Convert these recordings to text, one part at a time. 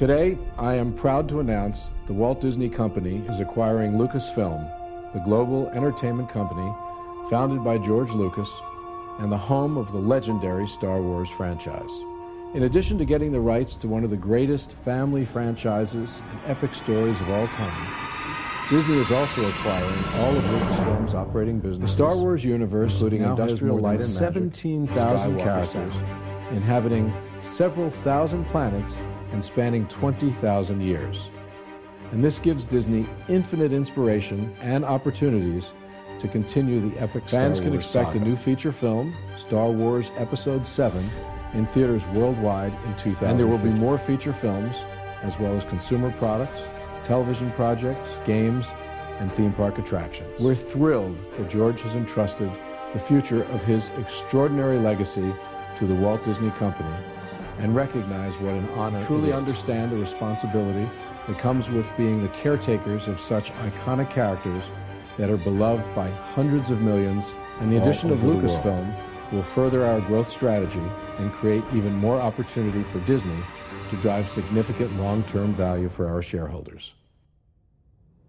Today, I am proud to announce the Walt Disney Company is acquiring Lucasfilm, the global entertainment company founded by George Lucas and the home of the legendary Star Wars franchise. In addition to getting the rights to one of the greatest family franchises and epic stories of all time, Disney is also acquiring all of Lucasfilm's operating business. The Star Wars universe, including industrial light and 17,000 characters, inhabiting several thousand planets and spanning 20,000 years. And this gives Disney infinite inspiration and opportunities to continue the epic Fans Star can expect saga. a new feature film, Star Wars Episode 7, in theaters worldwide in 2000. And there will be more feature films, as well as consumer products, television projects, games, and theme park attractions. We're thrilled that George has entrusted the future of his extraordinary legacy to the Walt Disney Company and recognize what an honor. Truly understand the responsibility that comes with being the caretakers of such iconic characters that are beloved by hundreds of millions, and the addition of Lucasfilm will further our growth strategy and create even more opportunity for Disney to drive significant long term value for our shareholders.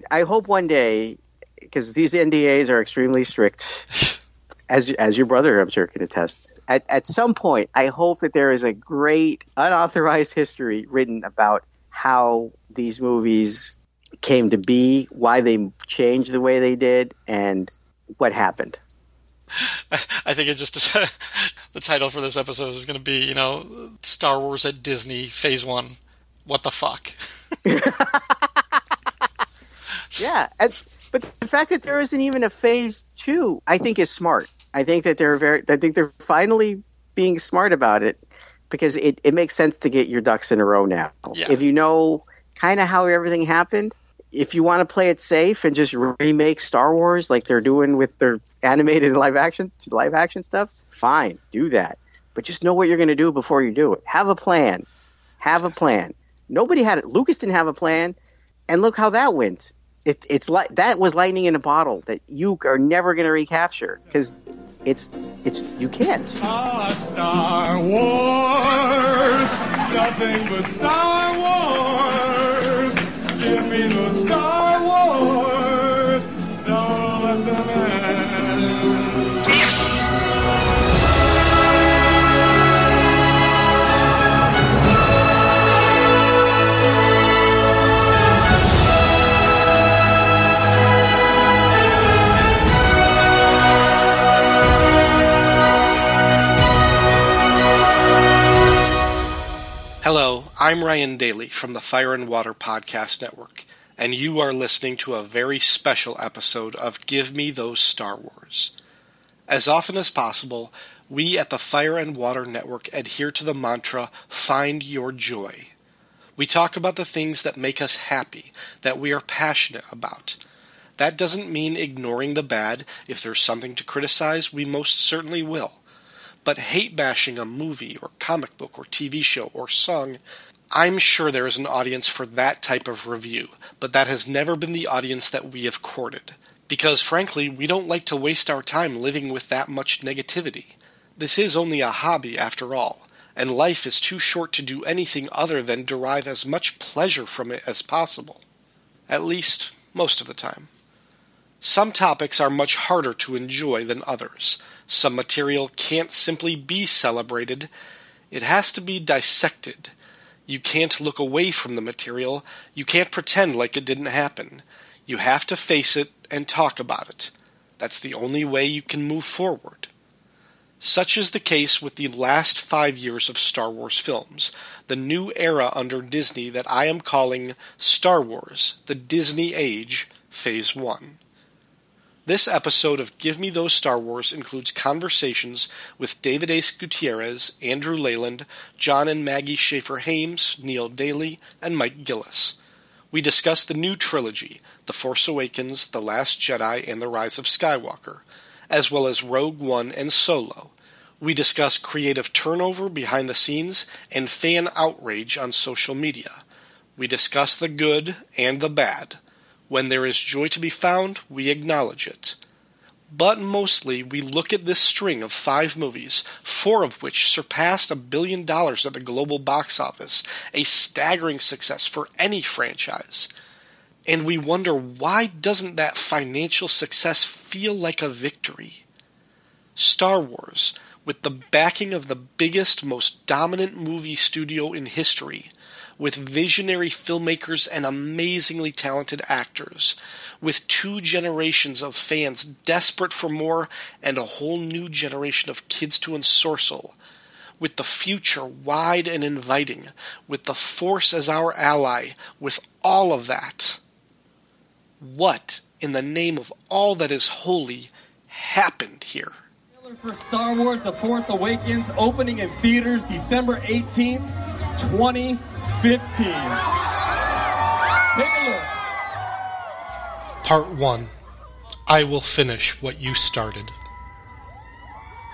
I hope one day, because these NDAs are extremely strict, as as your brother, I'm sure, can attest. At at some point, I hope that there is a great unauthorized history written about how these movies came to be, why they changed the way they did, and what happened. I think it just the title for this episode is going to be, you know, Star Wars at Disney Phase One. What the fuck? yeah, and, but the fact that there isn't even a Phase Two, I think, is smart. I think that they're very. I think they're finally being smart about it because it, it makes sense to get your ducks in a row now. Yeah. If you know kind of how everything happened, if you want to play it safe and just remake Star Wars like they're doing with their animated live action live action stuff, fine, do that. But just know what you're going to do before you do it. Have a plan. Have a plan. Nobody had it. Lucas didn't have a plan, and look how that went. It, it's like that was lightning in a bottle that you are never going to recapture because it's it's you can't. Ah, Star Wars, nothing but Star Wars. Give me the Star Wars. Hello, I'm Ryan Daly from the Fire and Water Podcast Network, and you are listening to a very special episode of Give Me Those Star Wars. As often as possible, we at the Fire and Water Network adhere to the mantra Find Your Joy. We talk about the things that make us happy, that we are passionate about. That doesn't mean ignoring the bad. If there's something to criticize, we most certainly will. But hate bashing a movie or comic book or TV show or song, I'm sure there is an audience for that type of review, but that has never been the audience that we have courted. Because frankly, we don't like to waste our time living with that much negativity. This is only a hobby after all, and life is too short to do anything other than derive as much pleasure from it as possible. At least, most of the time. Some topics are much harder to enjoy than others. Some material can't simply be celebrated, it has to be dissected. You can't look away from the material, you can't pretend like it didn't happen. You have to face it and talk about it. That's the only way you can move forward. Such is the case with the last five years of Star Wars films, the new era under Disney that I am calling Star Wars, the Disney Age, Phase 1. This episode of Give Me Those Star Wars includes conversations with David Ace Gutierrez, Andrew Leyland, John and Maggie Schaefer Hames, Neil Daly, and Mike Gillis. We discuss the new trilogy, The Force Awakens, The Last Jedi, and The Rise of Skywalker, as well as Rogue One and Solo. We discuss creative turnover behind the scenes and fan outrage on social media. We discuss the good and the bad. When there is joy to be found, we acknowledge it. But mostly, we look at this string of five movies, four of which surpassed a billion dollars at the global box office, a staggering success for any franchise. And we wonder why doesn't that financial success feel like a victory? Star Wars, with the backing of the biggest, most dominant movie studio in history, with visionary filmmakers and amazingly talented actors, with two generations of fans desperate for more and a whole new generation of kids to ensorcel, with the future wide and inviting, with the Force as our ally, with all of that. What, in the name of all that is holy, happened here? For Star Wars The Force Awakens, opening in theaters December 18th, 2015. Take a look. Part 1 I Will Finish What You Started.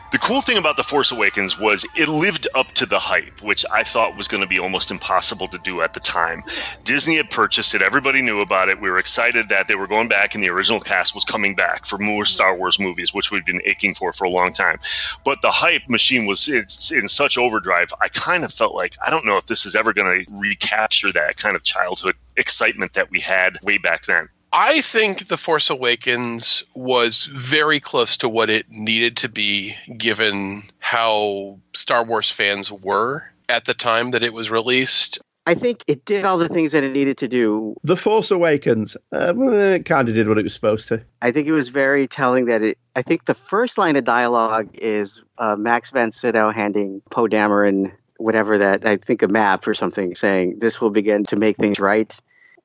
The cool thing about The Force Awakens was it lived up to the hype, which I thought was going to be almost impossible to do at the time. Disney had purchased it, everybody knew about it. We were excited that they were going back and the original cast was coming back for more Star Wars movies, which we'd been aching for for a long time. But the hype machine was in such overdrive, I kind of felt like I don't know if this is ever going to recapture that kind of childhood excitement that we had way back then. I think The Force Awakens was very close to what it needed to be given how Star Wars fans were at the time that it was released. I think it did all the things that it needed to do. The Force Awakens, uh, it kind of did what it was supposed to. I think it was very telling that it. I think the first line of dialogue is uh, Max von Sydow handing Poe Dameron whatever that I think a map or something, saying this will begin to make things right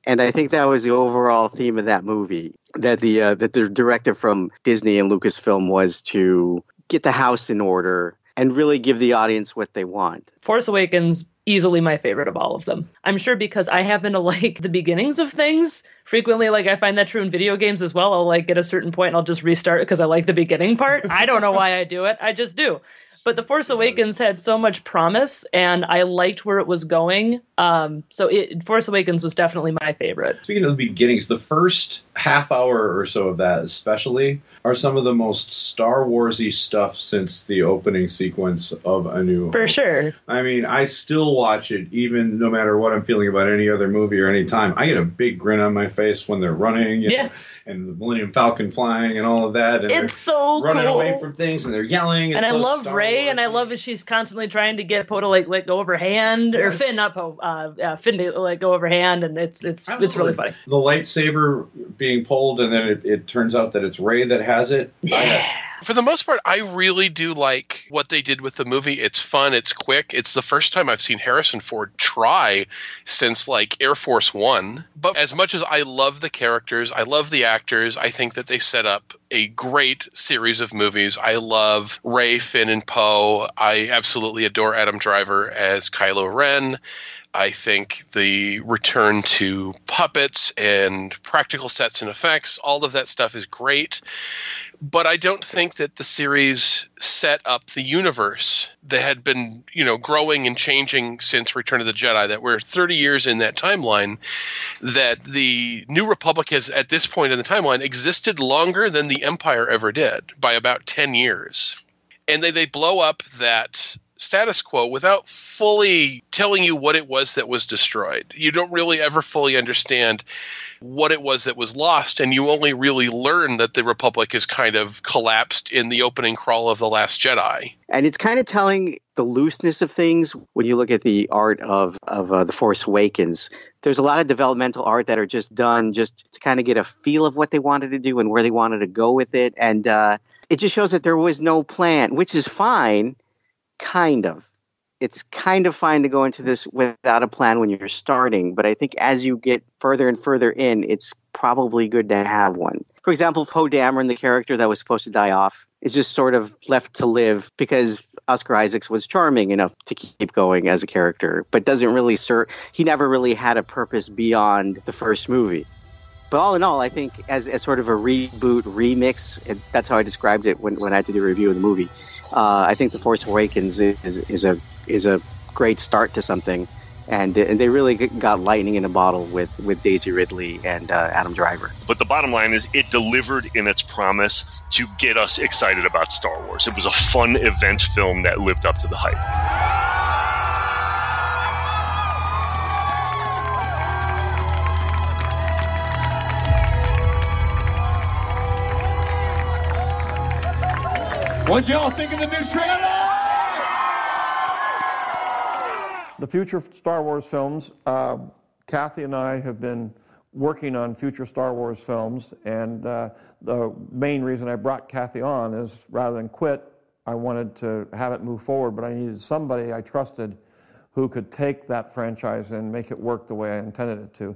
and I think that was the overall theme of that movie. That the uh, that the directive from Disney and Lucasfilm was to get the house in order and really give the audience what they want. Force Awakens easily my favorite of all of them. I'm sure because I happen to like the beginnings of things. Frequently, like I find that true in video games as well. I'll like get a certain point and I'll just restart because I like the beginning part. I don't know why I do it. I just do. But The Force Awakens had so much promise, and I liked where it was going. Um, so it, Force Awakens was definitely my favorite. Speaking of the beginnings, the first half hour or so of that, especially, are some of the most Star Warsy stuff since the opening sequence of A New For sure. I mean, I still watch it, even no matter what I'm feeling about any other movie or any time. I get a big grin on my face when they're running. yeah. Know, and the Millennium Falcon flying and all of that. And it's so running cool. away from things and they're yelling. And, and I love Rey, and I love that she's constantly trying to get Poe to like let go of her hand or Finn, not Poe, uh, uh, Finn to let go of her hand, and it's it's Absolutely. it's really funny. The lightsaber being pulled, and then it, it turns out that it's Rey that has it. Yeah for the most part, I really do like what they did with the movie. It's fun, it's quick. It's the first time I've seen Harrison Ford try since like Air Force One. But as much as I love the characters, I love the actors, I think that they set up a great series of movies. I love Rey, Finn, and Poe. I absolutely adore Adam Driver as Kylo Ren. I think the return to puppets and practical sets and effects, all of that stuff is great but I don't think that the series set up the universe that had been, you know, growing and changing since Return of the Jedi. That we're 30 years in that timeline. That the New Republic has, at this point in the timeline, existed longer than the Empire ever did by about 10 years. And they, they blow up that status quo without fully telling you what it was that was destroyed. You don't really ever fully understand what it was that was lost, and you only really learn that the Republic is kind of collapsed in the opening crawl of The Last Jedi. And it's kind of telling the looseness of things when you look at the art of, of uh, The Force Awakens. There's a lot of developmental art that are just done just to kind of get a feel of what they wanted to do and where they wanted to go with it. And uh, it just shows that there was no plan, which is fine kind of. It's kind of fine to go into this without a plan when you're starting, but I think as you get further and further in, it's probably good to have one. For example, Poe Dameron, the character that was supposed to die off, is just sort of left to live because Oscar Isaacs was charming enough to keep going as a character, but doesn't really serve. He never really had a purpose beyond the first movie. But all in all, I think as, as sort of a reboot remix, that's how I described it when, when I had to do a review of the movie. Uh, I think The Force Awakens is, is a is a great start to something, and and they really got lightning in a bottle with with Daisy Ridley and uh, Adam Driver. But the bottom line is, it delivered in its promise to get us excited about Star Wars. It was a fun event film that lived up to the hype. What y'all think of the new trailer? The future Star Wars films, uh, Kathy and I have been working on future Star Wars films, and uh, the main reason I brought Kathy on is rather than quit, I wanted to have it move forward, but I needed somebody I trusted who could take that franchise and make it work the way I intended it to.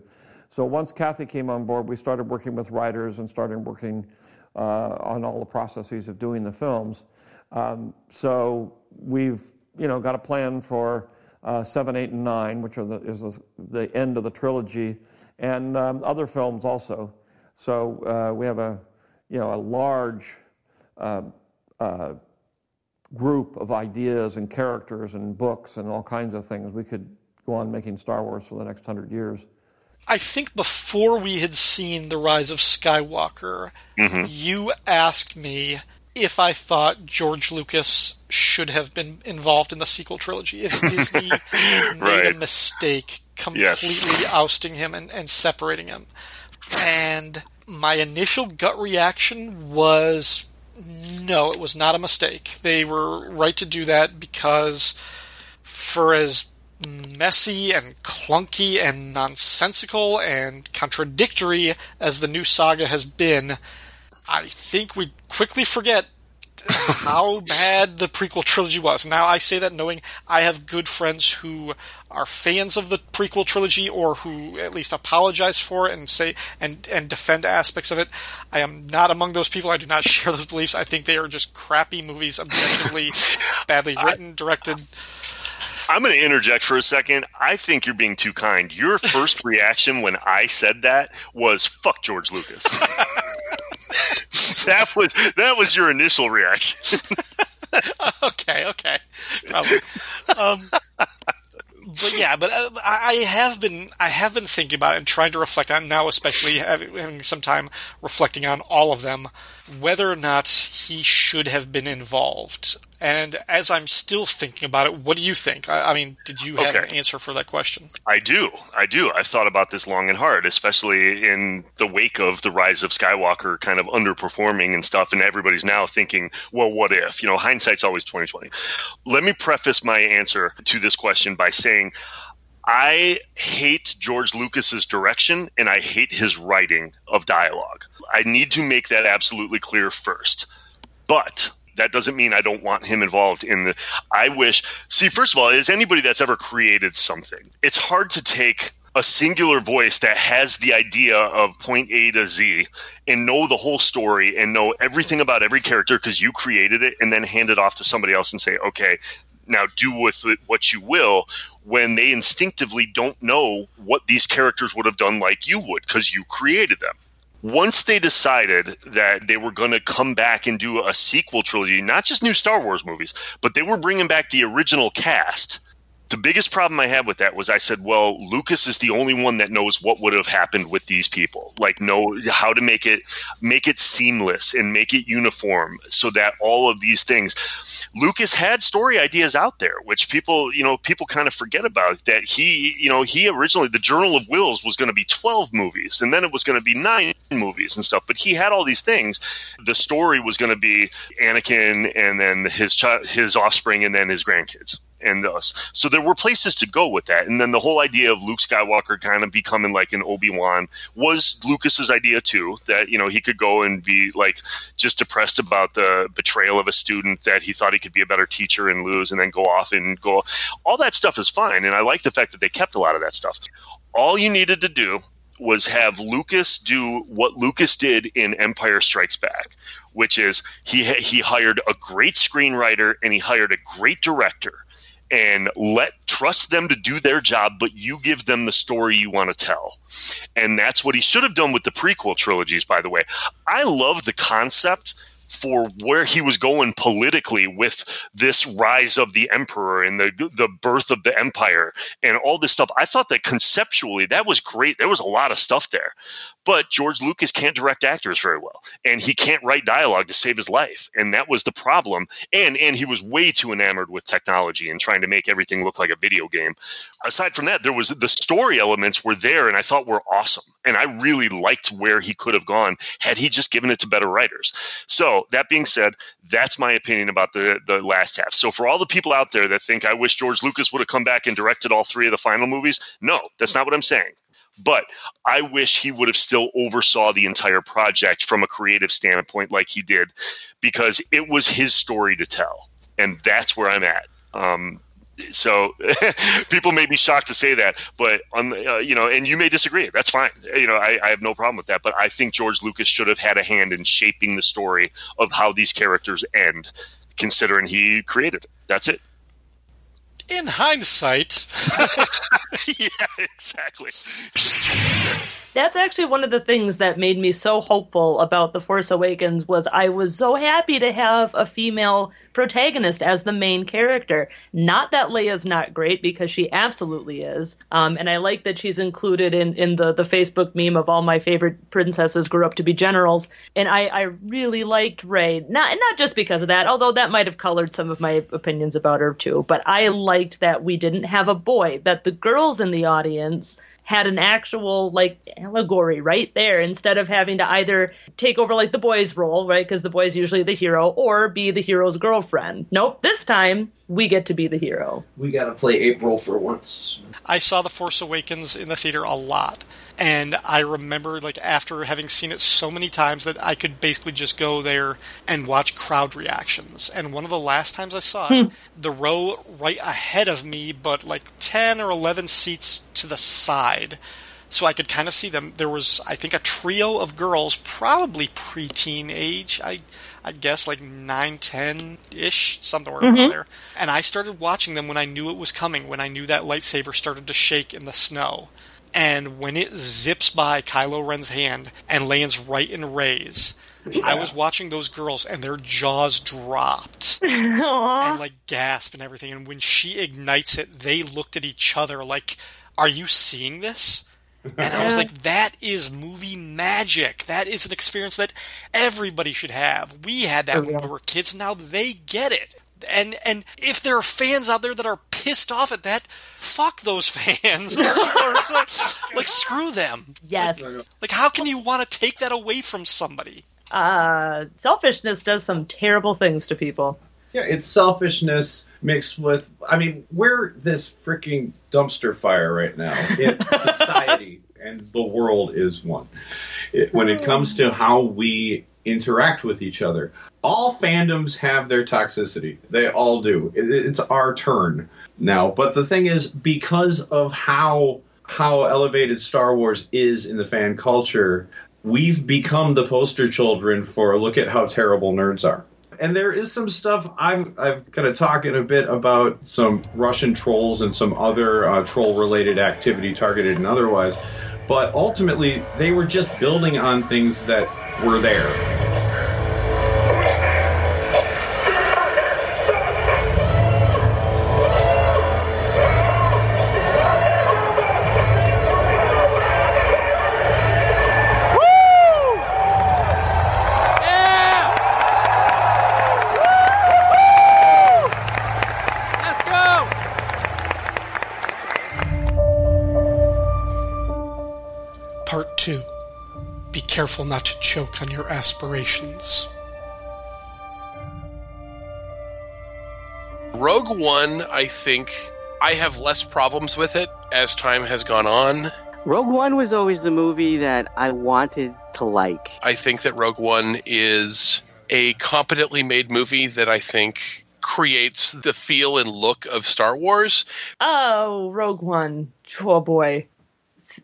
So once Kathy came on board, we started working with writers and started working on all the processes of doing the films. Um, so we've you know got a plan for uh, seven, eight, and nine, which the, is the, the, end of the trilogy, and um, other films also. So uh, we have a you know a large uh, uh, group of ideas and characters and books and all kinds of things. We could go on making Star Wars for the next hundred years. I think before we had seen The Rise of Skywalker, mm-hmm. you asked me if I thought George Lucas should have been involved in the sequel trilogy. If Disney made a mistake completely yes. ousting him and, and separating him. And my initial gut reaction was no, it was not a mistake. They were right to do that because for as messy and clunky and nonsensical and contradictory as the new saga has been, I think we quickly forget how bad the prequel trilogy was. Now, I say that knowing I have good friends who are fans of the prequel trilogy or who at least apologize for it and say and and defend aspects of it. I am not among those people. I do not share those beliefs. I think they are just crappy movies, objectively badly written, directed. I'm going to interject for a second. I think you're being too kind. Your first reaction when I said that was "fuck George Lucas." that was that was your initial reaction. okay, okay, probably. Um, but yeah, but uh, I have been I have been thinking about it and trying to reflect on now, especially having some time reflecting on all of them, whether or not he should have been involved. And as I'm still thinking about it, what do you think? I, I mean, did you have okay. an answer for that question? I do. I do. I've thought about this long and hard, especially in the wake of the rise of Skywalker kind of underperforming and stuff. And everybody's now thinking, well, what if? You know, hindsight's always 2020. Let me preface my answer to this question by saying, I hate George Lucas's direction and I hate his writing of dialogue. I need to make that absolutely clear first. But that doesn't mean I don't want him involved in the. I wish. See, first of all, is anybody that's ever created something, it's hard to take a singular voice that has the idea of point A to Z and know the whole story and know everything about every character because you created it and then hand it off to somebody else and say, okay, now do with it what you will when they instinctively don't know what these characters would have done like you would because you created them once they decided that they were going to come back and do a sequel trilogy, not just new Star Wars movies, but they were bringing back the original cast, the biggest problem I had with that was I said, well, Lucas is the only one that knows what would have happened with these people. Like know how to make it make it seamless and make it uniform so that all of these things Lucas had story ideas out there, which people, you know, people kind of forget about that he, you know, he originally the Journal of Whills was going to be 12 movies and then it was going to be 9 movies and stuff, but he had all these things. The story was going to be Anakin and then his his offspring and then his grandkids and us. So there were places to go with that. And then the whole idea of Luke Skywalker kind of becoming like an Obi Wan was Lucas's idea too. That you know he could go and be like just depressed about the betrayal of a student that he thought he could be a better teacher and lose, and then go off and go. All that stuff is fine, and I like the fact that they kept a lot of that stuff. All you needed to do was have Lucas do what Lucas did in Empire Strikes Back, which is he he hired a great screenwriter and he hired a great director and let trust them to do their job, but you give them the story you want to tell. And that's what he should have done with the prequel trilogies, by the way. I love the concept for where he was going politically with this rise of the emperor and the the birth of the empire and all this stuff. I thought that conceptually that was great. There was a lot of stuff there. But George Lucas can't direct actors very well, and he can't write dialogue to save his life, and that was the problem. And and he was way too enamored with technology and trying to make everything look like a video game. Aside from that, there was the story elements were there, and I thought were awesome, and I really liked where he could have gone had he just given it to better writers. So that being said, that's my opinion about the the last half. So for all the people out there that think I wish George Lucas would have come back and directed all three of the final movies, no, that's not what I'm saying. But I wish he would have still oversaw the entire project from a creative standpoint, like he did, because it was his story to tell, and that's where I'm at. Um, so people may be shocked to say that, but on uh, you know, and you may disagree. That's fine. You know, I, I, have no problem with that. But I think George Lucas should have had a hand in shaping the story of how these characters end, considering he created it. That's it in hindsight. yeah, exactly. That's actually one of the things that made me so hopeful about The Force Awakens was I was so happy to have a female protagonist as the main character. Not that Leia's not great because she absolutely is. Um, and I like that she's included in, in the, the Facebook meme of all my favorite princesses grew up to be generals. And I, I really liked Rey. Not not just because of that, although that might have colored some of my opinions about her too. But I liked that we didn't have a boy, that the girls in the audience had an actual like allegory right there instead of having to either take over like the boy's role, right? Because the boy's usually the hero, or be the hero's girlfriend. Nope, this time we get to be the hero. We got to play April for once. I saw The Force Awakens in the theater a lot. And I remember, like, after having seen it so many times that I could basically just go there and watch crowd reactions. And one of the last times I saw it, hmm. the row right ahead of me, but like 10 or 11 seats to the side, so I could kind of see them. There was, I think, a trio of girls, probably preteen age. I, I guess like nine, ten ish, somewhere mm-hmm. around there. And I started watching them when I knew it was coming. When I knew that lightsaber started to shake in the snow, and when it zips by Kylo Ren's hand and lands right in Rey's. Yeah. I was watching those girls and their jaws dropped and like gasp and everything. And when she ignites it, they looked at each other like, "Are you seeing this?" And I was like, that is movie magic. That is an experience that everybody should have. We had that when we were kids. Now they get it. And and if there are fans out there that are pissed off at that, fuck those fans. like screw them. Yes. Like how can you want to take that away from somebody? Uh selfishness does some terrible things to people. Yeah, it's selfishness mixed with I mean, we're this freaking dumpster fire right now in society and the world is one. It, when it comes to how we interact with each other, all fandoms have their toxicity. They all do. It, it's our turn now. But the thing is, because of how how elevated Star Wars is in the fan culture, we've become the poster children for look at how terrible nerds are and there is some stuff I'm I'm going to talk in a bit about some Russian trolls and some other uh, troll related activity, targeted and otherwise. But ultimately, they were just building on things that were there. Not to choke on your aspirations. Rogue One, I think I have less problems with it as time has gone on. Rogue One was always the movie that I wanted to like. I think that Rogue One is a competently made movie that I think creates the feel and look of Star Wars. Oh, Rogue One. Oh boy.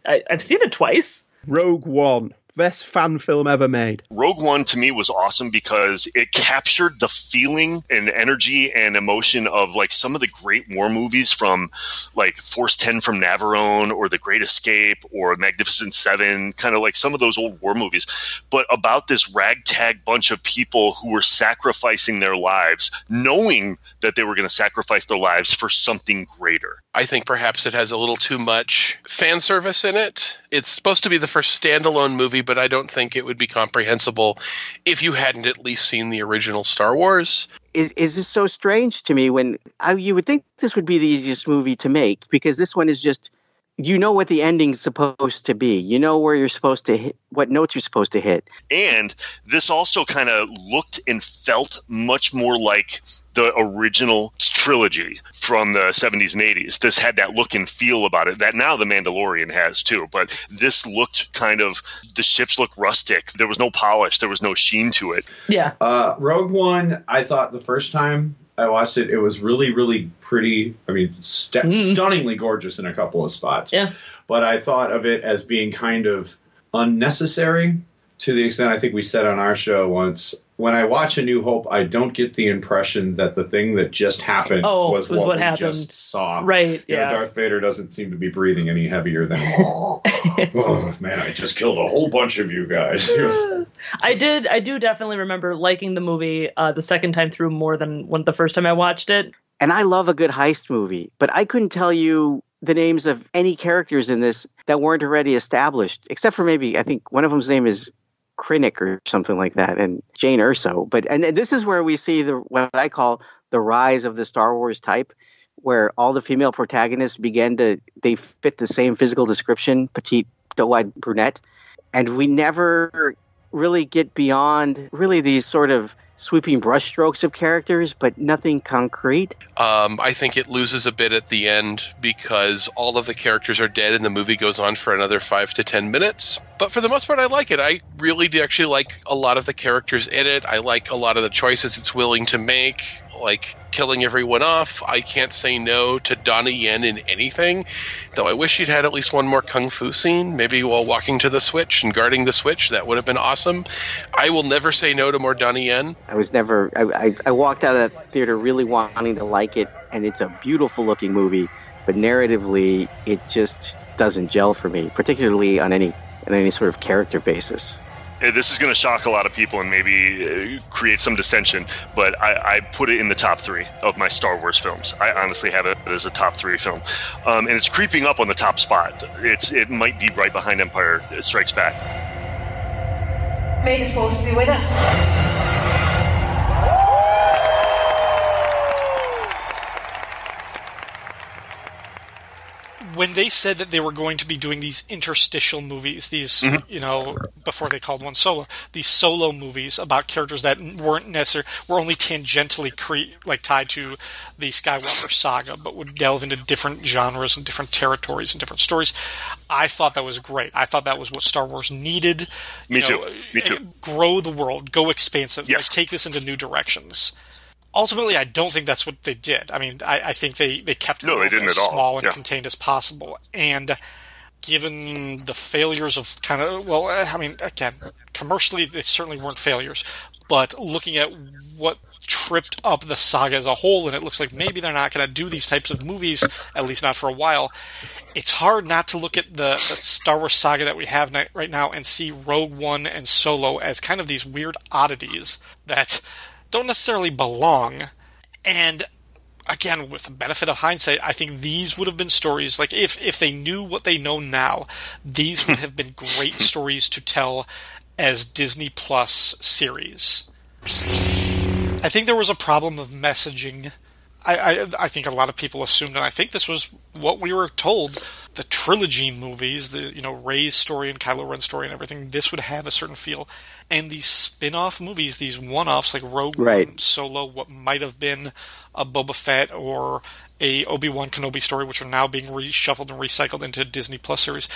I, have seen it twice. Rogue One best fan film ever made. Rogue One to me was awesome because it captured the feeling and energy and emotion of like some of the great war movies from like Force 10 from Navarone or The Great Escape or Magnificent Seven, kind of like some of those old war movies, but about this ragtag bunch of people who were sacrificing their lives, knowing that they were going to sacrifice their lives for something greater. I think perhaps it has a little too much fan service in it. It's supposed to be the first standalone movie, but I don't think it would be comprehensible if you hadn't at least seen the original Star Wars. Is, is this so strange to me when I, you would think this would be the easiest movie to make because this one is just you know what the ending's supposed to be. You know where you're supposed to hit, what notes you're supposed to hit. And this also kind of looked and felt much more like the original trilogy from the 70s and 80s. This had that look and feel about it that now The Mandalorian has too. But this looked kind of, the ships look rustic. There was no polish, there was no sheen to it. Yeah. Uh, Rogue One, I thought the first time I watched it, it was really, really pretty. I mean, st- Mm. stunningly gorgeous in a couple of spots. Yeah. But I thought of it as being kind of unnecessary to the extent I think we said on our show once. When I watch A New Hope, I don't get the impression that the thing that just happened Oh, was, was what, what we happened. just saw. Right, You know, yeah. Darth Vader doesn't seem to be breathing any heavier than. oh man, I just killed a whole bunch of you guys. Was- I did. I do definitely remember liking the movie uh, the second time through more than when the first time I watched it. And I love a good heist movie, but I couldn't tell you the names of any characters in this that weren't already established, except for maybe I think one of them's name is Krennic or something like that, and Jyn Erso. But and this is where we see the what I call the rise of the Star Wars type, where all the female protagonists began to they fit the same physical description, petite, doe-eyed brunette, and we never really get beyond really these sort of sweeping brushstrokes of characters, but nothing concrete. Um, I think it loses a bit at the end because all of the characters are dead and the movie goes on for another five to ten minutes. But for the most part, I like it. I really do actually like a lot of the characters in it. I like a lot of the choices it's willing to make, like killing everyone off. I can't say no to Donnie Yen in anything, though I wish he'd had at least one more kung fu scene, maybe while walking to the switch and guarding the switch. That would have been awesome. I will never say no to more Donnie Yen. I was never. I, I, I walked out of that theater really wanting to like it, and it's a beautiful looking movie, but narratively, it just doesn't gel for me, particularly on any on any sort of character basis. This is going to shock a lot of people and maybe uh, create some dissension, but I, I put it in the top three of my Star Wars films. I honestly have it as a top three film, um, and it's creeping up on the top spot. It's it might be right behind Empire Strikes Back. May the force be with us. When they said that they were going to be doing these interstitial movies, these Mm-hmm. you know before they called one solo, these solo movies about characters that weren't necessarily were only tangentially cre- like tied to the Skywalker saga, but would delve into different genres and different territories and different stories. I thought that was great. I thought that was what Star Wars needed. Me You too. Me too. Grow the world, go expansive, Yes. like take this into new directions. Ultimately, I don't think that's what they did. I mean, I, I think they, they kept No, the they world didn't as all. small and Yeah. contained as possible. And given the failures of kind of well, I mean, again, commercially they certainly weren't failures, but looking at what tripped up the saga as a whole, and it looks like maybe they're not going to do these types of movies, at least not for a while. It's hard not to look at the, the Star Wars saga that we have right now and see Rogue One and Solo as kind of these weird oddities that don't necessarily belong. And again, with the benefit of hindsight, I think these would have been stories like if if they knew what they know now, these would have been great stories to tell as Disney Plus series. I think there was a problem of messaging. I, I I think a lot of people assumed, and I think this was what we were told. The trilogy movies, the you know Rey's story and Kylo Ren's story and everything, this would have a certain feel. And these spin-off movies, these one-offs like Rogue Right. One, Solo, what might have been a Boba Fett or a Obi Wan Kenobi story, which are now being reshuffled and recycled into Disney Plus series,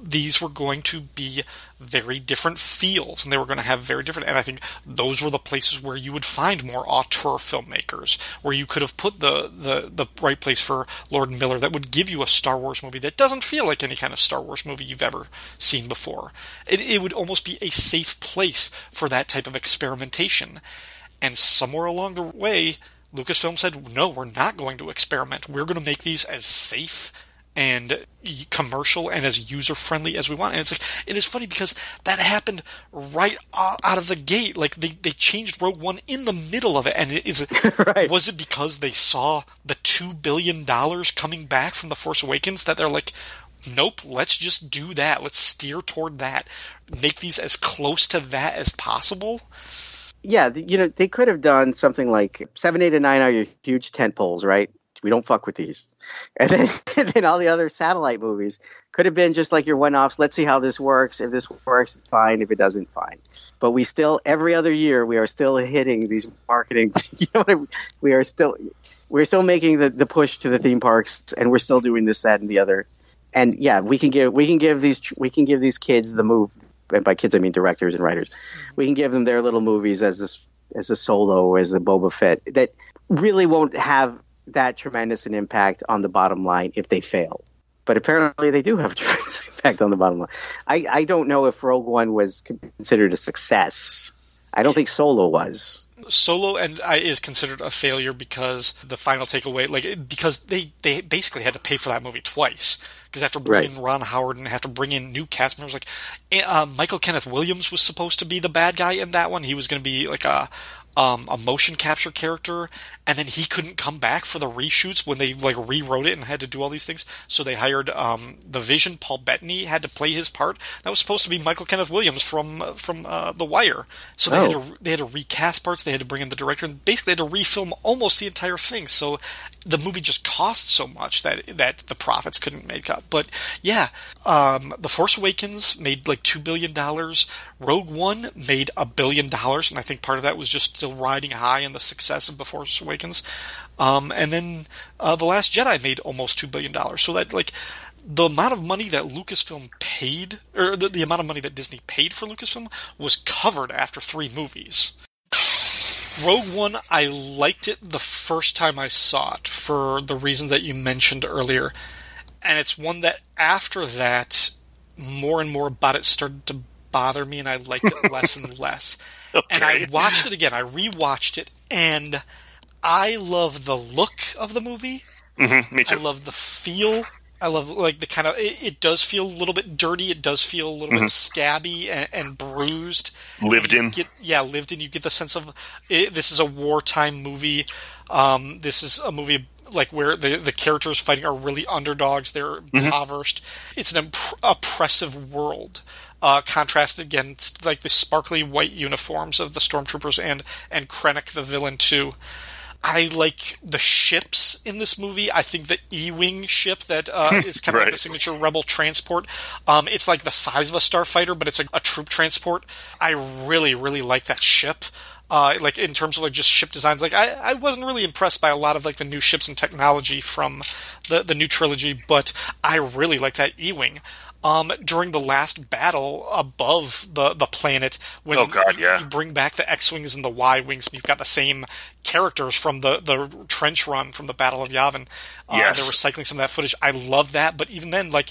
these were going to be very different feels, and they were going to have very different. And I think those were the places where you would find more auteur filmmakers, where you could have put the the the right place for Lord Miller that would give you a Star Wars movie that doesn't feel like any kind of Star Wars movie you've ever seen before. It, it would almost be a safe place for that type of experimentation. And somewhere along the way, Lucasfilm said, no, we're not going to experiment. We're going to make these as safe and commercial and as user friendly as we want. And it's like it is funny because that happened right out of the gate. Like they, they changed Rogue One in the middle of it, and it is right. was it because they saw the two billion dollars coming back from the Force Awakens that they're like. Nope, let's just do that. Let's steer toward that. Make these as close to that as possible yeah, you know, they could have done something like seven, eight, and nine are your huge tent poles, right? We don't fuck with these. And then, and then all the other satellite movies could have been just like your one offs. Let's see how this works. If this works, it's fine. If it doesn't, fine. But we still, every other year, we are still hitting these marketing. You know, I mean? we are still, we're still making the, the push to the theme parks, and we're still doing this, that, and the other. And yeah, we can give we can give these we can give these kids the move and by kids I mean directors and writers. We can give them their little movies as this as a solo, as a Boba Fett that really won't have that tremendous an impact on the bottom line if they fail. But apparently they do have a tremendous impact on the bottom line. I, I don't know if Rogue One was considered a success. I don't think Solo was. Solo and I is considered a failure because the final takeaway, like because they they basically had to pay for that movie twice because after bringing right. Ron Howard and have to bring in new cast members, like uh, Michael Kenneth Williams was supposed to be the bad guy in that one. He was going to be like a um, a motion capture character, and then he couldn't come back for the reshoots when they like rewrote it and had to do all these things. So they hired um, the Vision. Paul Bettany had to play his part. That was supposed to be Michael Kenneth Williams from from uh, The Wire. So they oh. had to they had to recast parts. They had to bring in the director, and basically had to refilm almost the entire thing. So the movie just cost so much that that the profits couldn't make up. But yeah, um, The Force Awakens made like two billion dollars. Rogue One made a billion dollars, and I think part of that was just still riding high in the success of The Force Awakens. Um, and then uh, The Last Jedi made almost two billion dollars. So that like the amount of money that Lucasfilm paid, or the, the amount of money that Disney paid for Lucasfilm, was covered after three movies. Rogue One, I liked it the first time I saw it for the reasons that you mentioned earlier. And it's one that after that, more and more about it started to bother me, and I liked it less and less. Okay. And I watched it again. I rewatched it, and I love the look of the movie. Mm-hmm, me too. I love the feel. I love like the kind of it, it, does feel a little bit dirty. It does feel a little mm-hmm. bit scabby and, and bruised. Lived in. Get, yeah, lived in. You get the sense of it, this is a wartime movie. Um, this is a movie like where the the characters fighting are really underdogs. They're mm-hmm. impoverished. It's an imp- oppressive world. Uh, contrasted against like the sparkly white uniforms of the stormtroopers and and Krennic the villain too. I like the ships in this movie. I think the U-wing ship that uh, is kind of right. like the signature rebel transport. Um, it's like the size of a starfighter, but it's a, a troop transport. I really, really like that ship. Uh, like in terms of like just ship designs, like I, I wasn't really impressed by a lot of like the new ships and technology from the the new trilogy, but I really like that U-wing um, during the last battle above the, the planet when oh God, yeah. you bring back the X wings and the Y wings, and you've got the same characters from the, the trench run from the Battle of Yavin. Uh, yes. They're recycling some of that footage. I love that, but even then, like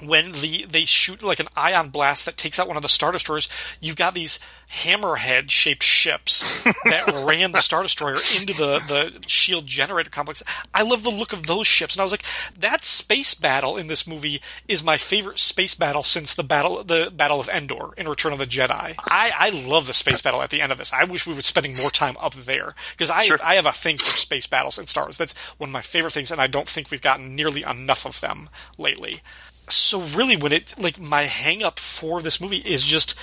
when the they shoot like an ion blast that takes out one of the star destroyers, you've got these hammerhead shaped ships that ran the star destroyer into the the shield generator complex. I love the look of those ships, and I was like, that space battle in this movie is my favorite space battle since the battle the Battle of Endor in Return of the Jedi. I I love the space battle at the end of this. I wish we were spending more time up there because I sure. I have a thing for space battles in Star Wars. That's one of my favorite things, and I don't think we've gotten nearly enough of them lately so really when it like my hang up for this movie is just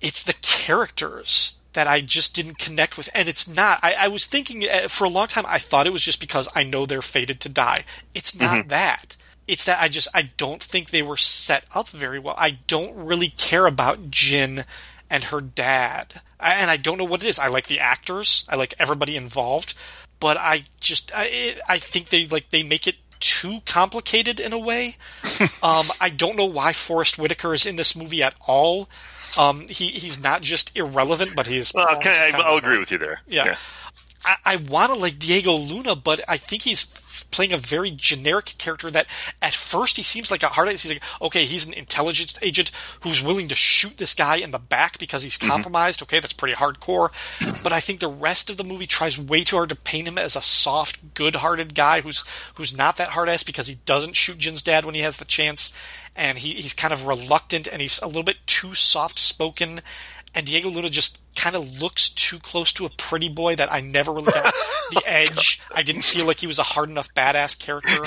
it's the characters that I just didn't connect with. And it's not. I, I was thinking uh, for a long time, I thought it was just because I know they're fated to die. It's not mm-hmm. that. It's that I just, I don't think they were set up very well. I don't really care about Jyn and her dad. And I don't know what it is. I like the actors. I like everybody involved. but I just I I think they like they make it too complicated in a way. um, I don't know why Forest Whitaker is in this movie at all. Um, he he's not just irrelevant, but he's. Well, okay, I, will agree with you there. Yeah, yeah. I, I want to like Diego Luna, but I think he's playing a very generic character that at first he seems like a hard ass. He's like, okay, he's an intelligence agent who's willing to shoot this guy in the back because he's mm-hmm. compromised. Mm-hmm. Okay, that's pretty hardcore. But I think the rest of the movie tries way too hard to paint him as a soft, good-hearted guy who's who's not that hard ass because he doesn't shoot Jyn's dad when he has the chance, and he, he's kind of reluctant and he's a little bit too soft spoken and Diego Luna just kind of looks too close to a pretty boy that I never really got the edge. I didn't feel like he was a hard enough badass character.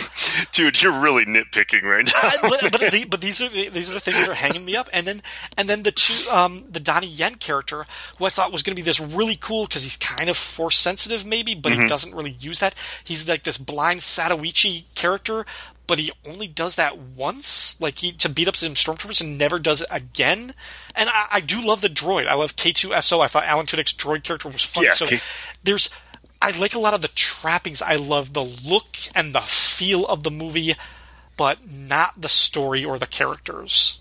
Dude, you're really nitpicking right now. but but, the, but, these are the, these are the things that are hanging me up. And then and then the two um, the Donnie Yen character, who I thought was going to be this really cool because he's kind of force sensitive maybe, but mm-hmm. he doesn't really use that. He's like this blind Zatoichi character, but he only does that once, like he to beat up some stormtroopers, and never does it again. And I, I do love the droid. I love K2SO. I thought Alan Tudyk's droid character was fun. Yeah, so K- there's, I like a lot of the trappings. I love the look and the feel of the movie, but not the story or the characters.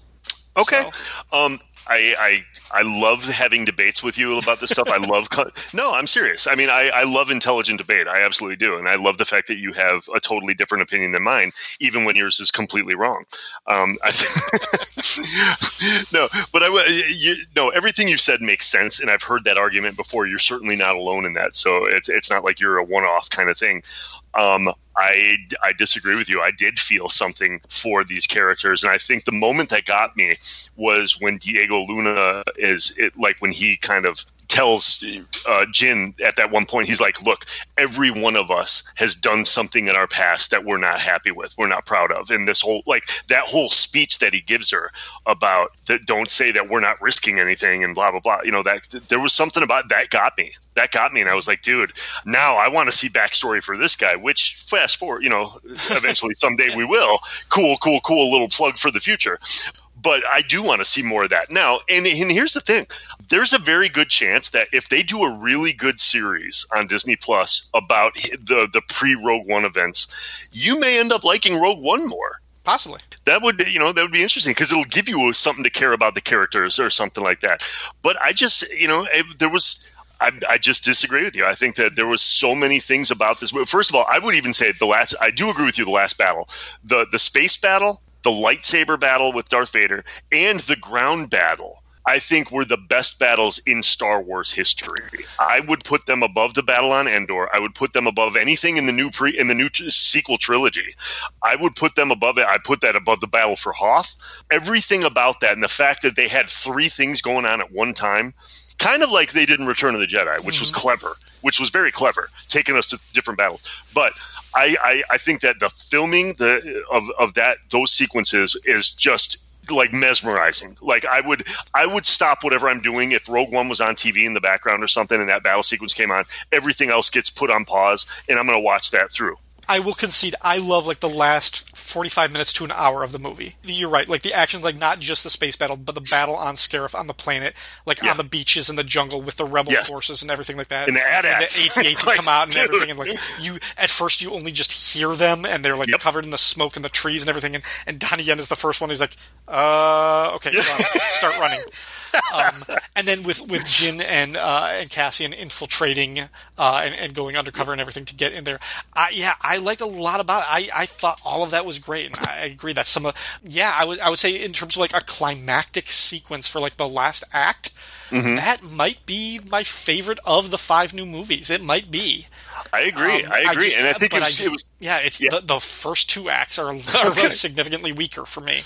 Okay. So. Um, I, I love having debates with you about this stuff. I love no, I'm serious. I mean, I, I love intelligent debate. I absolutely do, and I love the fact that you have a totally different opinion than mine, even when yours is completely wrong. Um, I no, but I you no everything you've said makes sense, and I've heard that argument before. You're certainly not alone in that, so it's it's not like you're a one-off kind of thing. Um, I, I disagree with you. I did feel something for these characters, and I think the moment that got me was when Diego Luna is it like when he kind of tells uh, Jyn at that one point, he's like, "Look, every one of us has done something in our past that we're not happy with, we're not proud of." And this whole like that whole speech that he gives her about that, don't say that we're not risking anything and blah blah blah. You know that there was something about that got me. That got me, and I was like, "Dude, now I want to see backstory for this guy." Which fast forward, you know, eventually someday we will. Cool, cool, cool. Little plug for the future but I do want to see more of that now. And, and here's the thing: there's a very good chance that if they do a really good series on Disney Plus about the the pre Rogue One events, you may end up liking Rogue One more. Possibly. That would you know that would be interesting because it'll give you something to care about the characters or something like that. But I just you know it, there was. I, I, just disagree with you. I think that there was so many things about this. First of all, I would even say the last. I do agree with you. The last battle, the the space battle, the lightsaber battle with Darth Vader, and the ground battle. I think were the best battles in Star Wars history. I would put them above the battle on Endor. I would put them above anything in the new pre in the new t- sequel trilogy. I would put them above it. I put that above the battle for Hoth. Everything about that and the fact that they had three things going on at one time kind of like they did in Return of the Jedi, which was mm-hmm. clever, which was very clever, taking us to different battles. But I, I, I think that the filming the of, of that those sequences is just like mesmerizing. Like I would I would stop whatever I'm doing if Rogue One was on TV in the background or something and that battle sequence came on. Everything else gets put on pause and I'm going to watch that through. I will concede I love like the last 45 minutes to an hour of the movie. You're right. Like the action's like not just the space battle, but the battle on Scarif on the planet, like yeah. on the beaches in the jungle with the rebel yes. forces and everything like that. And the AT-ATs. And the AT-ATs like, come out and dude. everything. And like you, at first you only just hear them and they're like yep. covered in the smoke and the trees and everything. And, and Donnie Yen is the first one. He's like, uh, okay, start running um, and then with with Jyn and uh, and Cassian infiltrating uh, and, and, going undercover and everything to get in there. I, yeah, I liked a lot about it. I, I thought all of that was great, and I agree that some of yeah, I would I would say in terms of like a climactic sequence for like the last act. Mm-hmm. That might be my favorite of the five new movies. It might be. I agree. Um, I agree, I just, and I think it was, I just, it was, yeah. It's yeah. The, the first two acts are, are significantly weaker for me.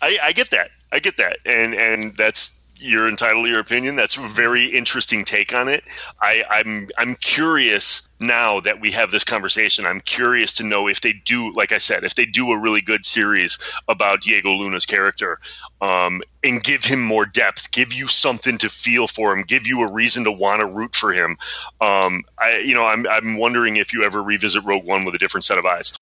I, I get that. I get that, and and that's you're entitled to your opinion. That's a very interesting take on it. I, I'm I'm curious now that we have this conversation. I'm curious to know if they do, like I said, if they do a really good series about Diego Luna's character, um, and give him more depth, give you something to feel for him, give you a reason to want to root for him. Um, I, you know, I'm I'm wondering if you ever revisit Rogue One with a different set of eyes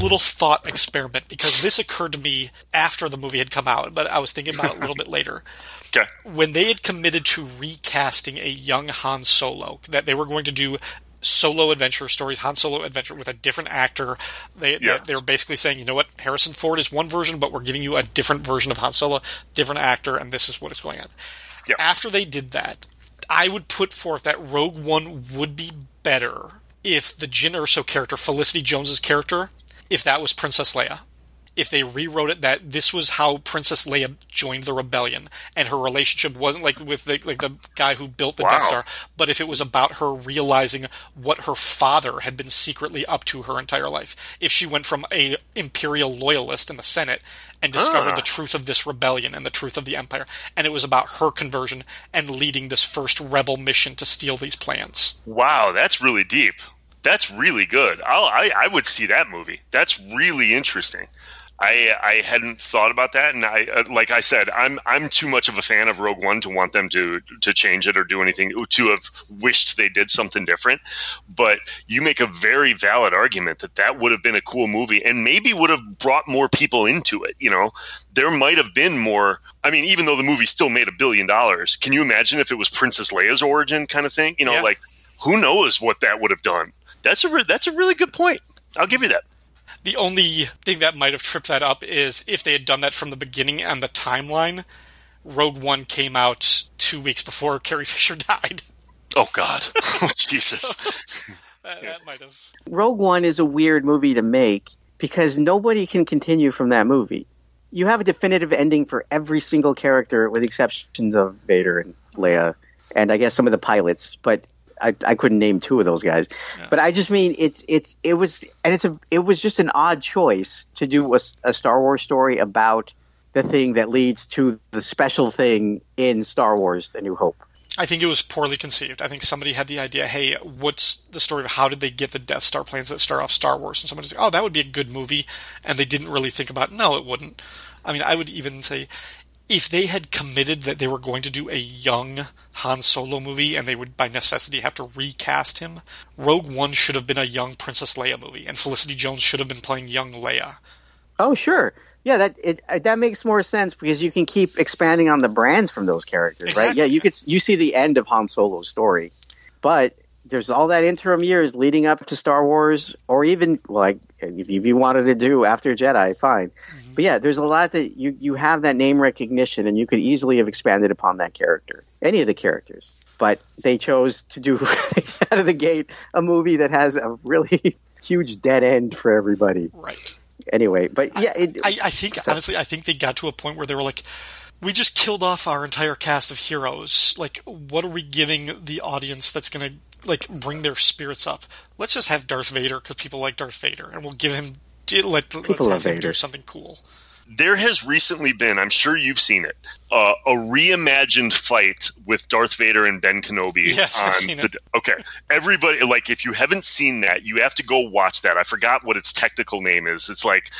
little thought experiment because this occurred to me after the movie had come out, but I was thinking about it a little bit later. Okay. When they had committed to recasting a young Han Solo, that they were going to do solo adventure stories, Han Solo adventure with a different actor. They, Yeah. they were basically saying, you know what, Harrison Ford is one version, but we're giving you a different version of Han Solo, different actor, and this is what is going on. After they did that, I would put forth that Rogue One would be better if the Jyn Erso character, Felicity Jones's character, if that was Princess Leia. If they rewrote it that this was how Princess Leia joined the rebellion, and her relationship wasn't like with the, like the guy who built the Wow. Death Star, but if it was about her realizing what her father had been secretly up to her entire life. If she went from a imperial loyalist in the Senate and discovered Ah. the truth of this rebellion and the truth of the empire, and it was about her conversion and leading this first rebel mission to steal these plans. Wow, that's really deep. That's really good. I'll, I I would see that movie. That's really interesting. I I hadn't thought about that, and I uh, like I said, I'm I'm too much of a fan of Rogue One to want them to to change it or do anything to have wished they did something different. But you make a very valid argument that that would have been a cool movie, and maybe would have brought more people into it. You know, there might have been more. I mean, even though the movie still made a billion dollars, can you imagine if it was Princess Leia's origin kind of thing? You know, like who knows what that would have done? That's a re- that's a really good point. I'll give you that. The only thing that might have tripped that up is if they had done that from the beginning and the timeline, Rogue One came out two weeks before Carrie Fisher died. Oh God, oh, Jesus. That, that might have. Rogue One is a weird movie to make because nobody can continue from that movie. You have a definitive ending for every single character, with exceptions of Vader and Leia, and I guess some of the pilots. But I, I couldn't name two of those guys. But I just mean it's it's it was and it's a it was just an odd choice to do a, a Star Wars story about the thing that leads to the special thing in Star Wars: The New Hope. I think it was poorly conceived. I think somebody had the idea, hey, what's the story of how did they get the Death Star plans that start off Star Wars? And somebody's like, oh, that would be a good movie. And they didn't really think about, no, it wouldn't. I mean, I would even say, if they had committed that they were going to do a young Han Solo movie and they would by necessity have to recast him, Rogue One should have been a young Princess Leia movie, and Felicity Jones should have been playing young Leia. Oh, sure. Yeah, that it, uh, that makes more sense because you can keep expanding on the brands from those characters, right? Yeah, you could you see the end of Han Solo's story, but there's all that interim years leading up to Star Wars, or even like if you, wanted to do after Jedi, fine. Mm-hmm. But yeah, there's a lot that you you have that name recognition, and you could easily have expanded upon that character, any of the characters. But they chose to do out of the gate a movie that has a really huge dead end for everybody. Right. Anyway, but yeah, it, I, I think honestly, I think they got to a point where they were like, we just killed off our entire cast of heroes. Like, what are we giving the audience that's going to like bring their spirits up? Let's just have Darth Vader because people like Darth Vader, and we'll give him let let's have love him do something cool. There has recently been, I'm sure you've seen it, uh, a reimagined fight with Darth Vader and Ben Kenobi. Yes, I've seen the- it. Okay, everybody, like, if you haven't seen that, you have to go watch that. I forgot what its technical name is. It's like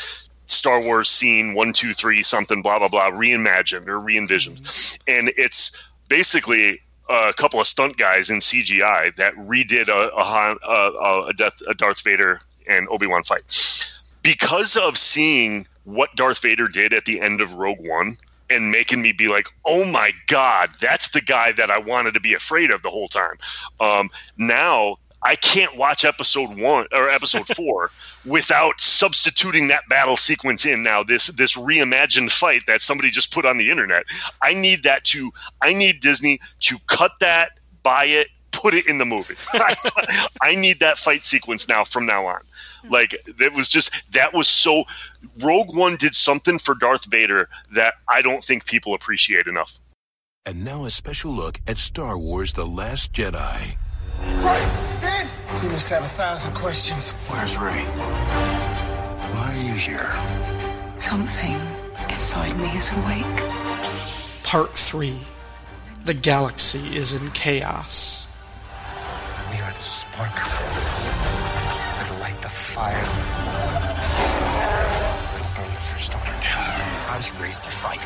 Star Wars scene one, two, three, something, blah blah blah, reimagined or re-envisioned, and it's basically a couple of stunt guys in CGI that redid a a, a, a, Death, a Darth Vader and Obi Wan fight because of seeing what Darth Vader did at the end of Rogue One and making me be like, oh my God, that's the guy that I wanted to be afraid of the whole time. Um, now I can't watch episode one or episode four without substituting that battle sequence in now this this reimagined fight that somebody just put on the internet. I need that to I need Disney to cut that, buy it, put it in the movie. I need that fight sequence now from now on. Hmm. Like that was just that was so Rogue One did something for Darth Vader that I don't think people appreciate enough. And now a special look at Star Wars The Last Jedi. Right, Dad! You must have a thousand questions. Where's Rey? Why are you here? Something inside me is awake. Part three: The galaxy is in chaos. We are the spark that'll light the fire. It'll burn the First Order down. I was raised to fight.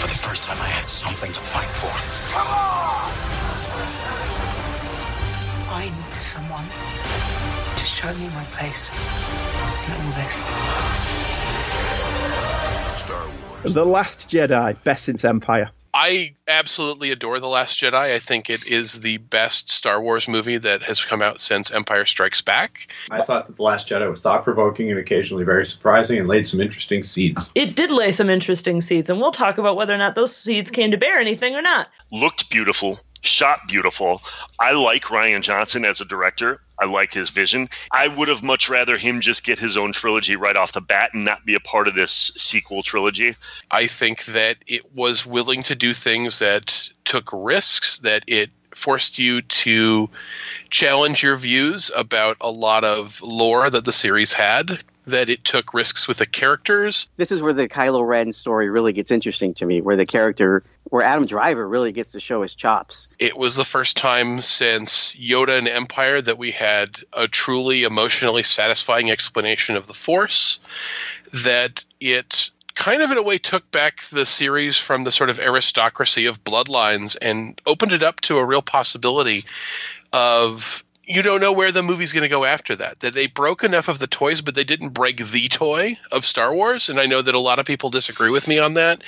For the first time, I had something to fight for. Come on! I need someone to show me my place in all this. Star Wars. The Last Jedi, best since Empire. I absolutely adore The Last Jedi. I think it is the best Star Wars movie that has come out since Empire Strikes Back. I thought that The Last Jedi was thought provoking and occasionally very surprising and laid some interesting seeds. It did lay some interesting seeds, and we'll talk about whether or not those seeds came to bear anything or not. Looked beautiful, shot beautiful. I like Rian Johnson as a director. I like his vision. I would have much rather him just get his own trilogy right off the bat and not be a part of this sequel trilogy. I think that it was willing to do things that took risks, that it forced you to challenge your views about a lot of lore that the series had that it took risks with the characters. This is where the Kylo Ren story really gets interesting to me, where the character, where Adam Driver really gets to show his chops. It was the first time since Yoda and Empire that we had a truly emotionally satisfying explanation of the Force, that it kind of in a way took back the series from the sort of aristocracy of bloodlines and opened it up to a real possibility of you don't know where the movie's going to go after that. That they broke enough of the toys, but they didn't break the toy of Star Wars. And I know that a lot of people disagree with me on that.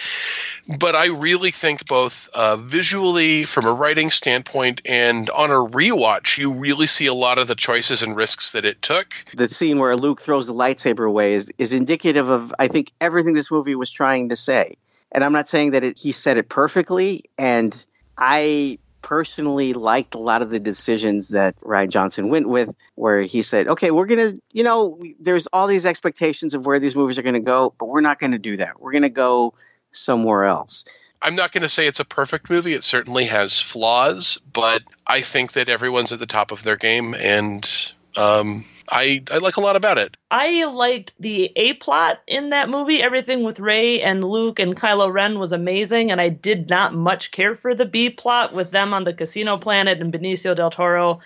But I really think both uh, visually, from a writing standpoint, and on a rewatch, you really see a lot of the choices and risks that it took. The scene where Luke throws the lightsaber away is, is indicative of, I think, everything this movie was trying to say. And I'm not saying that it, he said it perfectly. And I personally liked a lot of the decisions that Rian Johnson went with, where he said, okay, we're going to, you know, there's all these expectations of where these movies are going to go, but we're not going to do that. We're going to go somewhere else. I'm not going to say it's a perfect movie. It certainly has flaws, but I think that everyone's at the top of their game, and um, I I like a lot about it. I liked the A plot in that movie. Everything with Rey and Luke and Kylo Ren was amazing, and I did not much care for the B plot with them on the casino planet and Benicio del Toro.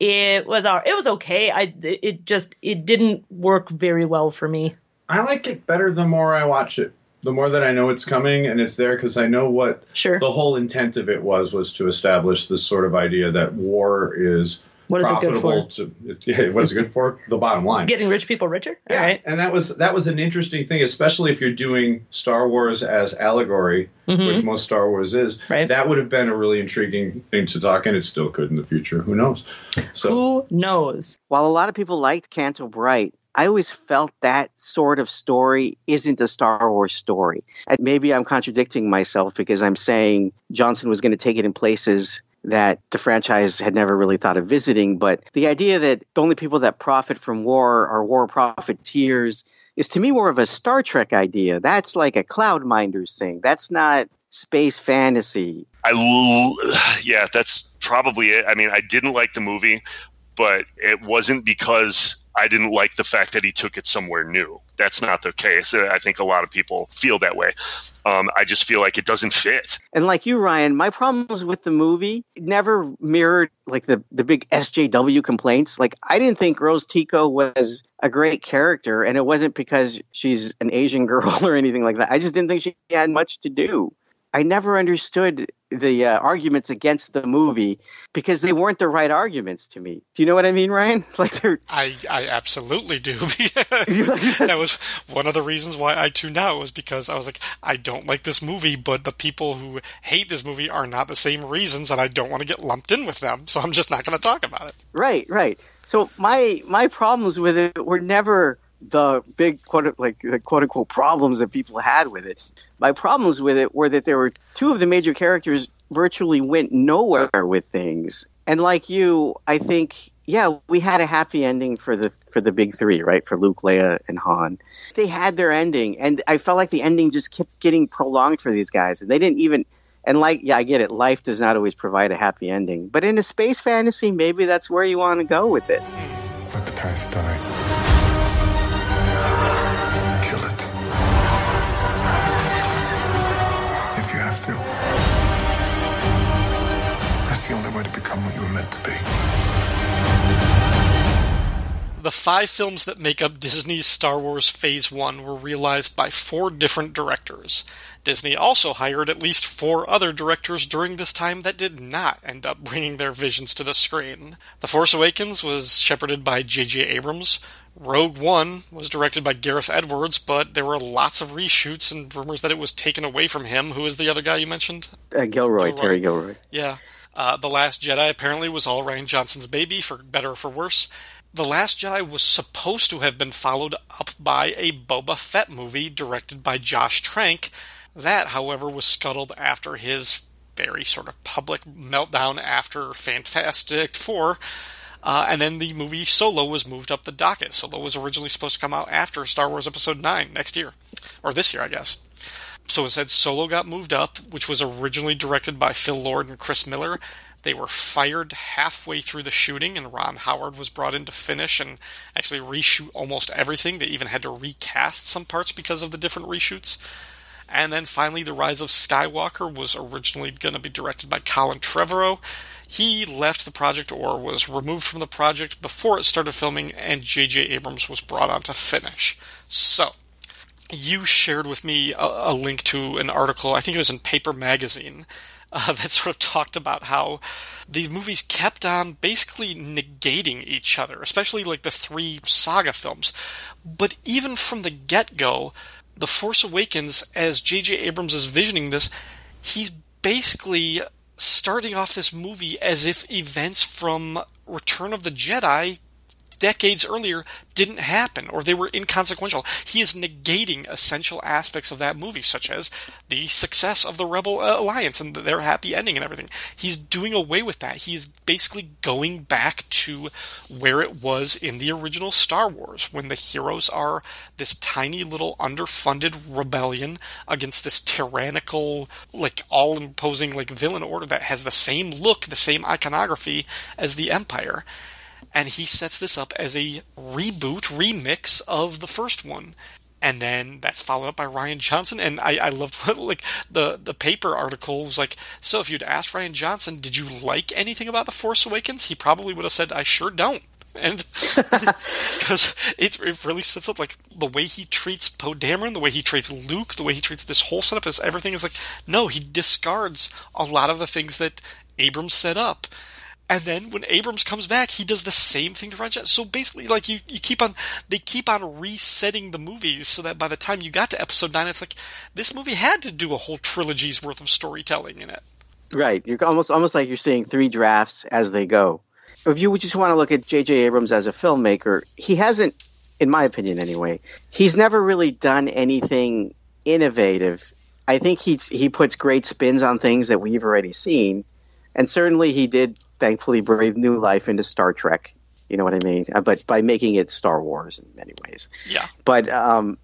It was our, it was okay. I it just it didn't work very well for me. I like it better the more I watch it. The more that I know it's coming and it's there because I know what sure. the whole intent of it was was to establish this sort of idea that war is what is profitable it good for? To, yeah, what's it good for? The bottom line. Getting rich people richer. Yeah, All right. and that was that was an interesting thing, especially if you're doing Star Wars as allegory, Mhm. which most Star Wars is. Right. That would have been a really intriguing thing to talk, and it still could in the future. Who knows? So Who knows? While a lot of people liked Canto Bight, I always felt that sort of story isn't a Star Wars story. And maybe I'm contradicting myself because I'm saying Johnson was going to take it in places that the franchise had never really thought of visiting. But the idea that the only people that profit from war are war profiteers is to me more of a Star Trek idea. That's like a Cloud Minders thing. That's not space fantasy. I l- yeah, that's probably it. I mean, I didn't like the movie, but it wasn't because I didn't like the fact that he took it somewhere new. That's not the case. I think a lot of people feel that way. Um, I just feel like it doesn't fit. And like you, Ryan, my problems with the movie never mirrored like the, the big SJW complaints. Like I didn't think Rose Tico was a great character, and it wasn't because she's an Asian girl or anything like that. I just didn't think she had much to do. I never understood the uh, arguments against the movie because they weren't the right arguments to me. Do you know what I mean, Ryan? Like they're I, I absolutely do. that was one of the reasons why I tuned out was because I was like, I don't like this movie, but the people who hate this movie are not the same reasons, and I don't want to get lumped in with them, so I'm just not going to talk about it. Right, right. So my my problems with it were never the big quote like the quote unquote problems that people had with it. My problems with it were that there were two of the major characters virtually went nowhere with things. And like you, I think yeah, we had a happy ending for the for the big three, right? For Luke, Leia, and Han. They had their ending, and I felt like the ending just kept getting prolonged for these guys, and they didn't even. And like, yeah, I get it. Life does not always provide a happy ending, but in a space fantasy, maybe that's where you want to go with it. Let the past die. The five films that make up Disney's Star Wars Phase 1 were realized by four different directors. Disney also hired at least four other directors during this time that did not end up bringing their visions to the screen. The Force Awakens was shepherded by J.J. Abrams. Rogue One was directed by Gareth Edwards, but there were lots of reshoots and rumors that it was taken away from him. Who is the other guy you mentioned? Uh, Gilroy, Gilroy. Terry Gilroy. Yeah. Uh, the Last Jedi apparently was all Rian Johnson's baby, for better or for worse. The Last Jedi was supposed to have been followed up by a Boba Fett movie directed by Josh Trank. That, however, was scuttled after his very sort of public meltdown after Fantastic Four. Uh, and then the movie Solo was moved up the docket. Solo was originally supposed to come out after Star Wars Episode 9 next year. Or this year, I guess. So instead, Solo got moved up, which was originally directed by Phil Lord and Chris Miller. They were fired halfway through the shooting, and Ron Howard was brought in to finish and actually reshoot almost everything. They even had to recast some parts because of the different reshoots. And then finally, The Rise of Skywalker was originally going to be directed by Colin Trevorrow. He left the project or was removed from the project before it started filming, and J.J. Abrams was brought on to finish. So, you shared with me a, a, link to an article, I think it was in Paper Magazine, uh, that sort of talked about how these movies kept on basically negating each other, especially like the three saga films. But even from the get go, The Force Awakens, as J.J. Abrams is visioning this, he's basically starting off this movie as if events from Return of the Jedi decades earlier didn't happen or they were inconsequential. He is negating essential aspects of that movie, such as the success of the Rebel uh, Alliance and their happy ending and everything. He's doing away with that. He's basically going back to where it was in the original Star Wars, when the heroes are this tiny little underfunded rebellion against this tyrannical, like all imposing like villain order that has the same look, the same iconography as the Empire and he sets this up as a reboot, remix of the first one. And then that's followed up by Rian Johnson, and I, I loved what, like the the paper article was like. So if you'd asked Rian Johnson, did you like anything about the Force Awakens? He probably would have said, "I sure don't." And because it, it really sets up like the way he treats Poe Dameron, the way he treats Luke, the way he treats this whole setup is everything is like no, he discards a lot of the things that Abrams set up. And then when Abrams comes back, he does the same thing to Rian Johnson. So basically, like you, you keep on, they keep on resetting the movies so that by the time you got to Episode Nine, it's like this movie had to do a whole trilogy's worth of storytelling in it. Right. You're almost almost like you're seeing three drafts as they go. If you just want to look at J.J. Abrams as a filmmaker, he hasn't, in my opinion anyway, he's never really done anything innovative. I think he he puts great spins on things that we've already seen, and certainly he did thankfully breathe new life into Star Trek. You know what I mean? But by making it Star Wars in many ways. Yeah. But um,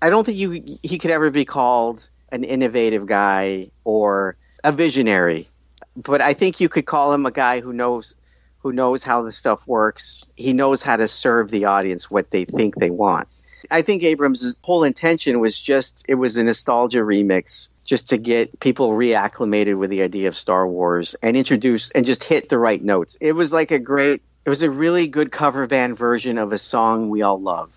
I don't think you he could ever be called an innovative guy or a visionary. But I think you could call him a guy who knows who knows how the stuff works. He knows how to serve the audience what they think they want. I think Abrams' whole intention was just it was a nostalgia remix just to get people reacclimated with the idea of Star Wars and introduce and just hit the right notes. It was like a great it was a really good cover band version of a song we all love.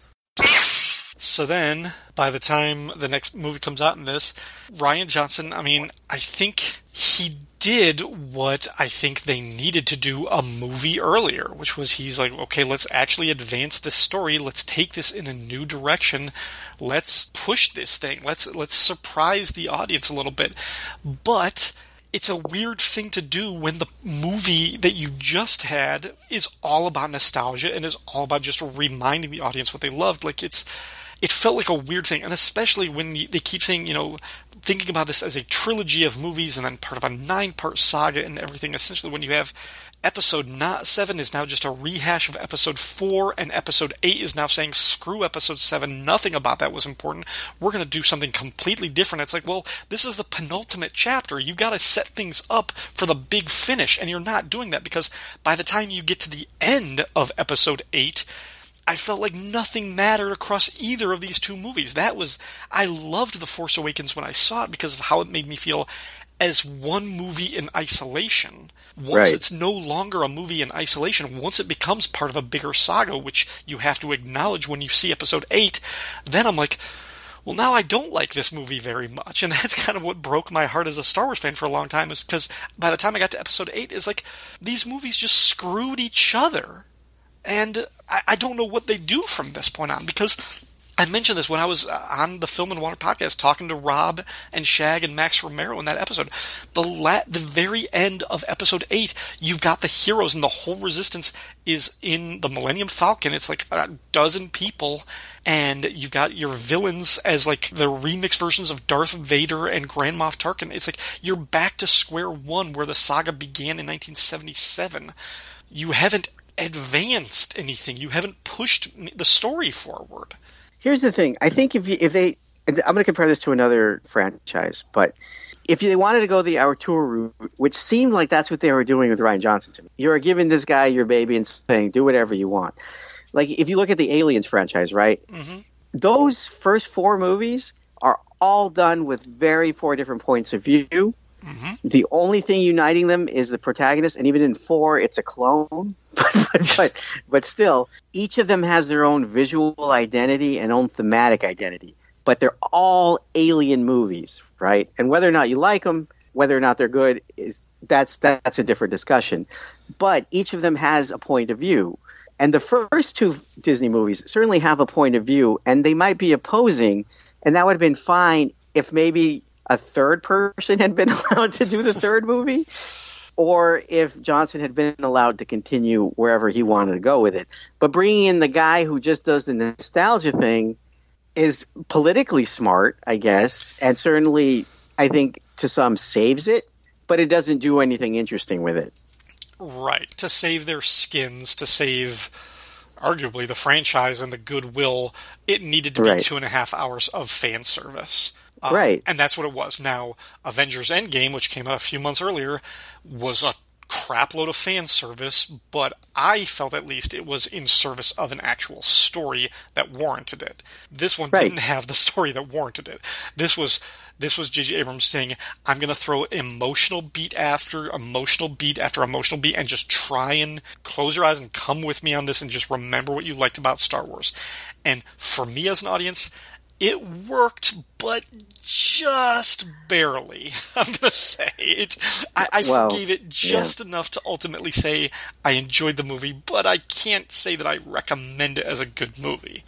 So then, by the time the next movie comes out in this, Rian Johnson, I mean, I think he did what I think they needed to do a movie earlier, which was he's like, okay, let's actually advance this story. Let's take this in a new direction. Let's push this thing. Let's let's surprise the audience a little bit. But it's a weird thing to do when the movie that you just had is all about nostalgia and is all about just reminding the audience what they loved. Like it's it felt like a weird thing, and especially when they keep saying, you know, thinking about this as a trilogy of movies and then part of a nine-part saga and everything. Essentially, when you have episode not seven is now just a rehash of episode four, and episode eight is now saying screw episode seven. Nothing about that was important. We're going to do something completely different. It's like, well, this is the penultimate chapter. You've got to set things up for the big finish, and you're not doing that because by the time you get to the end of episode eight I felt like nothing mattered across either of these two movies. That was I loved The Force Awakens when I saw it because of how it made me feel as one movie in isolation. Once Right. it's no longer a movie in isolation, once it becomes part of a bigger saga, which you have to acknowledge when you see episode 8, then I'm like, well, now I don't like this movie very much. And that's kind of what broke my heart as a Star Wars fan for a long time, is because by the time I got to episode 8, it's like these movies just screwed each other. And I, I don't know what they do from this point on because I mentioned this when I was uh, on the Film and Water podcast talking to Rob and Shag and Max Romero in that episode. The la- the very end of episode 8, you've got the heroes and the whole resistance is in the Millennium Falcon. It's like a dozen people and you've got your villains as like the remix versions of Darth Vader and Grand Moff Tarkin. It's like you're back to square one where the saga began in 1977. You haven't advanced anything. You haven't pushed the story forward. Here's the thing. I think if you, if they, and I'm going to compare this to another franchise, but if they wanted to go the auteur route, which seemed like that's what they were doing with Rian Johnson to me, you are giving this guy your baby and saying, do whatever you want. Like if you look at the Aliens franchise, right? Mm-hmm. Those first four movies are all done with very four different points of view. Mm-hmm. The only thing uniting them is the protagonist, and even in four, it's a clone. but, but but still, each of them has their own visual identity and own thematic identity. But they're all alien movies, right? And whether or not you like them, whether or not they're good, is that's that's a different discussion. But each of them has a point of view. And the first two Disney movies certainly have a point of view, and they might be opposing, and that would have been fine if maybe a third person had been allowed to do the third movie, or if Johnson had been allowed to continue wherever he wanted to go with it. But bringing in the guy who just does the nostalgia thing is politically smart, I guess, and certainly I think to some saves it, but it doesn't do anything interesting with it. Right. To save their skins, to save arguably the franchise and the goodwill, it needed to be Right. two and a half hours of fan service. Um, Right. And that's what it was. Now, Avengers Endgame, which came out a few months earlier, was a crapload of fan service, but I felt at least it was in service of an actual story that warranted it. This one Right. didn't have the story that warranted it. This was this was J.J. Abrams saying, "I'm going to throw emotional beat after emotional beat after emotional beat, and just try and close your eyes and come with me on this, and just remember what you liked about Star Wars." And for me as an audience, it worked, but just barely. I'm to say it. I, I Well, forgave it just enough to ultimately say I enjoyed the movie, but I can't say that I recommend it as a good movie.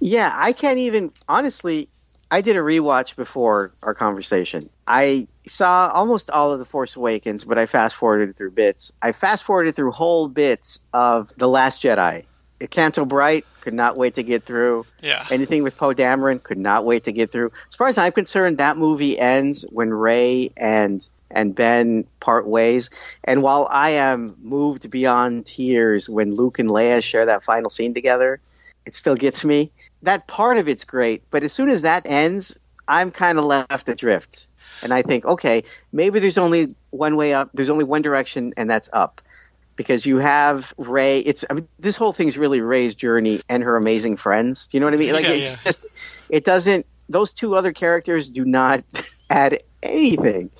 Yeah, I can't even honestly. I did a rewatch before our conversation. I saw almost all of The Force Awakens, but I fast forwarded through bits. I fast forwarded through whole bits of The Last Jedi. Canto Bight could not wait to get through. Yeah. Anything with Poe Dameron could not wait to get through. As far as I'm concerned, that movie ends when Rey and and Ben part ways. And while I am moved beyond tears when Luke and Leia share that final scene together, it still gets me. That part of it's great, but as soon as that ends, I'm kind of left adrift. And I think, okay, maybe there's only one way up. There's only one direction, and that's up. Because you have Rey. It's I mean, this whole thing's really Rey's journey and her amazing friends. Do you know what I mean? Like Yeah, it's yeah. just it doesn't. Those two other characters do not add anything.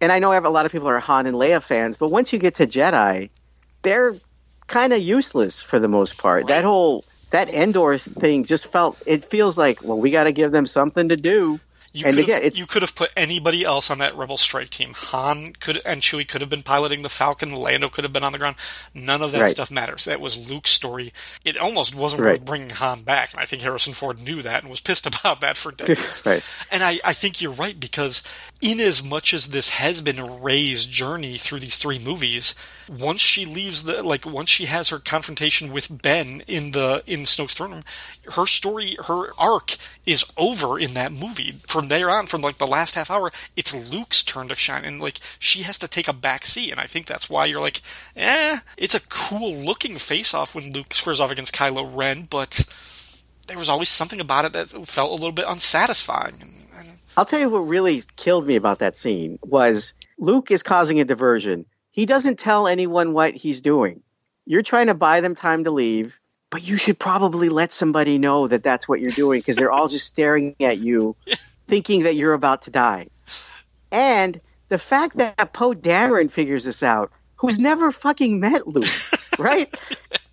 And I know I have a lot of people are Han and Leia fans, but once you get to Jedi, they're kind of useless for the most part. That whole that Endor thing just felt it feels like well we got to give them something to do. You and could again, have, it's you could have put anybody else on that Rebel strike team. Han could and Chewie could have been piloting the Falcon. Lando could have been on the ground. None of that Right. stuff matters. That was Luke's story. It almost wasn't Right. worth bringing Han back, and I think Harrison Ford knew that and was pissed about that for decades. right. And I, I think you're right because in as much as this has been Rey's journey through these three movies, once she leaves the like once she has her confrontation with Ben in the in Snoke's throne room, her story, her arc is over in that movie. From there on, from like the last half hour, it's Luke's turn to shine, and like she has to take a back seat. And I think that's why you're like, eh, it's a cool looking face off when Luke squares off against Kylo Ren, but there was always something about it that felt a little bit unsatisfying. I'll tell you what really killed me about that scene was Luke is causing a diversion. He doesn't tell anyone what he's doing. You're trying to buy them time to leave, but you should probably let somebody know that that's what you're doing because they're all just staring at you, thinking that you're about to die. And the fact that Poe Dameron figures this out, who's never fucking met Luke, right?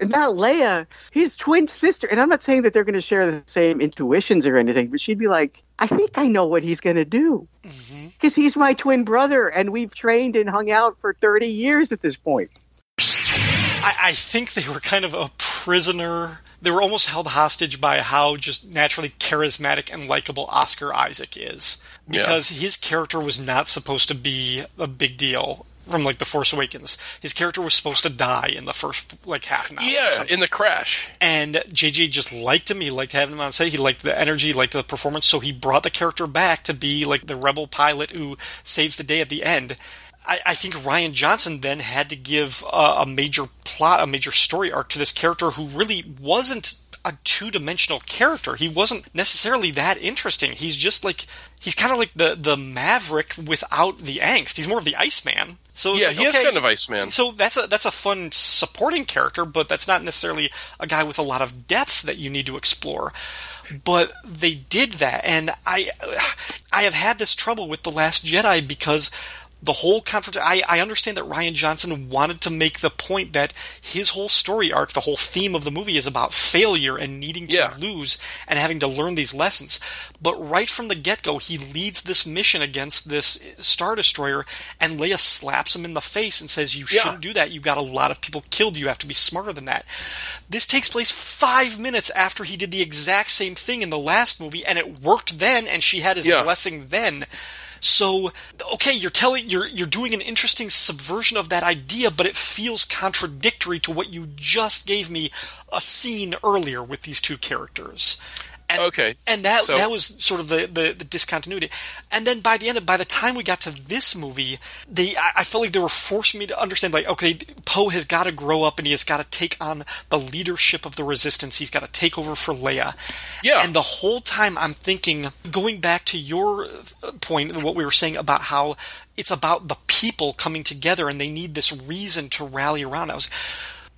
And not Leia, his twin sister. And I'm not saying that they're going to share the same intuitions or anything, but she'd be like, I think I know what he's going to do. Mm-hmm. Because he's my twin brother, and we've trained and hung out for 30 years at this point. I, I think they were kind of a prisoner. They were almost held hostage by how just naturally charismatic and likable Oscar Isaac is. Because his character was not supposed to be a big deal from like the Force Awakens. His character was supposed to die in the first like half an hour. Yeah, in the crash. And JJ just liked him. He liked having him on set. He liked the energy, he liked the performance. So he brought the character back to be like the rebel pilot who saves the day at the end. I, I think Rian Johnson then had to give a, a major plot, a major story arc to this character who really wasn't a two dimensional character. He wasn't necessarily that interesting. He's just like he's kind of like the the Maverick without the angst. He's more of the Iceman. So yeah, like, he is kind of Iceman. So that's a that's a fun supporting character, but that's not necessarily a guy with a lot of depth that you need to explore. But they did that, and I I have had this trouble with the Last Jedi because the whole conflict. I, I understand that Rian Johnson wanted to make the point that his whole story arc, the whole theme of the movie, is about failure and needing to Yeah. lose and having to learn these lessons. But right from the get go, he leads this mission against this Star Destroyer, and Leia slaps him in the face and says, You Yeah. shouldn't do that. You got a lot of people killed. You have to be smarter than that. This takes place five minutes after he did the exact same thing in the last movie, and it worked then, and she had his Yeah. blessing then. So okay, you're telling you're you're doing an interesting subversion of that idea, but it feels contradictory to what you just gave me a scene earlier with these two characters. And, Okay, and that so- that was sort of the, the, the discontinuity. And then by the end, of, by the time we got to this movie, they I, I felt like they were forcing me to understand, like, okay, Poe has got to grow up and he has got to take on the leadership of the Resistance. He's got to take over for Leia. Yeah. And the whole time I'm thinking, going back to your uh, point, what we were saying about how it's about the people coming together and they need this reason to rally around. I was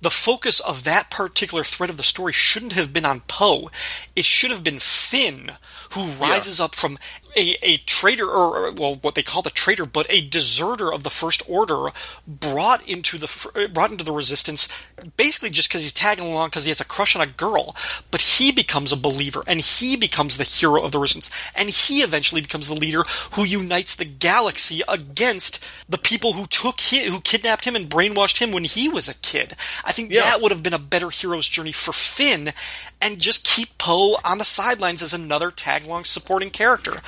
the focus of that particular thread of the story shouldn't have been on Poe. It should have been Finn, who rises up from a, a traitor, or, or, well, what they call the traitor, but a deserter of the First Order, brought into the brought into the Resistance, basically just because he's tagging along because he has a crush on a girl. But he becomes a believer, and he becomes the hero of the Resistance, and he eventually becomes the leader who unites the galaxy against the people who took hi who kidnapped him and brainwashed him when he was a kid. I think Yeah. that would have been a better hero's journey for Finn, and just keep Poe on the sidelines as another tag along supporting character.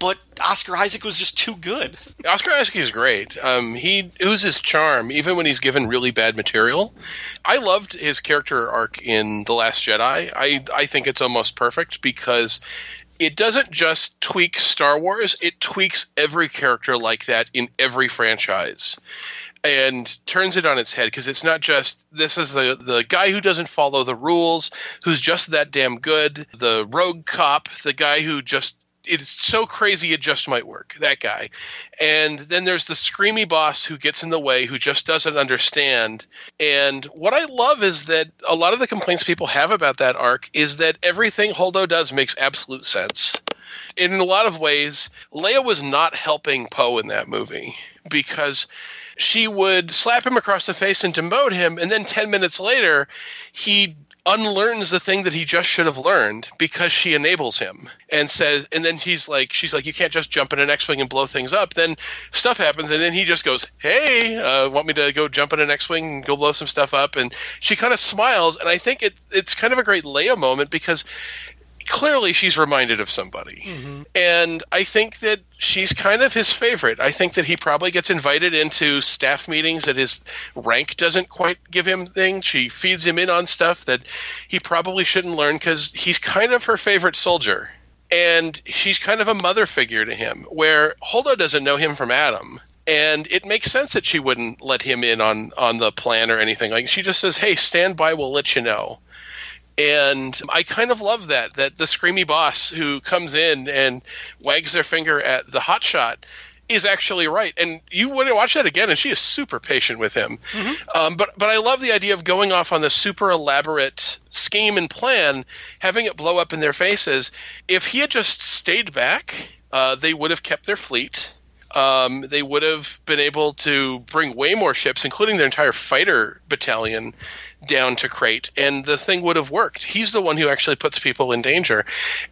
But Oscar Isaac was just too good. Oscar Isaac is great. Um, he oozes charm even when he's given really bad material. I loved his character arc in The Last Jedi. I I think it's almost perfect because it doesn't just tweak Star Wars; it tweaks every character like that in every franchise. And turns it on its head because it's not just this is the the guy who doesn't follow the rules, who's just that damn good, the rogue cop, the guy who just it's so crazy it just might work. That guy. And then there's the screamy boss who gets in the way, who just doesn't understand. And what I love is that a lot of the complaints people have about that arc is that everything Holdo does makes absolute sense. In a lot of ways, Leia was not helping Poe in that movie because she would slap him across the face and demote him, and then 10 minutes later, he unlearns the thing that he just should have learned because she enables him and says and then he's like she's like you can't just jump in an x-wing and blow things up. Then stuff happens and then he just goes hey uh, want me to go jump in an x-wing and go blow some stuff up? And she kind of smiles. And i think it, it's kind of a great leia moment because clearly she's reminded of somebody. And I think that she's kind of his favorite. I think that he probably gets invited into staff meetings that his rank doesn't quite give him things. She feeds him in on stuff that he probably shouldn't learn because he's kind of her favorite soldier. And she's kind of a mother figure to him, where Holdo doesn't know him from Adam. And it makes sense that she wouldn't let him in on, on the plan or anything. Like she just says, "Hey, stand by. We'll let you know." And I kind of love that that the screamy boss who comes in and wags their finger at the hotshot is actually right. And you want to watch that again, and she is super patient with him. Um, but but I love the idea of going off on this super elaborate scheme and plan, having it blow up in their faces. If he had just stayed back, uh, they would have kept their fleet. Um, they would have been able to bring way more ships, including their entire fighter battalion, down to Crait, and the thing would have worked. He's the one who actually puts people in danger.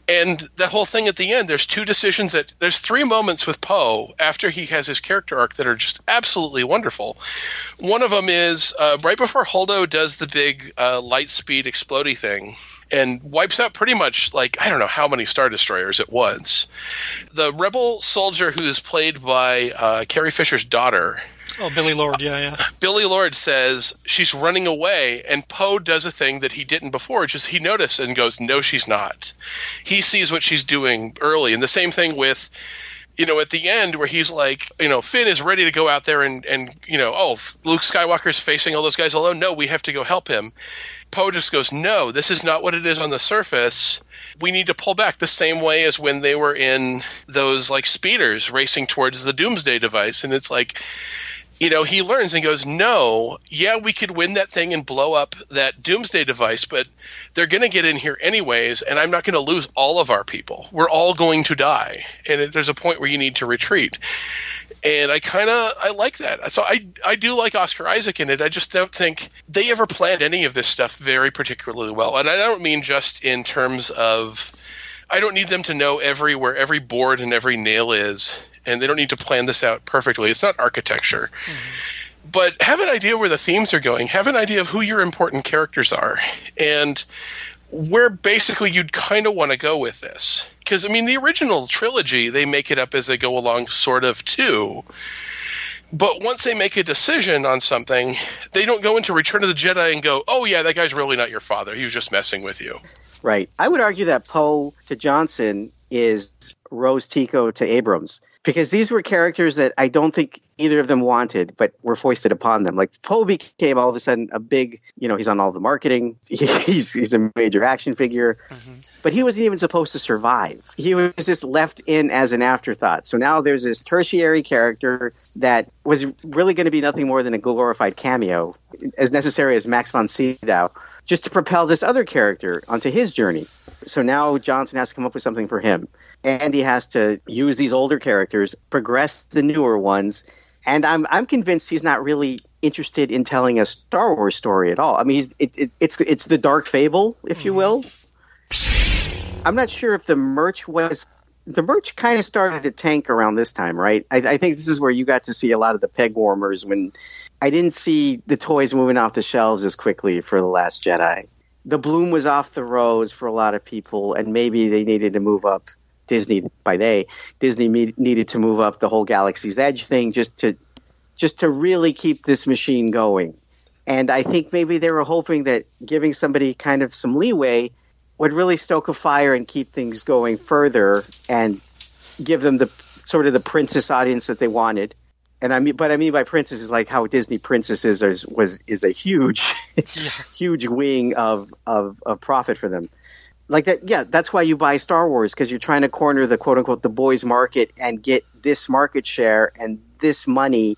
And the whole thing at the end, there's two decisions that there's three moments with Poe after he has his character arc that are just absolutely wonderful. One of them is uh, right before Holdo does the big uh, light speed explody thing and wipes out pretty much like I don't know how many star destroyers at once. The rebel soldier who is played by uh, Carrie Fisher's daughter. Oh, Billie Lourd, yeah, yeah. Billie Lourd says she's running away, and Poe does a thing that he didn't before. Just he noticed and goes, "No, she's not." He sees what she's doing early, and the same thing with you know, at the end where he's like, you know, Finn is ready to go out there and, and you know, oh, Luke Skywalker's facing all those guys alone. No, we have to go help him. Poe just goes, no, this is not what it is on the surface. We need to pull back the same way as when they were in those like speeders racing towards the Doomsday device. And it's like, you know, he learns and goes, no, yeah, we could win that thing and blow up that Doomsday device, but they're going to get in here anyways, and I'm not going to lose all of our people. We're all going to die, and there's a point where you need to retreat. And I kind of I like that. So I I do like Oscar Isaac in it. I just don't think they ever planned any of this stuff very particularly well. And I don't mean just in terms of I don't need them to know every where every board and every nail is and they don't need to plan this out perfectly. It's not architecture. Mm-hmm. But have an idea where the themes are going. Have an idea of who your important characters are. And where basically you'd kind of want to go with this. Because, I mean, the original trilogy, they make it up as they go along, sort of, too. But once they make a decision on something, they don't go into Return of the Jedi and go, oh, yeah, that guy's really not your father. He was just messing with you. Right. I would argue that Poe to Johnson is Rose Tico to Abrams because these were characters that I don't think either of them wanted, but were foisted upon them. Like Poe became all of a sudden a big, you know, he's on all the marketing. He's he's a major action figure, mm-hmm. but he wasn't even supposed to survive. He was just left in as an afterthought. So now there's this tertiary character that was really going to be nothing more than a glorified cameo, as necessary as Max von Sydow, just to propel this other character onto his journey. So now Johnson has to come up with something for him. Andy has to use these older characters, progress the newer ones, and I'm I'm convinced he's not really interested in telling a Star Wars story at all. I mean, it, it, it's it's the dark fable, if you will. I'm not sure if the merch was the merch kind of started to tank around this time, right? I, I, think this is where you got to see a lot of the peg warmers when I didn't see the toys moving off the shelves as quickly for the Last Jedi. The bloom was off the rose for a lot of people, and maybe they needed to move up Disney by they Disney me- needed to move up the whole Galaxy's Edge thing just to just to really keep this machine going. And I think maybe they were hoping that giving somebody kind of some leeway would really stoke a fire and keep things going further and give them the sort of the princess audience that they wanted. And I mean, but I mean by princess is like how Disney princesses is, was is a huge, yeah. huge wing of, of of profit for them like that yeah that's why you buy star wars because you're trying to corner the quote unquote the boys market and get this market share and this money.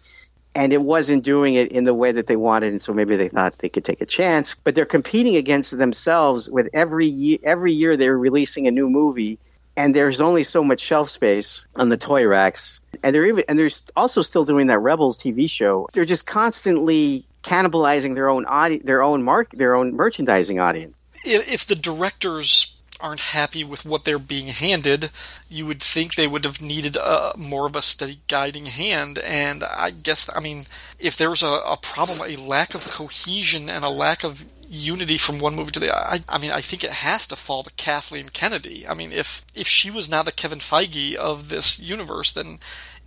And it wasn't doing it in the way that they wanted and so maybe they thought they could take a chance. But they're competing against themselves with every year every year they're releasing a new movie and there's only so much shelf space on the toy racks. And they're even and they're also still doing that rebels tv show. They're just constantly cannibalizing their own audi- their own mark their own merchandising audience if the directors aren't happy with what they're being handed, you would think they would have needed a, more of a steady guiding hand. And I guess, I mean, if there's a, a problem, a lack of cohesion and a lack of unity from one movie to the I, I mean, I think it has to fall to Kathleen Kennedy. I mean, if if she was not the Kevin Feige of this universe, then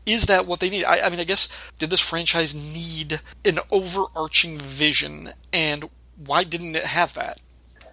is that what they need? I, I mean, I guess did this franchise need an overarching vision, and why didn't it have that?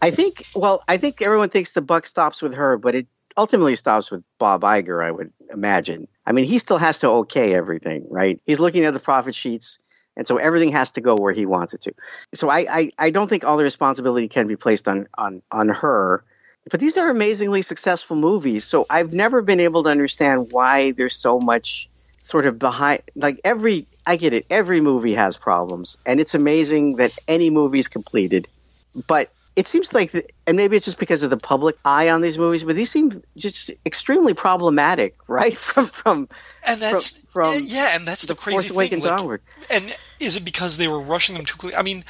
I think. Well, I think everyone thinks the buck stops with her, but it ultimately stops with Bob Iger. I would imagine. I mean, he still has to okay everything, right? He's looking at the profit sheets, and so everything has to go where he wants it to. So I, I, I don't think all the responsibility can be placed on on on her. But these are amazingly successful movies, so I've never been able to understand why there's so much sort of behind like every I get it every movie has problems and it's amazing that any movie is completed but it seems like, the, and maybe it's just because of the public eye on these movies, but these seem just extremely problematic, right? From from and that's from, from yeah, and that's the, the crazy Force Awakens thing. like- onward. And is it because they were rushing them too quickly? I mean,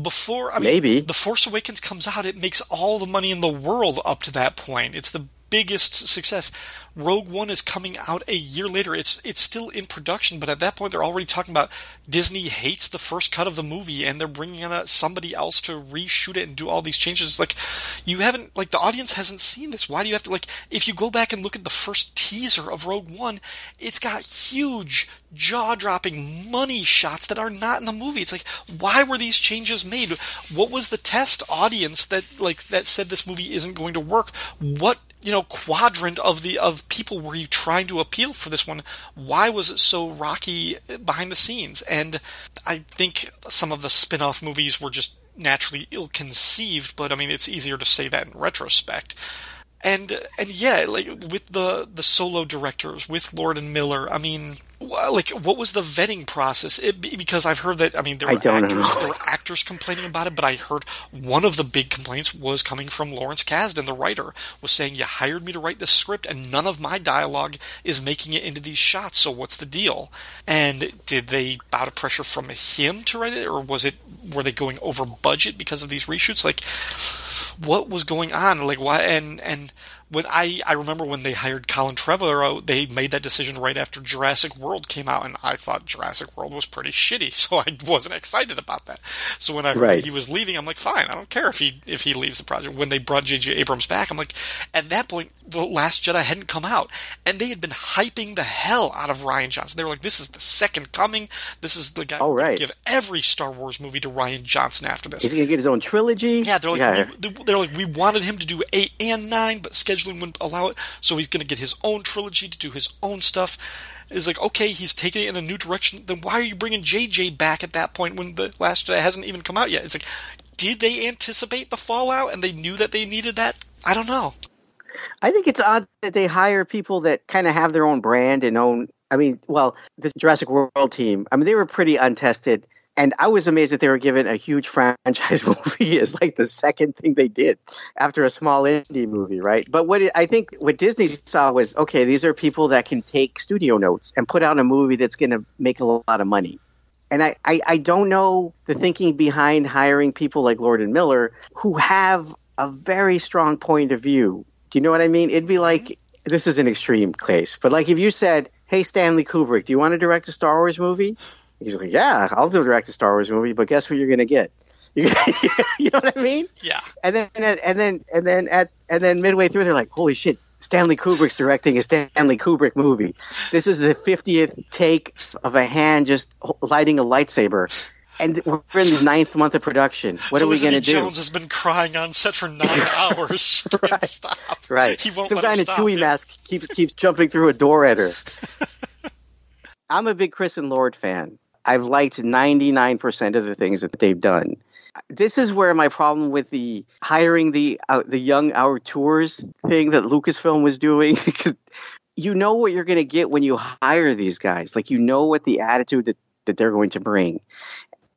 before I mean, Maybe. the Force Awakens comes out, it makes all the money in the world up to that point. It's the biggest success. Rogue One is coming out a year later. It's it's still in production, but at that point they're already talking about Disney hates the first cut of the movie and they're bringing in a, somebody else to reshoot it and do all these changes. Like you haven't like the audience hasn't seen this. Why do you have to like if you go back and look at the first teaser of Rogue One, it's got huge jaw-dropping money shots that are not in the movie. It's like why were these changes made? What was the test audience that like that said this movie isn't going to work? What you know quadrant of the of people were you trying to appeal for this one? Why was it so rocky behind the scenes? And i think some of the spin-off movies were just naturally ill-conceived but i mean it's easier to say that in retrospect. And and yeah like with the the solo directors with lord and miller i mean like what was the vetting process? It, because i've heard that i mean there were actors there were actors complaining about it but i heard one of the big complaints was coming from lawrence kasdan the writer was saying you hired me to write this script and none of my dialogue is making it into these shots so what's the deal? And did they bow to pressure from him to write it or was it were they going over budget because of these reshoots? Like what was going on? Like why and and when I, I remember when they hired Colin Trevorrow, they made that decision right after Jurassic World came out, and I thought Jurassic World was pretty shitty, so I wasn't excited about that. So when I heard Right. he was leaving, I'm like, fine, I don't care if he if he leaves the project. When they brought J.J. Abrams back, I'm like, at that point, the Last Jedi hadn't come out, and they had been hyping the hell out of Rian Johnson. They were like, this is the second coming. This is the guy Oh, right. give every Star Wars movie to Rian Johnson after this. He's gonna get his own trilogy? Yeah, they're like yeah. We, they're like we wanted him to do eight and nine, but scheduling wouldn't allow it, so he's going to get his own trilogy to do his own stuff. It's like okay, he's taking it in a new direction. Then why are you bringing JJ back at that point when the Last Jedi hasn't even come out yet? It's like, did they anticipate the fallout and they knew that they needed that? I don't know. I think it's odd that they hire people that kind of have their own brand and own. I mean, well, the Jurassic World team. I mean, they were pretty untested, and I was amazed that they were given a huge franchise movie as like the second thing they did after a small indie movie, right? But what I think what Disney saw was okay, these are people that can take studio notes and put out a movie that's going to make a lot of money. And I, I, I don't know the thinking behind hiring people like Lord and Miller who have a very strong point of view. Do you know what I mean? It'd be mm-hmm. like this is an extreme case, but like if you said, "Hey Stanley Kubrick, do you want to direct a Star Wars movie?" He's like, "Yeah, I'll do direct a Star Wars movie, but guess what you're going to get?" you know what I mean? Yeah. And then and then and then at and then midway through, they're like, "Holy shit!" Stanley Kubrick's directing a Stanley Kubrick movie. This is the 50th take of a hand just lighting a lightsaber. And we're in the ninth month of production. What so are we going to do? Jones has been crying on set for nine hours. right. Stop. Right. He won't Some guy in a yeah. mask keeps keeps jumping through a door at her. I'm a big Chris and Lord fan. I've liked 99% of the things that they've done. This is where my problem with the hiring the uh, the young auteurs thing that Lucasfilm was doing. you know what you're going to get when you hire these guys. Like you know what the attitude that, that they're going to bring.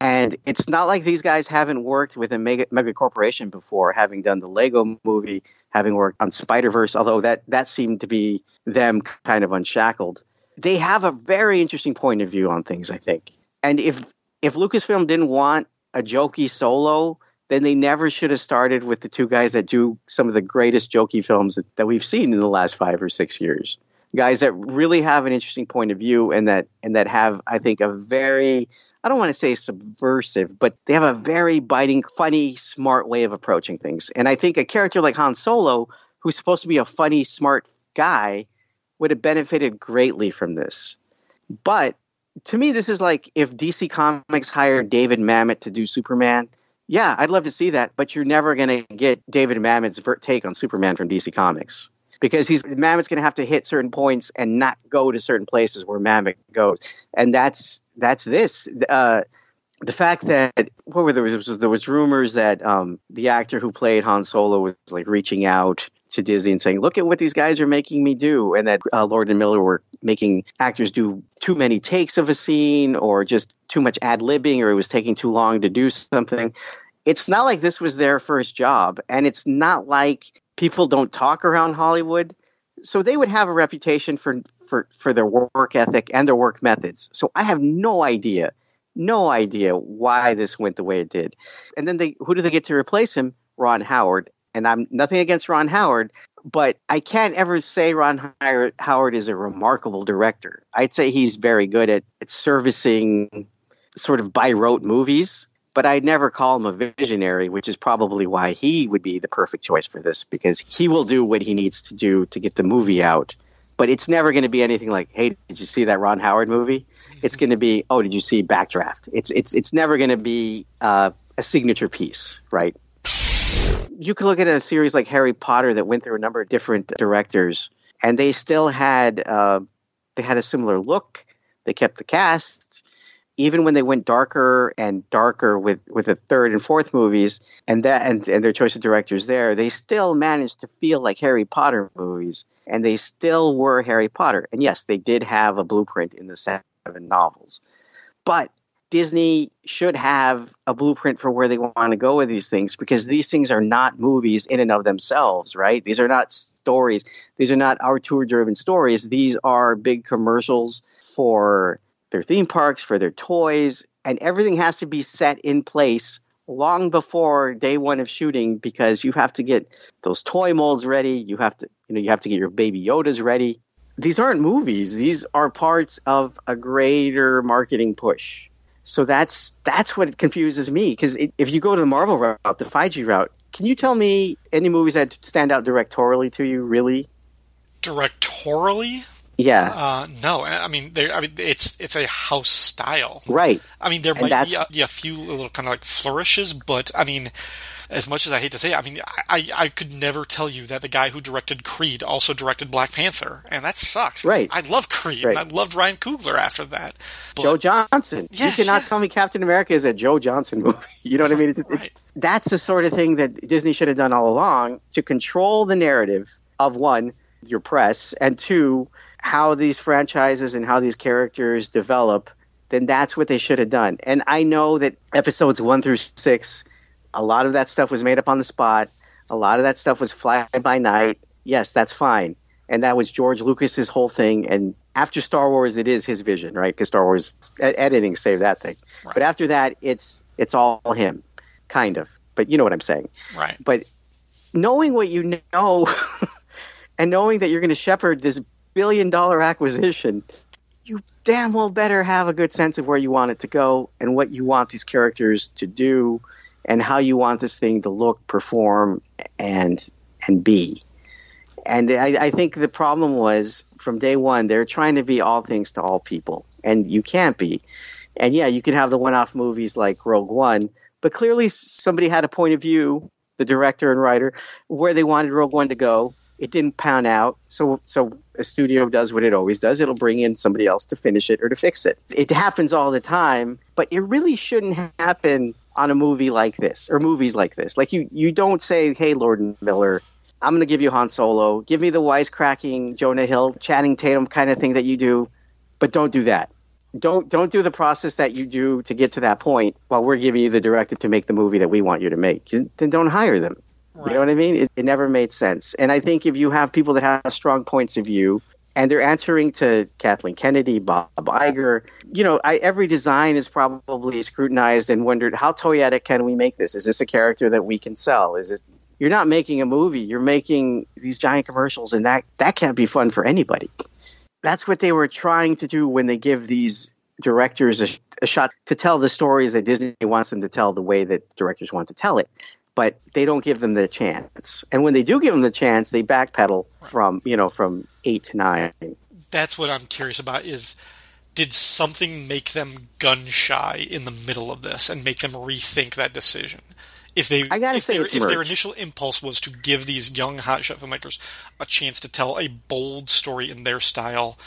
And it's not like these guys haven't worked with a mega, mega corporation before, having done the Lego movie, having worked on Spider Verse, although that, that seemed to be them kind of unshackled. They have a very interesting point of view on things, I think. And if if Lucasfilm didn't want a jokey solo, then they never should have started with the two guys that do some of the greatest jokey films that, that we've seen in the last five or six years. Guys that really have an interesting point of view and that and that have, I think, a very I don't want to say subversive, but they have a very biting, funny, smart way of approaching things. And I think a character like Han Solo, who's supposed to be a funny, smart guy, would have benefited greatly from this. But to me, this is like if DC Comics hired David Mamet to do Superman. Yeah, I'd love to see that, but you're never going to get David Mamet's take on Superman from DC Comics because he's Mamet's going to have to hit certain points and not go to certain places where Mamet goes, and that's that's this. Uh, the fact that what were there was there was rumors that um, the actor who played Han Solo was like reaching out to Disney and saying, "Look at what these guys are making me do," and that uh, Lord and Miller were making actors do too many takes of a scene or just too much ad libbing or it was taking too long to do something. it's not like this was their first job, and it's not like people don't talk around Hollywood. So they would have a reputation for for for their work ethic and their work methods. So I have no idea, no idea why this went the way it did. And then they who do they get to replace him? Ron Howard. And I'm nothing against Ron Howard, but I can't ever say Ron Howard is a remarkable director. I'd say he's very good at, at servicing sort of by rote movies, but I'd never call him a visionary, which is probably why he would be the perfect choice for this because he will do what he needs to do to get the movie out. But it's never going to be anything like, "Hey, did you see that Ron Howard movie?" It's going to be, "Oh, did you see Backdraft?" It's it's it's never going to be uh, a signature piece, right? You could look at a series like Harry Potter that went through a number of different directors, and they still had uh, they had a similar look. They kept the cast, even when they went darker and darker with with the third and fourth movies, and that and, and their choice of directors there, they still managed to feel like Harry Potter movies, and they still were Harry Potter. And yes, they did have a blueprint in the seven novels, but Disney should have a blueprint for where they want to go with these things because these things are not movies in and of themselves, right? These are not stories. These are not auteur driven stories. These are big commercials for their theme parks, for their toys, and everything has to be set in place long before day one of shooting because you have to get those toy molds ready. You have to, you know, you have to get your baby Yodas ready. These aren't movies. These are parts of a greater marketing push. So that's that's what confuses me because if you go to the Marvel route, the Feige route, can you tell me any movies that stand out directorially to you? Really? Directorially? Yeah. Uh, no, I mean, I mean, it's it's a house style, right? I mean, there and might be a, be a, few little kind of like flourishes, but I mean, as much as I hate to say it, I mean, I, I could never tell you that the guy who directed Creed also directed Black Panther, and that sucks. Right. I love Creed, right. and I loved Ryan Coogler after that. But, Joe Johnston. Yeah, you cannot yeah. tell me Captain America is a Joe Johnston movie. You know what I mean? It's, right. it's, that's the sort of thing that Disney should have done all along to control the narrative of one, your press, and two, how these franchises and how these characters develop, then that's what they should have done. And I know that episodes one through six, a lot of that stuff was made up on the spot. A lot of that stuff was fly by night. Yes, that's fine. And that was George Lucas's whole thing. And after Star Wars, it is his vision, right? Because Star Wars ed- editing saved that thing. Right. But after that, it's it's all him, kind of. But you know what I'm saying. Right. But knowing what you know, and knowing that you're going to shepherd this billion dollar acquisition, you damn well better have a good sense of where you want it to go and what you want these characters to do and how you want this thing to look, perform, and and be. And I, I think the problem was from day one they're trying to be all things to all people, and you can't be. And yeah, you can have the one-off movies like Rogue One, but clearly somebody had a point of view, the director and writer, where they wanted Rogue One to go. It didn't pound out, so so a studio does what it always does. It'll bring in somebody else to finish it or to fix it. It happens all the time, but it really shouldn't happen on a movie like this or movies like this. Like you, you don't say, "Hey, Lord Miller, I'm going to give you Han Solo. Give me the wisecracking Jonah Hill, Channing Tatum kind of thing that you do, but don't do that. Don't don't do the process that you do to get to that point while we're giving you the directive to make the movie that we want you to make. Then don't hire them. Right. You know what I mean? It, it never made sense. And I think if you have people that have strong points of view and they're answering to Kathleen Kennedy, Bob Iger. You know, I, every design is probably scrutinized and wondered how toyetic can we make this? Is this a character that we can sell? Is it? You're not making a movie. You're making these giant commercials, and that that can't be fun for anybody. That's what they were trying to do when they give these directors a, a shot to tell the stories that Disney wants them to tell the way that directors want to tell it but they don't give them the chance. And when they do give them the chance, they backpedal from you know from eight to nine. That's what I'm curious about. Is did something make them gun shy in the middle of this and make them rethink that decision? If they, I gotta if, say, their, if their initial impulse was to give these young hotshot filmmakers a chance to tell a bold story in their style,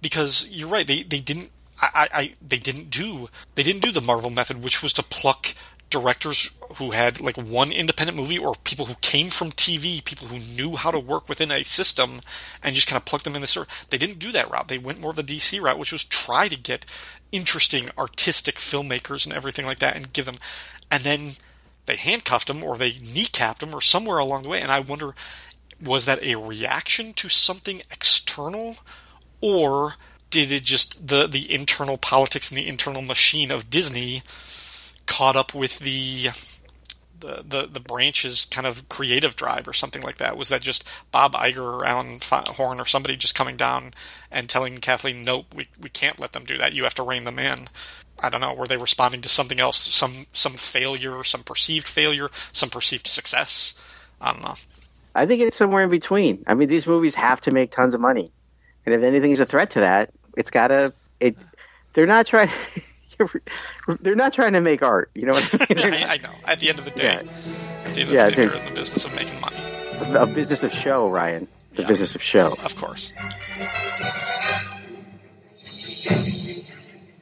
because you're right, they they didn't. I, I they didn't do they didn't do the Marvel method, which was to pluck directors who had like one independent movie or people who came from TV, people who knew how to work within a system and just kind of pluck them in the story. They didn't do that route. They went more of the DC route, which was try to get interesting artistic filmmakers and everything like that and give them and then they handcuffed them or they kneecapped them or somewhere along the way. And I wonder, was that a reaction to something external, or did it just the the internal politics and the internal machine of Disney caught up with the the, the, branch's kind of creative drive or something like that? Was that just Bob Iger or Alan Horn or somebody just coming down and telling Kathleen, nope, we, we can't let them do that. You have to rein them in. I don't know. Were they responding to something else, some some failure, some perceived failure, some perceived success? I don't know. I think it's somewhere in between. I mean, these movies have to make tons of money, and if anything is a threat to that, it's gotta. It. They're not trying. they're not trying to make art. You know what I mean? I, I, know. At the end of the day, yeah. at the end of yeah, the day, they're in the business of making money. A business of show, Ryan. The yeah. business of show. Of course.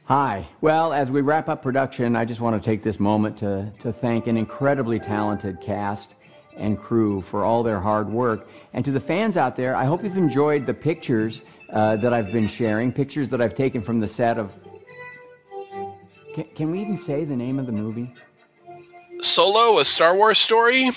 Hi. Well, as we wrap up production, I just want to take this moment to, to thank an incredibly talented cast and crew for all their hard work. And to the fans out there, I hope you've enjoyed the pictures uh, that I've been sharing, pictures that I've taken from the set of can, can we even say the name of the movie? Solo, a Star Wars story?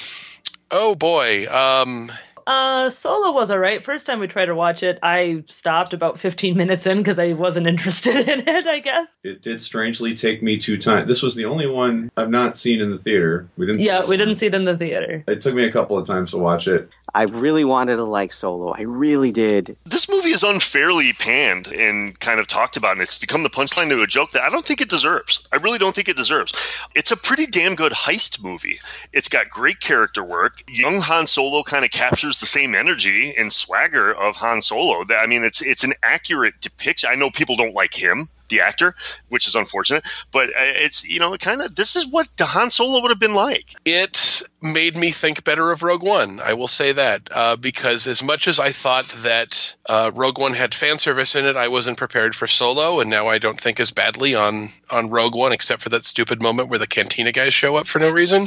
Oh boy. Um, uh, Solo was alright. First time we tried to watch it, I stopped about 15 minutes in because I wasn't interested in it. I guess it did strangely take me two times. This was the only one I've not seen in the theater. We didn't. Yeah, we didn't see it in the theater. It took me a couple of times to watch it. I really wanted to like Solo. I really did. This movie is unfairly panned and kind of talked about, and it's become the punchline to a joke that I don't think it deserves. I really don't think it deserves. It's a pretty damn good heist movie. It's got great character work. Young Han Solo kind of captures the same energy and swagger of Han Solo. I mean, it's it's an accurate depiction. I know people don't like him the actor, which is unfortunate. But uh, it's you know kind of this is what Han Solo would have been like. It made me think better of Rogue One. I will say that uh, because as much as I thought that uh, Rogue One had fan service in it, I wasn't prepared for Solo, and now I don't think as badly on on Rogue One, except for that stupid moment where the Cantina guys show up for no reason.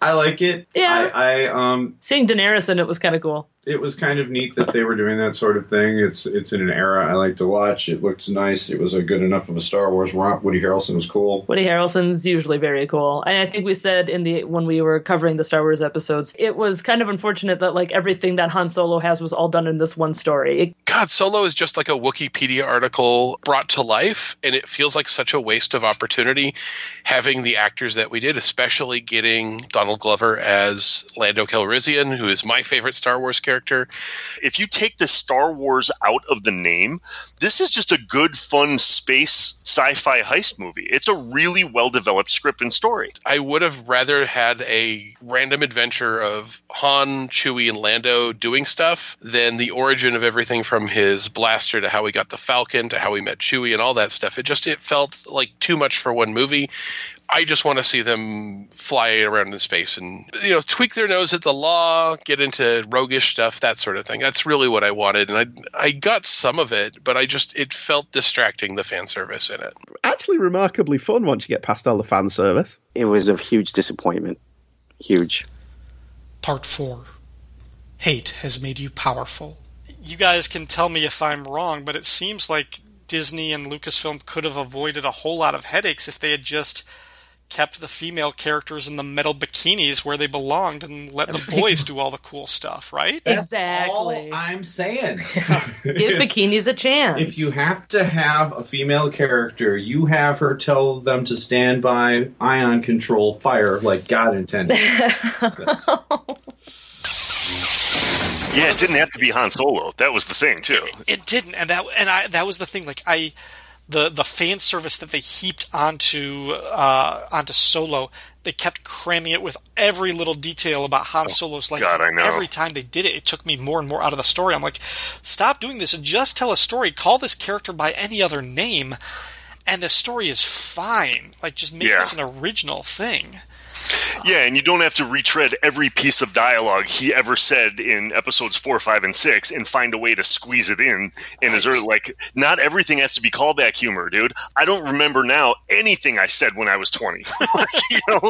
I like it. Yeah, I, I um seeing Daenerys in it was kind of cool it was kind of neat that they were doing that sort of thing. It's it's in an era I like to watch. It looked nice. It was a good enough of a Star Wars romp. Woody Harrelson was cool. Woody Harrelson's usually very cool. And I think we said in the when we were covering the Star Wars episodes, it was kind of unfortunate that like everything that Han Solo has was all done in this one story. It, God, Solo is just like a Wikipedia article brought to life, and it feels like such a waste of opportunity having the actors that we did, especially getting Donald Glover as Lando Calrissian, who is my favorite Star Wars character. If you take the Star Wars out of the name, this is just a good, fun space sci-fi heist movie. It's a really well-developed script and story. I would have rather had a random adventure of Han, Chewie, and Lando doing stuff than the origin of everything from his blaster to how he got the Falcon to how he met Chewie and all that stuff. It just it felt like too much for one movie. I just want to see them fly around in space and you know tweak their nose at the law, get into roguish stuff, that sort of thing. That's really what I wanted, and I I got some of it, but I just it felt distracting the fan service in it. Actually, remarkably fun once you get past all the fan service. It was a huge disappointment, huge. Part four. Hate has made you powerful. You guys can tell me if I'm wrong, but it seems like Disney and Lucasfilm could have avoided a whole lot of headaches if they had just kept the female characters in the metal bikinis where they belonged and let the boys do all the cool stuff, right? That's exactly. all I'm saying. Give bikinis a chance. If you have to have a female character, you have her tell them to stand by ion control fire like God intended. Yeah, it didn't have to be Han Solo. That was the thing too. It, it didn't, and that and I that was the thing. Like I, the the fan service that they heaped onto uh, onto Solo, they kept cramming it with every little detail about Han oh, Solo's life. God, I know. Every time they did it, it took me more and more out of the story. I'm like, stop doing this and just tell a story. Call this character by any other name, and the story is fine. Like, just make yeah. this an original thing. Yeah, and you don't have to retread every piece of dialogue he ever said in episodes four, five, and six, and find a way to squeeze it in. And is there like not everything has to be callback humor, dude? I don't remember now anything I said when I was twenty. like, you know,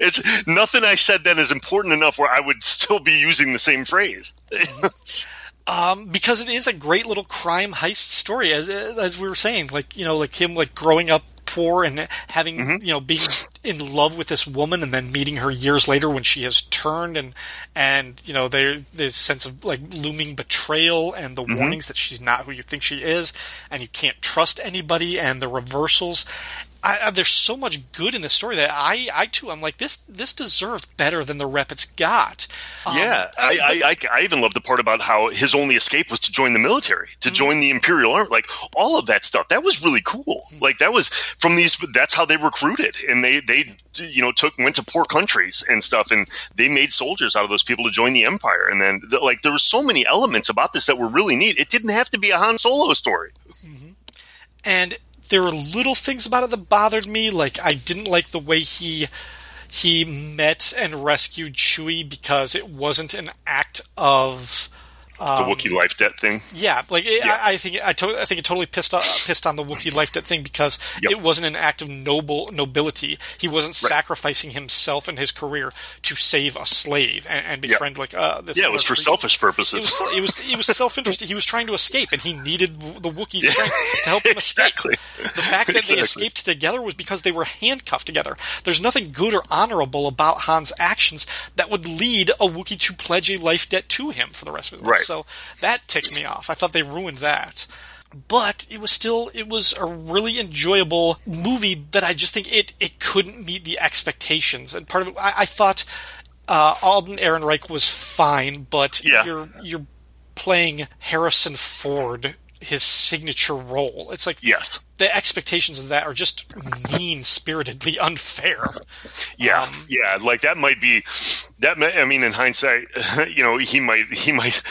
it's nothing I said then is important enough where I would still be using the same phrase. Um, because it is a great little crime heist story, as as we were saying, like you know, like him like growing up before and having Mm-hmm. you know being in love with this woman and then meeting her years later when she has turned and and you know there this sense of like looming betrayal and the Mhm. warnings that she's not who you think she is and you can't trust anybody and the reversals I, I, there's so much good in this story that I, I too, I'm like this. This deserves better than the rep it's got. Um, yeah, uh, I, I, I, I even love the part about how his only escape was to join the military, to mm-hmm. join the Imperial Army. Like all of that stuff, that was really cool. Mm-hmm. Like that was from these. That's how they recruited, and they they you know took went to poor countries and stuff, and they made soldiers out of those people to join the Empire. And then the, like there were so many elements about this that were really neat. It didn't have to be a Han Solo story. Mm-hmm. and there were little things about it that bothered me. Like I didn't like the way he he met and rescued Chewie because it wasn't an act of The um, Wookiee life debt thing. Yeah, like it, I, I think I, to, I think it totally pissed off, pissed on the Wookiee life debt thing because it wasn't an act of noble nobility. He wasn't sacrificing himself and his career to save a slave and, and befriend like uh, this. yeah, it was for creature. selfish purposes. It was it was was self interested. He was trying to escape, and he needed the Wookiee strength to help him escape. The fact that they escaped together was because they were handcuffed together. There's nothing good or honorable about Han's actions that would lead a Wookiee to pledge a life debt to him for the rest of his life. Right. So that ticked me off. I thought they ruined that. But it was still it was a really enjoyable movie that I just think it it couldn't meet the expectations. And part of it I, I thought uh, Alden Ehrenreich was fine, but Yeah. you're you're playing Harrison Ford his signature role. It's like yes, the expectations of that are just mean spiritedly unfair. Yeah, Um, yeah, like that might be that. may- I mean, in hindsight, you know, he might, he might,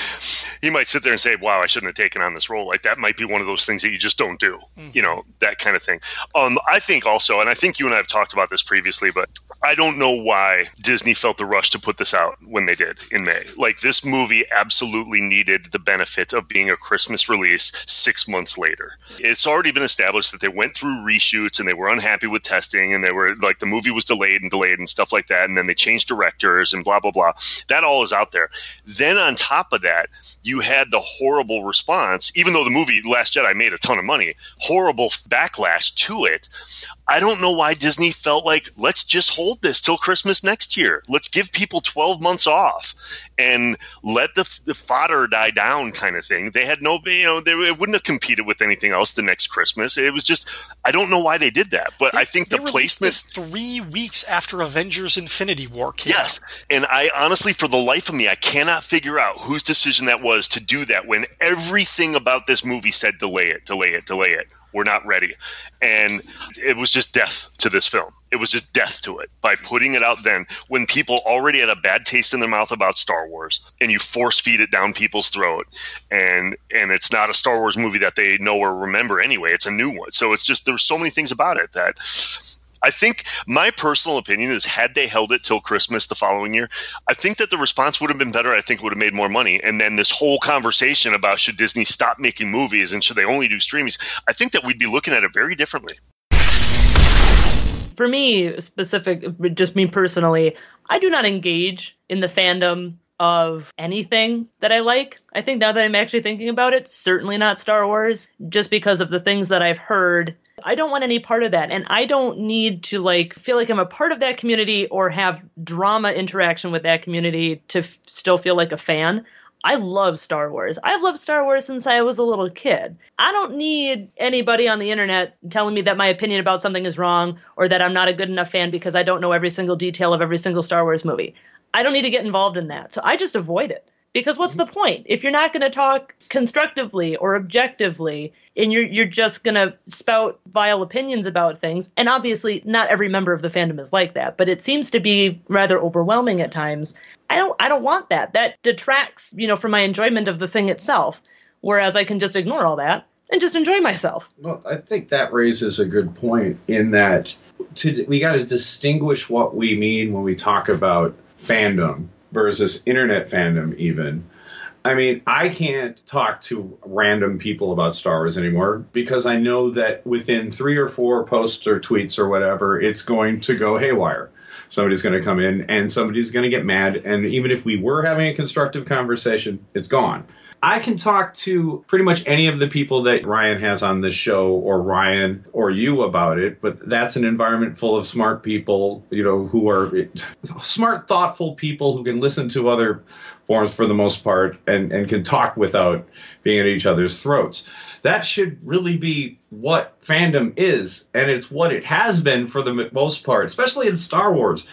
he might sit there and say, "Wow, I shouldn't have taken on this role." Like that might be one of those things that you just don't do. You know, that kind of thing. Um, I think also, and I think you and I have talked about this previously, but I don't know why Disney felt the rush to put this out when they did in May. Like this movie absolutely needed the benefit of being a Christmas release six months later. It's already been established that they went through reshoots and they were unhappy with testing and they were like the movie was delayed and delayed and stuff like that. And then they changed directors and blah, blah, blah. That all is out there. Then on top of that, you had the horrible response, even though the movie Last Jedi made a ton of money, horrible backlash to it. I don't know why Disney felt like let's just hold this till Christmas next year. Let's give people 12 months off and let the, the fodder die down kind of thing. They had no, you know, they it wouldn't have competed with anything else the next Christmas. It was just, I don't know why they did that, but I think the they placement. three weeks after Avengers: Infinity War came out. Yes. And I honestly, for the life of me, I cannot figure out whose decision that was to do that when everything about this movie said delay it, delay it, delay it. We're not ready. And it was just death to this film. It was just death to it by putting it out then when people already had a bad taste in their mouth about Star Wars and you force feed it down people's throat and and it's not a Star Wars movie that they know or remember anyway. It's a new one. So it's just there's so many things about it that I think my personal opinion is had they held it till Christmas the following year, I think that the response would have been better. I think it would have made more money. And then this whole conversation about should Disney stop making movies and should they only do streamings, I think that we'd be looking at it very differently. for me specific just me personally i do not engage in the fandom of anything that i like i think now that i'm actually thinking about it certainly not star wars just because of the things that i've heard i don't want any part of that and i don't need to like feel like i'm a part of that community or have drama interaction with that community to f- still feel like a fan I love Star Wars. I've loved Star Wars since I was a little kid. I don't need anybody on the internet telling me that my opinion about something is wrong or that I'm not a good enough fan because I don't know every single detail of every single Star Wars movie. I don't need to get involved in that. So I just avoid it. Because what's the point? If you're not going to talk constructively or objectively and you're you're just going to spout vile opinions about things, and obviously not every member of the fandom is like that, but it seems to be rather overwhelming at times. I don't I don't want that. That detracts, you know, from my enjoyment of the thing itself. Whereas I can just ignore all that and just enjoy myself. Well, I think that raises a good point in that to, we got to distinguish what we mean when we talk about fandom versus internet fandom, even. I mean, I can't talk to random people about Star Wars anymore because I know that within three or four posts or tweets or whatever, it's going to go haywire. Somebody's going to come in and somebody's going to get mad. And even if we were having a constructive conversation, it's gone. I can talk to pretty much any of the people that Ryan has on this show, or Ryan, or you about it. But that's an environment full of smart people, you know, who are smart, thoughtful people who can listen to other forms for the most part and, and can talk without being at each other's throats. That should really be what fandom is, and it's what it has been for the most part, especially in Star Wars.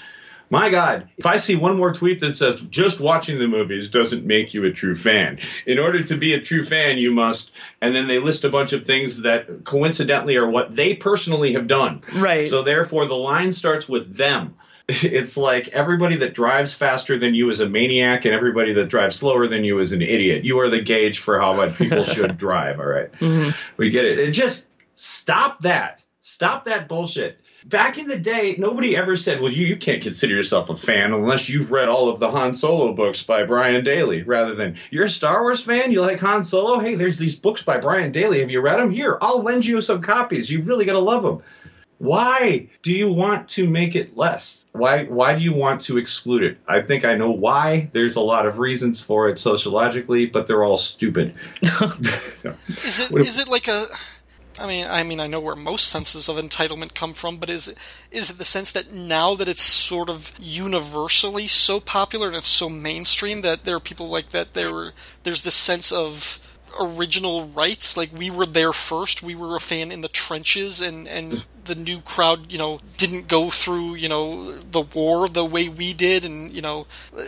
My God, if I see one more tweet that says just watching the movies doesn't make you a true fan. In order to be a true fan, you must, and then they list a bunch of things that coincidentally are what they personally have done. Right. So therefore, the line starts with them. It's like everybody that drives faster than you is a maniac, and everybody that drives slower than you is an idiot. You are the gauge for how much people should drive. All right? Mm-hmm. we get it. And just stop that. Stop that bullshit. Back in the day, nobody ever said, "Well, you, you can't consider yourself a fan unless you've read all of the Han Solo books by Brian Daley." Rather than, "You're a Star Wars fan, you like Han Solo? Hey, there's these books by Brian Daley. Have you read them? Here, I'll lend you some copies. You really gotta love them." Why do you want to make it less? Why why do you want to exclude it? I think I know why. There's a lot of reasons for it sociologically, but they're all stupid. Is it is it like a? I mean, I mean, I know where most senses of entitlement come from, but is it is it the sense that now that it's sort of universally so popular and it's so mainstream that there are people like that there there's this sense of original rights? Like we were there first we were a fan in the trenches and and the new crowd you know didn't go through you know the war the way we did and you know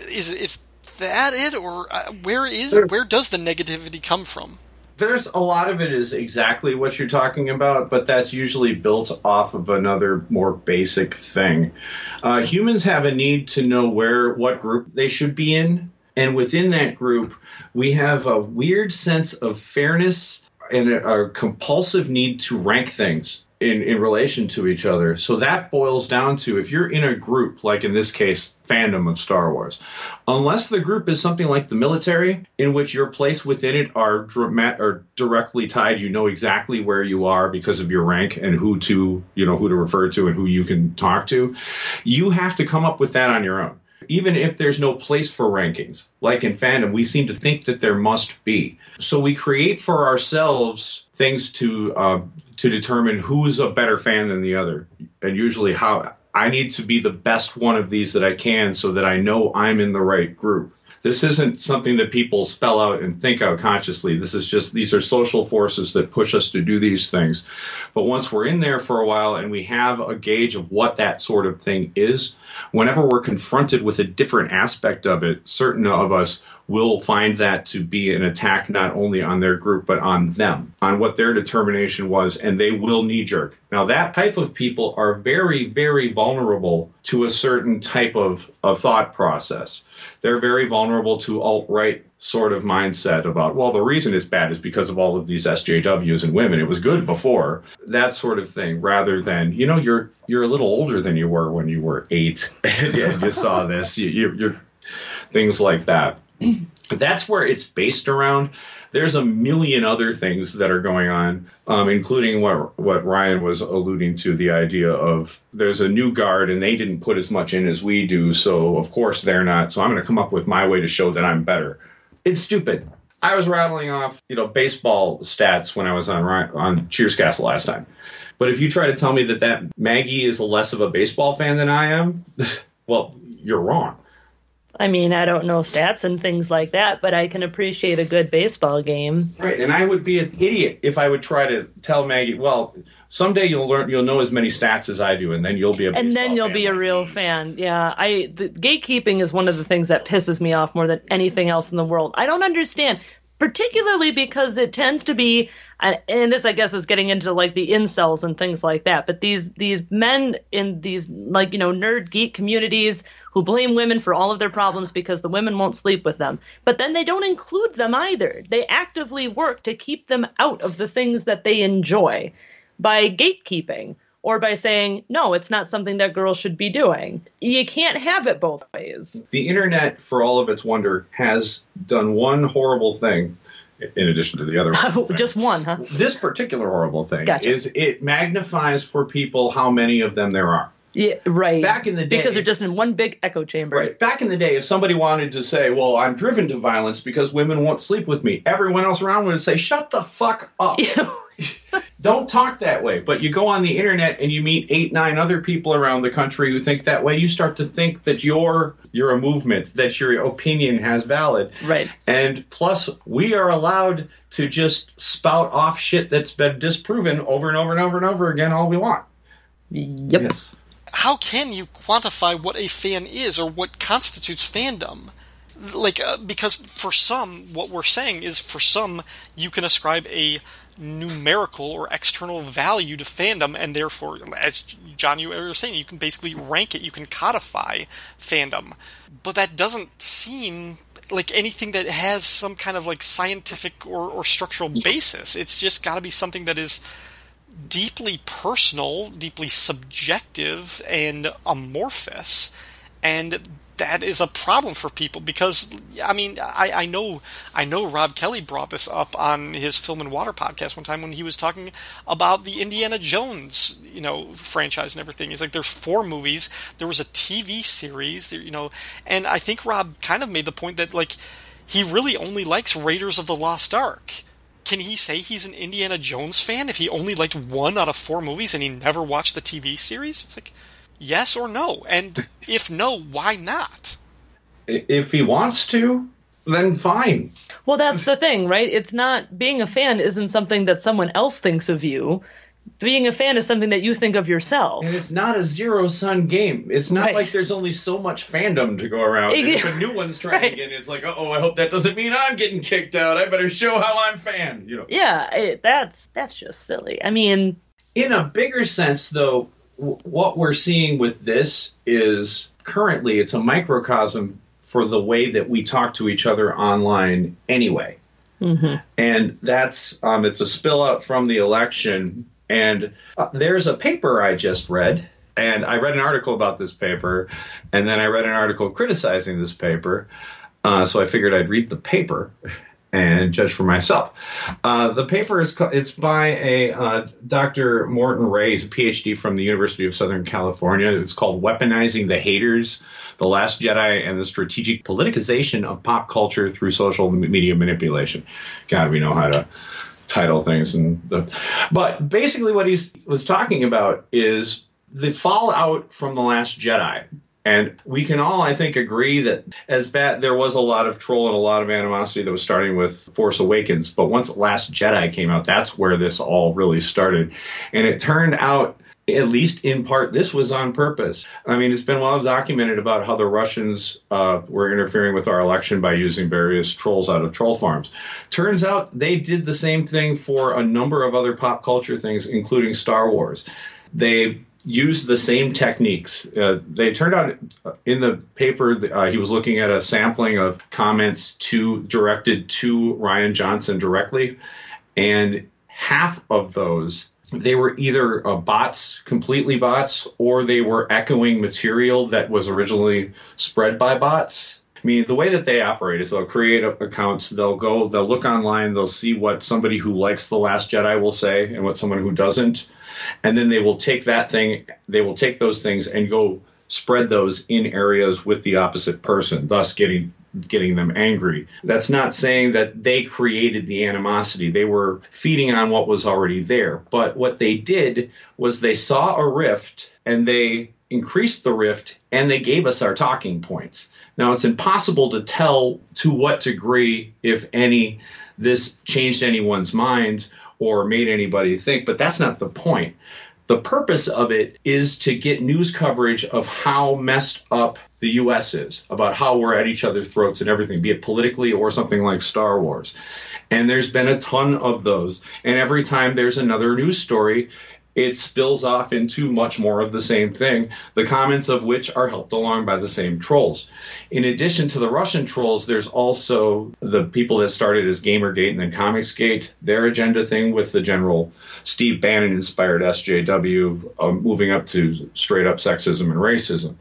is is that it? Or uh, where is where does the negativity come from There's a lot of it is exactly what you're talking about, but that's usually built off of another more basic thing. Uh, humans have a need to know where what group they should be in, and within that group, we have a weird sense of fairness and a, a compulsive need to rank things in, in relation to each other. So that boils down to if you're in a group, like in this case, fandom of Star Wars, unless the group is something like the military, in which your place within it are, are directly tied, you know exactly where you are because of your rank and who to, you know, who to refer to and who you can talk to, you have to come up with that on your own even if there's no place for rankings. Like in fandom, we seem to think that there must be. So we create for ourselves things to uh, to determine who's a better fan than the other, and usually how I need to be the best one of these that I can, so that I know I'm in the right group. This isn't something that people spell out and think out consciously. This is just, these are social forces that push us to do these things. But once we're in there for a while and we have a gauge of what that sort of thing is, whenever we're confronted with a different aspect of it, certain of us will find that to be an attack not only on their group but on them, on what their determination was, and they will knee jerk. Now, that type of people are very, very vulnerable to a certain type of, of thought process. They're very vulnerable to alt right sort of mindset about, well, the reason it's bad is because of all of these SJWs and women. It was good before. That sort of thing, rather than, you know, you're you're a little older than you were when you were eight and, you saw this. You, you, you're things like that. That's where it's based around. There's a million other things that are going on, um, including what what Ryan was alluding to the idea of there's a new guard and they didn't put as much in as we do, so of course they're not. So I'm going to come up with my way to show that I'm better. It's stupid. I was rattling off, you know, baseball stats when I was on on Cheers Castle last time. But if you try to tell me that that Maggie is less of a baseball fan than I am, well, you're wrong. I mean, I don't know stats and things like that, but I can appreciate a good baseball game. Right, and I would be an idiot if I would try to tell Maggie, well, someday you'll learn, you'll know as many stats as I do, and then you'll be a and then you'll be a real fan. Yeah, I the gatekeeping is one of the things that pisses me off more than anything else in the world. I don't understand, particularly because it tends to be, and and this I guess is getting into like the incels and things like that. But these these men in these like you know nerd geek communities who blame women for all of their problems because the women won't sleep with them. But then they don't include them either. They actively work to keep them out of the things that they enjoy by gatekeeping or by saying, no, it's not something that girls should be doing. You can't have it both ways. The internet, for all of its wonder, has done one horrible thing. In addition to the other, thing. just one, huh? this particular horrible thing Gotcha. is it magnifies for people how many of them there are. Yeah, right. Back in the day, because they're just in one big echo chamber. Right. Back in the day, if somebody wanted to say, "Well, I'm driven to violence because women won't sleep with me," everyone else around would say, "Shut the fuck up." Don't talk that way. But you go on the internet and you meet eight, nine other people around the country who think that way. You start to think that you're you're a movement, that your opinion has valid. Right. And plus, we are allowed to just spout off shit that's been disproven over and over and over and over again all we want. Yep. Yes. How can you quantify what a fan is or what constitutes fandom? Like, uh, because for some, what we're saying is for some, you can ascribe a numerical or external value to fandom, and therefore, as John, you were saying, you can basically rank it, you can codify fandom. But that doesn't seem like anything that has some kind of like scientific or, or structural basis. It's just got to be something that is deeply personal, deeply subjective, and amorphous. And that is a problem for people because I mean I, I know I know Rob Kelly brought this up on his Film and Water podcast one time when he was talking about the Indiana Jones you know franchise and everything. He's like there's four movies, there was a TV series, you know, and I think Rob kind of made the point that like he really only likes Raiders of the Lost Ark. Can he say he's an Indiana Jones fan if he only liked one out of four movies and he never watched the TV series? It's like Yes or no? And if no, why not? If he wants to, then fine. Well, that's the thing, right? It's not being a fan isn't something that someone else thinks of you. Being a fan is something that you think of yourself. And it's not a zero sum game. It's not Right. like there's only so much fandom to go around. And if a new one's trying Right. again, it's like, oh, I hope that doesn't mean I'm getting kicked out. I better show how I'm fan. You know. Yeah, it, that's that's just silly. I mean, In a bigger sense, though, w- what we're seeing with this is currently it's a microcosm for the way that we talk to each other online anyway. and that's um, it's a spill out from the election. And uh, there's a paper I just read, and I read an article about this paper, and then I read an article criticizing this paper. Uh, so I figured I'd read the paper and judge for myself. Uh, the paper is it's by a uh, Dr. Morten Ray, he's a PhD from the University of Southern California. It's called "Weaponizing the Haters: The Last Jedi and the Strategic Politicization of Pop Culture Through Social Media Manipulation." God, we know how to title things and the but basically what he was talking about is the fallout from the last jedi and we can all i think agree that as bad there was a lot of troll and a lot of animosity that was starting with force awakens but once last jedi came out that's where this all really started and it turned out at least in part, this was on purpose. I mean, it's been well documented about how the Russians uh, were interfering with our election by using various trolls out of troll farms. Turns out they did the same thing for a number of other pop culture things, including Star Wars. They used the same techniques. Uh, they turned out in the paper, uh, he was looking at a sampling of comments to directed to Rian Johnson directly, and half of those they were either uh, bots, completely bots, or they were echoing material that was originally spread by bots. I mean, the way that they operate is they'll create accounts, they'll go, they'll look online, they'll see what somebody who likes The Last Jedi will say and what someone who doesn't. And then they will take that thing, they will take those things and go spread those in areas with the opposite person, thus getting getting them angry. That's not saying that they created the animosity. They were feeding on what was already there. But what they did was they saw a rift and they increased the rift and they gave us our talking points. Now it's impossible to tell to what degree, if any, this changed anyone's mind or made anybody think, but that's not the point. The purpose of it is to get news coverage of how messed up the U.S. is, about how we're at each other's throats and everything, be it politically or something like Star Wars. And there's been a ton of those. And every time there's another news story, it spills off into much more of the same thing, the comments of which are helped along by the same trolls. In addition to the Russian trolls, there's also the people that started as Gamergate and then Comicsgate, their agenda thing with the general Steve Bannon inspired SJW, uh, moving up to straight up sexism and racism.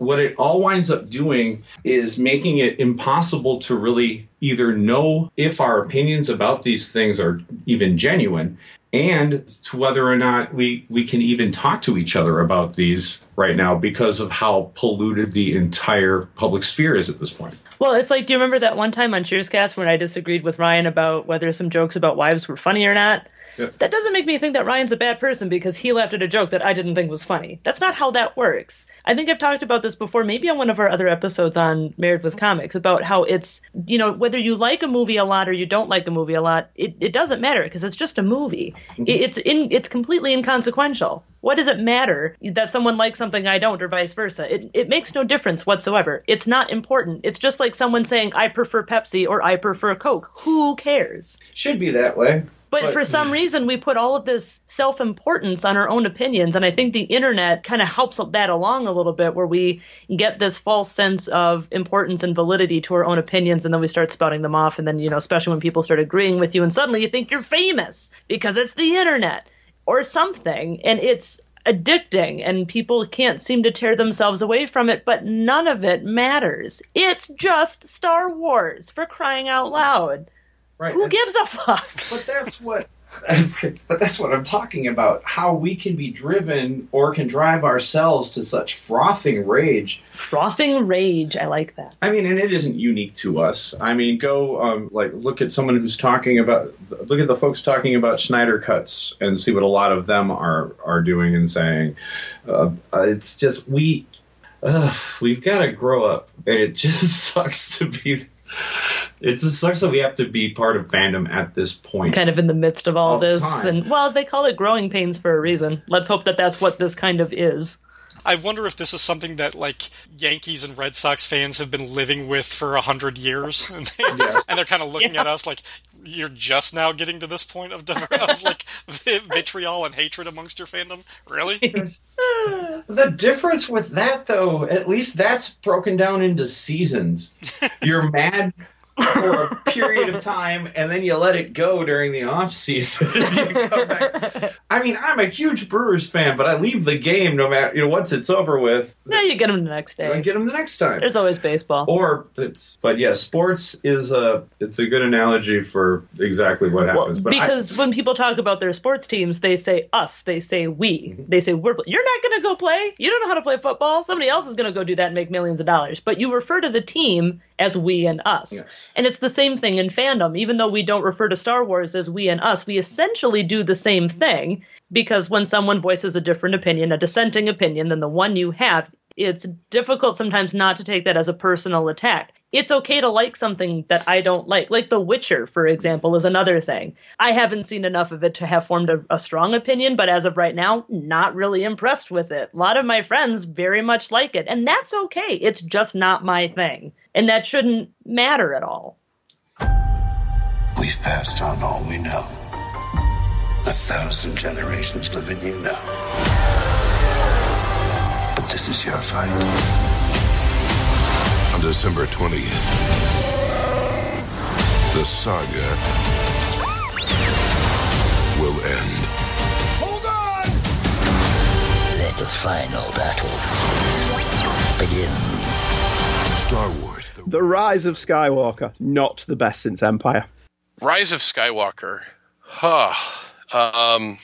What it all winds up doing is making it impossible to really either know if our opinions about these things are even genuine and to whether or not we, we can even talk to each other about these right now because of how polluted the entire public sphere is at this point. Well, it's like, do you remember that one time on Cheerscast when I disagreed with Ryan about whether some jokes about wives were funny or not? That doesn't make me think that Ryan's a bad person because he laughed at a joke that I didn't think was funny. That's not how that works. I think I've talked about this before, maybe on one of our other episodes on Married with Comics, about how it's, you know, whether you like a movie a lot or you don't like a movie a lot, it, it doesn't matter because it's just a movie. Mm-hmm. It, it's in, it's completely inconsequential. What does it matter that someone likes something I don't or vice versa? It, it makes no difference whatsoever. It's not important. It's just like someone saying, I prefer Pepsi or I prefer Coke. Who cares? Should be that way. But, for some reason, we put all of this self importance on our own opinions. And I think the internet kind of helps that along a little bit, where we get this false sense of importance and validity to our own opinions. And then we start spouting them off. And then, you know, especially when people start agreeing with you, and suddenly you think you're famous because it's the internet or something. And it's addicting and people can't seem to tear themselves away from it, but none of it matters. It's just Star Wars for crying out loud. Right. Who gives a fuck? But that's what. but that's what I'm talking about. How we can be driven or can drive ourselves to such frothing rage. Frothing rage. I like that. I mean, and it isn't unique to us. I mean, go um, like look at someone who's talking about look at the folks talking about Snyder cuts and see what a lot of them are are doing and saying. Uh, it's just we uh, we've got to grow up, and it just sucks to be. It just sucks that we have to be part of fandom at this point. Kind of in the midst of all, All this. time. And, well, they call it growing pains for a reason. Let's hope that that's what this kind of is. I wonder if this is something that like Yankees and Red Sox fans have been living with for a hundred years, and, they, and they're kind of looking at us like you're just now getting to this point of, of like vitriol and hatred amongst your fandom. Really? The difference with that, though, at least that's broken down into seasons. You're mad for a period of time, and then you let it go during the off season. You come back. I mean, I'm a huge Brewers fan, but I leave the game no matter you know once it's over with. No, you get them the next day. I get them the next time. There's always baseball. Or it's, but yeah, sports is a it's a good analogy for exactly what happens. but I- because when people talk about their sports teams, they say us, they say we, Mm-hmm. they say we're. You're not going to go play. You don't know how to play football. Somebody else is going to go do that and make millions of dollars. But you refer to the team as we and us, and it's the same thing in fandom. Even though we don't refer to Star Wars as we and us, we essentially do the same thing because when someone voices a different opinion, a dissenting opinion than the one you have, it's difficult sometimes not to take that as a personal attack. It's okay to like something that I don't like. Like The Witcher, for example, is another thing. I haven't seen enough of it to have formed a, a strong opinion, but as of right now, not really impressed with it. A lot of my friends very much like it, and that's okay. It's just not my thing. And that shouldn't matter at all. We've passed on all we know. A thousand generations live in you now. But this is your fight. On December 20th, the saga will end. Hold on! Let the final battle begin. Star Wars. The Rise of Skywalker, not the best since Empire. Rise of Skywalker. Huh. Um,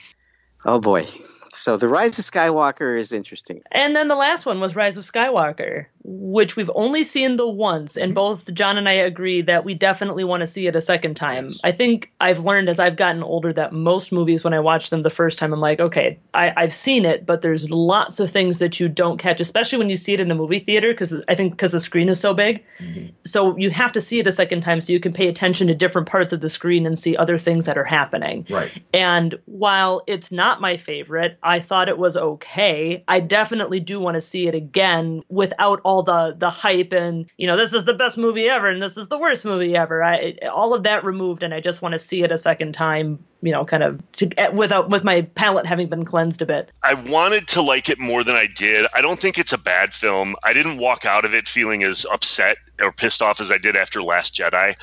Oh boy. So the Rise of Skywalker is interesting. And then the last one was Rise of Skywalker, which we've only seen the once, and mm-hmm. both John and I agree that we definitely want to see it a second time. I think I've learned as I've gotten older that most movies, when I watch them the first time, I'm like, okay, I, I've seen it, but there's lots of things that you don't catch, especially when you see it in a movie theater, because I think because the screen is so big. Mm-hmm. So you have to see it a second time so you can pay attention to different parts of the screen and see other things that are happening. Right. And while it's not my favorite, I thought it was okay. I definitely do want to see it again without all the the hype and you know this is the best movie ever and this is the worst movie ever. I all of that removed, and I just want to see it a second time. You know, kind of to, without with my palate having been cleansed a bit. I wanted to like it more than I did. I don't think it's a bad film. I didn't walk out of it feeling as upset or pissed off as I did after Last Jedi,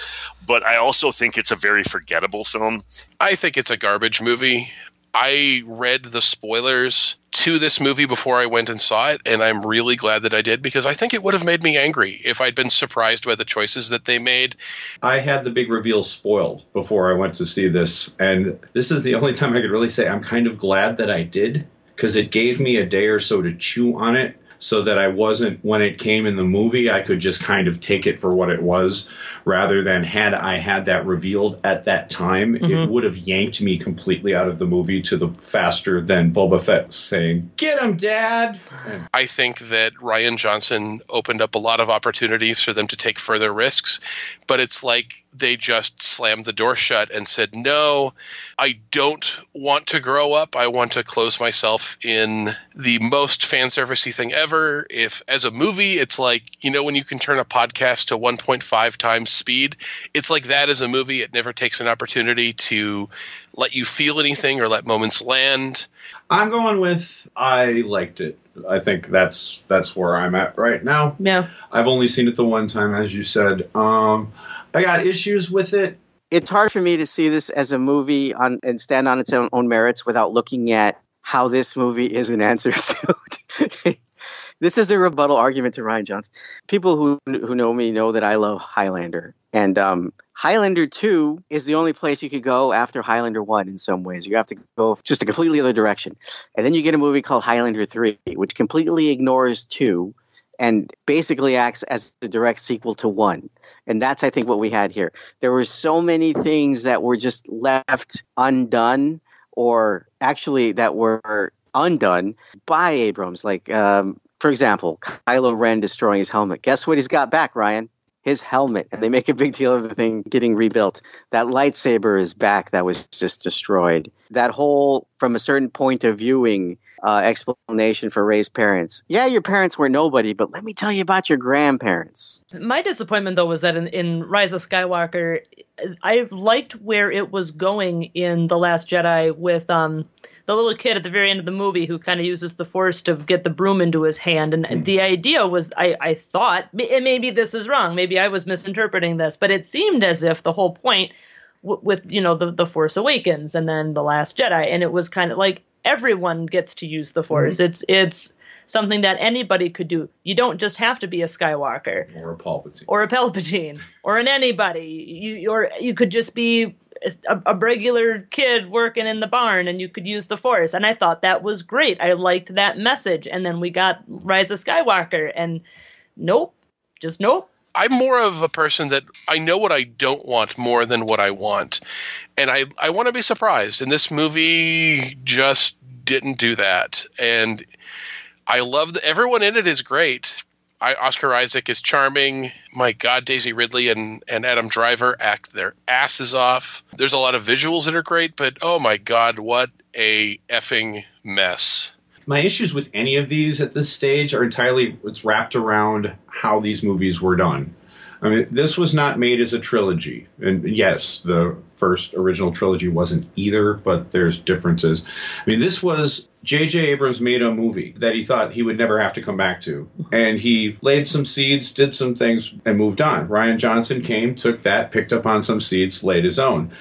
but I also think it's a very forgettable film. I think it's a garbage movie. I read the spoilers to this movie before I went and saw it, and I'm really glad that I did because I think it would have made me angry if I'd been surprised by the choices that they made. I had the big reveal spoiled before I went to see this, and this is the only time I could really say I'm kind of glad that I did because it gave me a day or so to chew on it so that I wasn't, when it came in the movie, I could just kind of take it for what it was rather than had I had that revealed at that time, Mm-hmm. it would have yanked me completely out of the movie to the faster than Boba Fett saying, Get him, Dad! I think that Rian Johnson opened up a lot of opportunities for them to take further risks, but it's like they just slammed the door shut and said, No, I don't want to grow up. I want to close myself in the most fan servicey thing ever. If as a movie, it's like, you know, when you can turn a podcast to 1.5 times speed, it's like that as a movie. It never takes an opportunity to let you feel anything or let moments land. I'm going with I liked it. I think that's that's where I'm at right now. Yeah. I've only seen it the one time, as you said. Um, I got issues with it. It's hard for me to see this as a movie on and stand on its own, own merits without looking at how this movie is an answer to. this is a rebuttal argument to Rian Johnson. People who who know me know that I love Highlander, and um, Highlander Two is the only place you could go after Highlander One. In some ways, you have to go just a completely other direction, and then you get a movie called Highlander Three, which completely ignores two and basically acts as the direct sequel to one. And that's, I think, what we had here. There were so many things that were just left undone, or actually that were undone by Abrams. Like, um, for example, Kylo Ren destroying his helmet. Guess what he's got back, Rian? His helmet. And they make a big deal of the thing getting rebuilt. That lightsaber is back that was just destroyed. That whole, from a certain point of viewing, uh, explanation for Rey's parents. Yeah, your parents were nobody, but let me tell you about your grandparents. My disappointment though was that in, in Rise of Skywalker, I liked where it was going in The Last Jedi with um the little kid at the very end of the movie who kind of uses the force to get the broom into his hand and the idea was I, I thought and maybe this is wrong maybe i was misinterpreting this but it seemed as if the whole point w- with you know the, the force awakens and then the last jedi and it was kind of like everyone gets to use the force Mhm. it's it's something that anybody could do you don't just have to be a skywalker Or a Palpatine. or a Palpatine or an anybody. You or you could just be a, a regular kid working in the barn and you could use the Force. And I thought that was great. I liked that message. And then we got Rise of Skywalker, and nope, just nope. I'm more of a person that I know what I don't want more than what I want. And I, I want to be surprised. And this movie just didn't do that. And I love that everyone in it is great. I, Oscar Isaac is charming. My God, Daisy Ridley and, and Adam Driver act their asses off. There's a lot of visuals that are great, but oh my God, what a effing mess. My issues with any of these at this stage are entirely it's wrapped around how these movies were done. I mean, this was not made as a trilogy, and yes, the first original trilogy wasn't either, but there's differences. I mean, this was J.J. Abrams made a movie that he thought he would never have to come back to, and he laid some seeds, did some things, and moved on. Rian Johnson came, took that, picked up on some seeds, laid his own,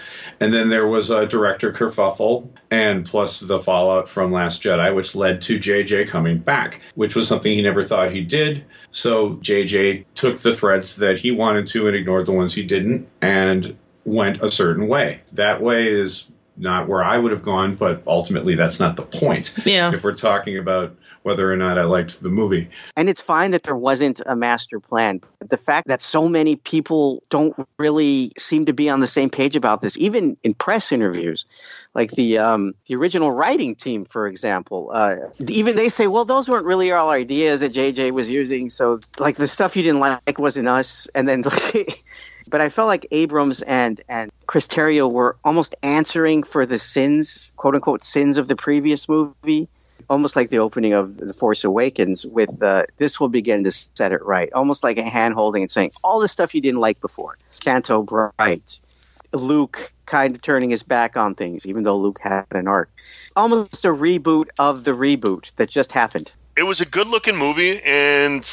and then there was a director kerfuffle, and plus the fallout from Last Jedi, which led to J.J. coming back, which was something he never thought he did. So J.J. took the threads that he wanted to and ignored the ones he didn't, and went a certain way. That way is not where I would have gone, but ultimately that's not the point. Yeah. If we're talking about whether or not I liked the movie. And it's fine that there wasn't a master plan. But the fact that so many people don't really seem to be on the same page about this, even in press interviews, like the um, the original writing team, for example, uh, even they say, well, those weren't really our ideas that JJ was using. So, like the stuff you didn't like wasn't us. And then, but I felt like Abrams and and Chris Terrio were almost answering for the sins, quote unquote, sins of the previous movie almost like the opening of The Force Awakens with uh, this will begin to set it right. Almost like a hand holding and saying all the stuff you didn't like before. Canto Bight. Luke kind of turning his back on things, even though Luke had an arc. Almost a reboot of the reboot that just happened. It was a good looking movie, and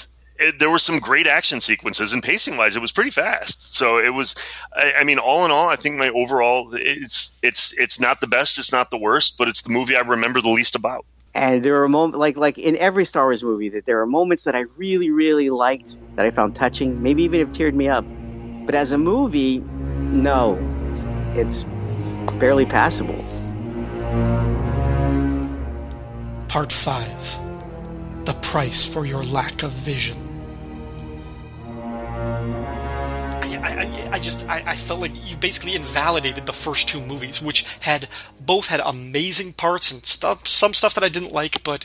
it, there were some great action sequences, and pacing wise, it was pretty fast. So it was, I, I, mean, all in all, I think my overall, it's it's it's not the best, it's not the worst, but it's the movie I remember the least about. And there are moments like like in every Star Wars movie that there are moments that I really really liked that I found touching, maybe even have teared me up. But as a movie, no, it's barely passable. Part five: The price for your lack of vision. I, I, I just I, I, felt like you basically invalidated the first two movies, which had both had amazing parts and stuff, some stuff that I didn't like, but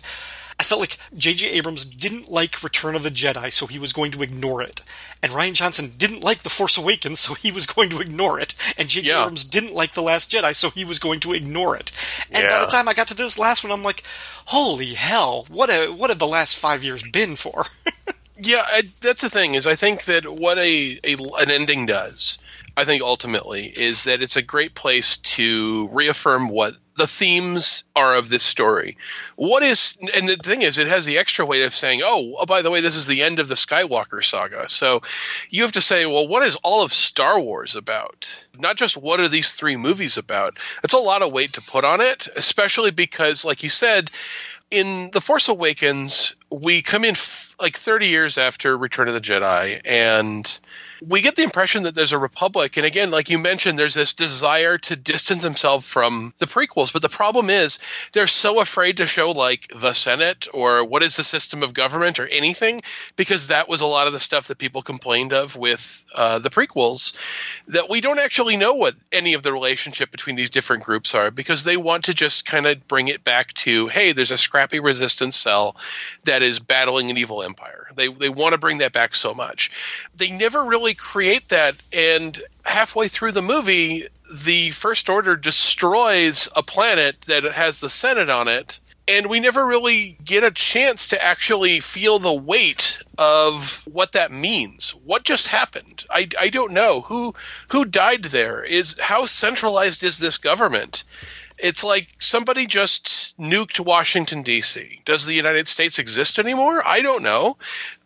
I felt like J.J. Abrams didn't like Return of the Jedi, so he was going to ignore it. And Rian Johnson didn't like The Force Awakens, so he was going to ignore it. And J.J. Yeah. Abrams didn't like The Last Jedi, so he was going to ignore it. And yeah. by the time I got to this last one, I'm like, holy hell, what a, what have the last five years been for? Yeah, I, that's the thing is I think that what a, a an ending does, I think ultimately is that it's a great place to reaffirm what the themes are of this story. What is and the thing is it has the extra weight of saying, "Oh, oh by the way, this is the end of the Skywalker saga." So you have to say, "Well, what is all of Star Wars about?" Not just what are these three movies about. It's a lot of weight to put on it, especially because like you said, in The Force Awakens, we come in f- like 30 years after Return of the Jedi, and we get the impression that there's a republic. And again, like you mentioned, there's this desire to distance himself from the prequels. But the problem is they're so afraid to show like the Senate or what is the system of government or anything, because that was a lot of the stuff that people complained of with uh, the prequels, that we don't actually know what any of the relationship between these different groups are because they want to just kind of bring it back to, hey, there's a scrappy resistance cell that is battling an evil empire. They, they want to bring that back so much. They never really create that, and halfway through the movie, the First Order destroys a planet that has the Senate on it, and we never really get a chance to actually feel the weight of what that means. What just happened? I, I don't know who who died there. Is how centralized is this government? It's like somebody just nuked Washington D.C. Does the United States exist anymore? I don't know,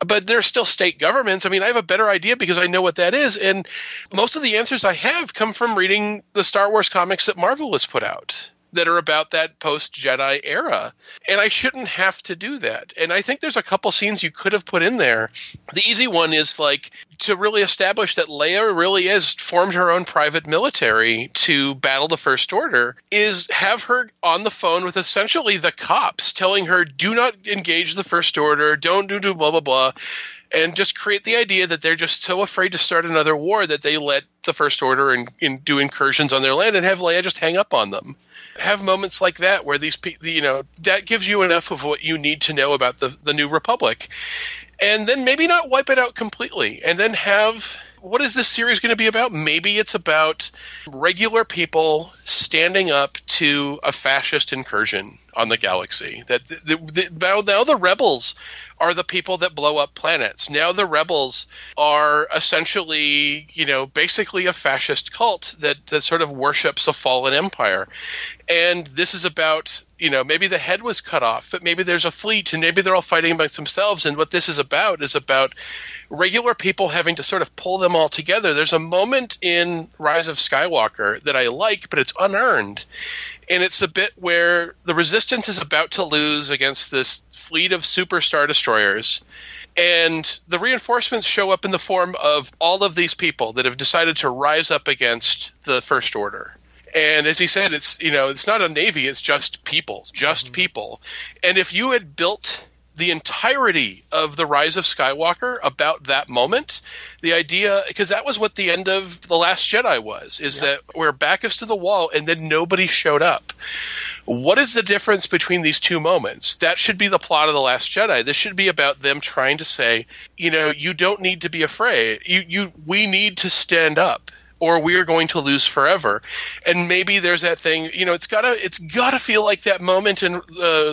but there's still state governments. I mean, I have a better idea because I know what that is, and most of the answers I have come from reading the Star Wars comics that Marvel has put out that are about that post Jedi era. And I shouldn't have to do that. And I think there's a couple scenes you could have put in there. The easy one is like to really establish that Leia really is formed her own private military to battle the First Order, is have her on the phone with essentially the cops telling her, do not engage the First Order, don't do, do blah, blah, blah and just create the idea that they're just so afraid to start another war that they let the First Order and, and do incursions on their land and have Leia just hang up on them have moments like that where these people, you know, that gives you enough of what you need to know about the, the new republic. And then maybe not wipe it out completely. And then have what is this series going to be about? Maybe it's about regular people standing up to a fascist incursion on the galaxy. That the, the, the, now the rebels are the people that blow up planets. Now the rebels are essentially, you know, basically a fascist cult that, that sort of worships a fallen empire. And this is about, you know, maybe the head was cut off, but maybe there's a fleet and maybe they're all fighting amongst themselves. And what this is about is about regular people having to sort of pull them all together. There's a moment in Rise of Skywalker that I like, but it's unearned and it's a bit where the resistance is about to lose against this fleet of superstar destroyers. And the reinforcements show up in the form of all of these people that have decided to rise up against the first order. And as he said it's you know it's not a navy it's just people just mm-hmm. people. And if you had built the entirety of the rise of Skywalker about that moment. The idea, because that was what the end of the Last Jedi was, is yeah. that we're back us to the wall, and then nobody showed up. What is the difference between these two moments? That should be the plot of the Last Jedi. This should be about them trying to say, you know, you don't need to be afraid. You, you, we need to stand up or we are going to lose forever. And maybe there's that thing, you know, it's gotta it's gotta feel like that moment in uh,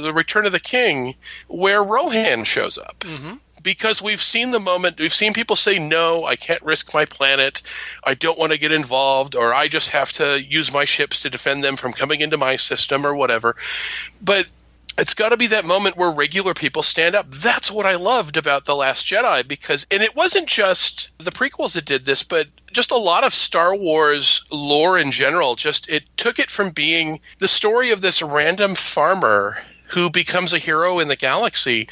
the Return of the King where Rohan shows up. Mm-hmm. Because we've seen the moment, we've seen people say, no, I can't risk my planet. I don't want to get involved, or I just have to use my ships to defend them from coming into my system, or whatever. But it's got to be that moment where regular people stand up. That's what I loved about The Last Jedi because, and it wasn't just the prequels that did this, but just a lot of Star Wars lore in general. Just it took it from being the story of this random farmer who becomes a hero in the galaxy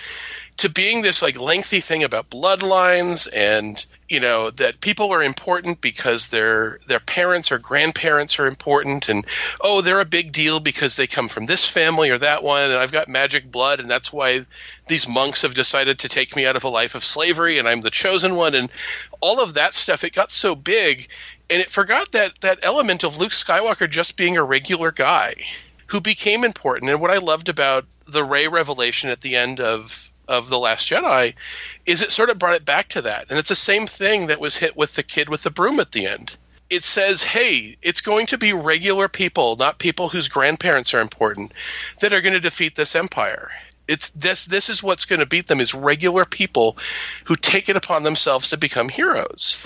to being this like lengthy thing about bloodlines and you know that people are important because their their parents or grandparents are important and oh they're a big deal because they come from this family or that one and I've got magic blood and that's why these monks have decided to take me out of a life of slavery and I'm the chosen one and all of that stuff. It got so big and it forgot that that element of Luke Skywalker just being a regular guy who became important. And what I loved about the Rey revelation at the end of of the Last Jedi is it sort of brought it back to that, and it's the same thing that was hit with the kid with the broom at the end. It says, "Hey, it's going to be regular people, not people whose grandparents are important, that are going to defeat this empire." It's this. This is what's going to beat them: is regular people who take it upon themselves to become heroes,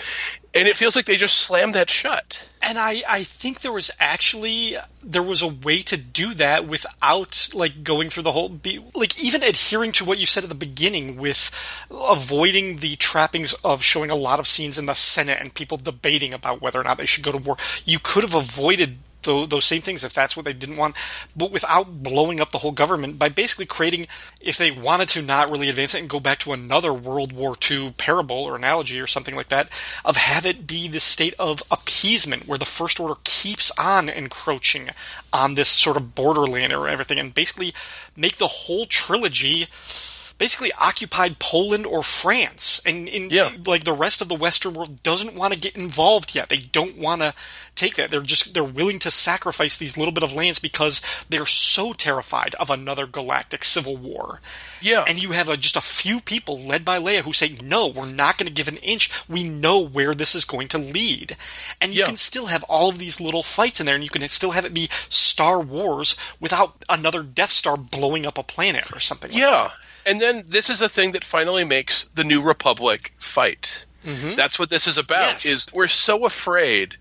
and it feels like they just slammed that shut. And I, I think there was actually there was a way to do that without like going through the whole be, like even adhering to what you said at the beginning with avoiding the trappings of showing a lot of scenes in the Senate and people debating about whether or not they should go to war. You could have avoided those, same things if that's what they didn't want, but without blowing up the whole government by basically creating, if they wanted to not really advance it and go back to another World War II parable or analogy or something like that, of have it be this state of appeasement where the First Order keeps on encroaching on this sort of borderland or everything, and basically make the whole trilogy basically occupied Poland or France, and in yeah. like the rest of the Western world doesn't want to get involved yet. They don't want to take that. They're just they're willing to sacrifice these little bit of lands because they're so terrified of another galactic civil war. Yeah, and you have a, just a few people led by Leia who say, "No, we're not going to give an inch. We know where this is going to lead." And you Yeah. can still have all of these little fights in there, and you can still have it be Star Wars without another Death Star blowing up a planet or something. like Yeah. And then this is a thing that finally makes the New Republic fight. Mhm. That's what this is about. Is we're so afraid.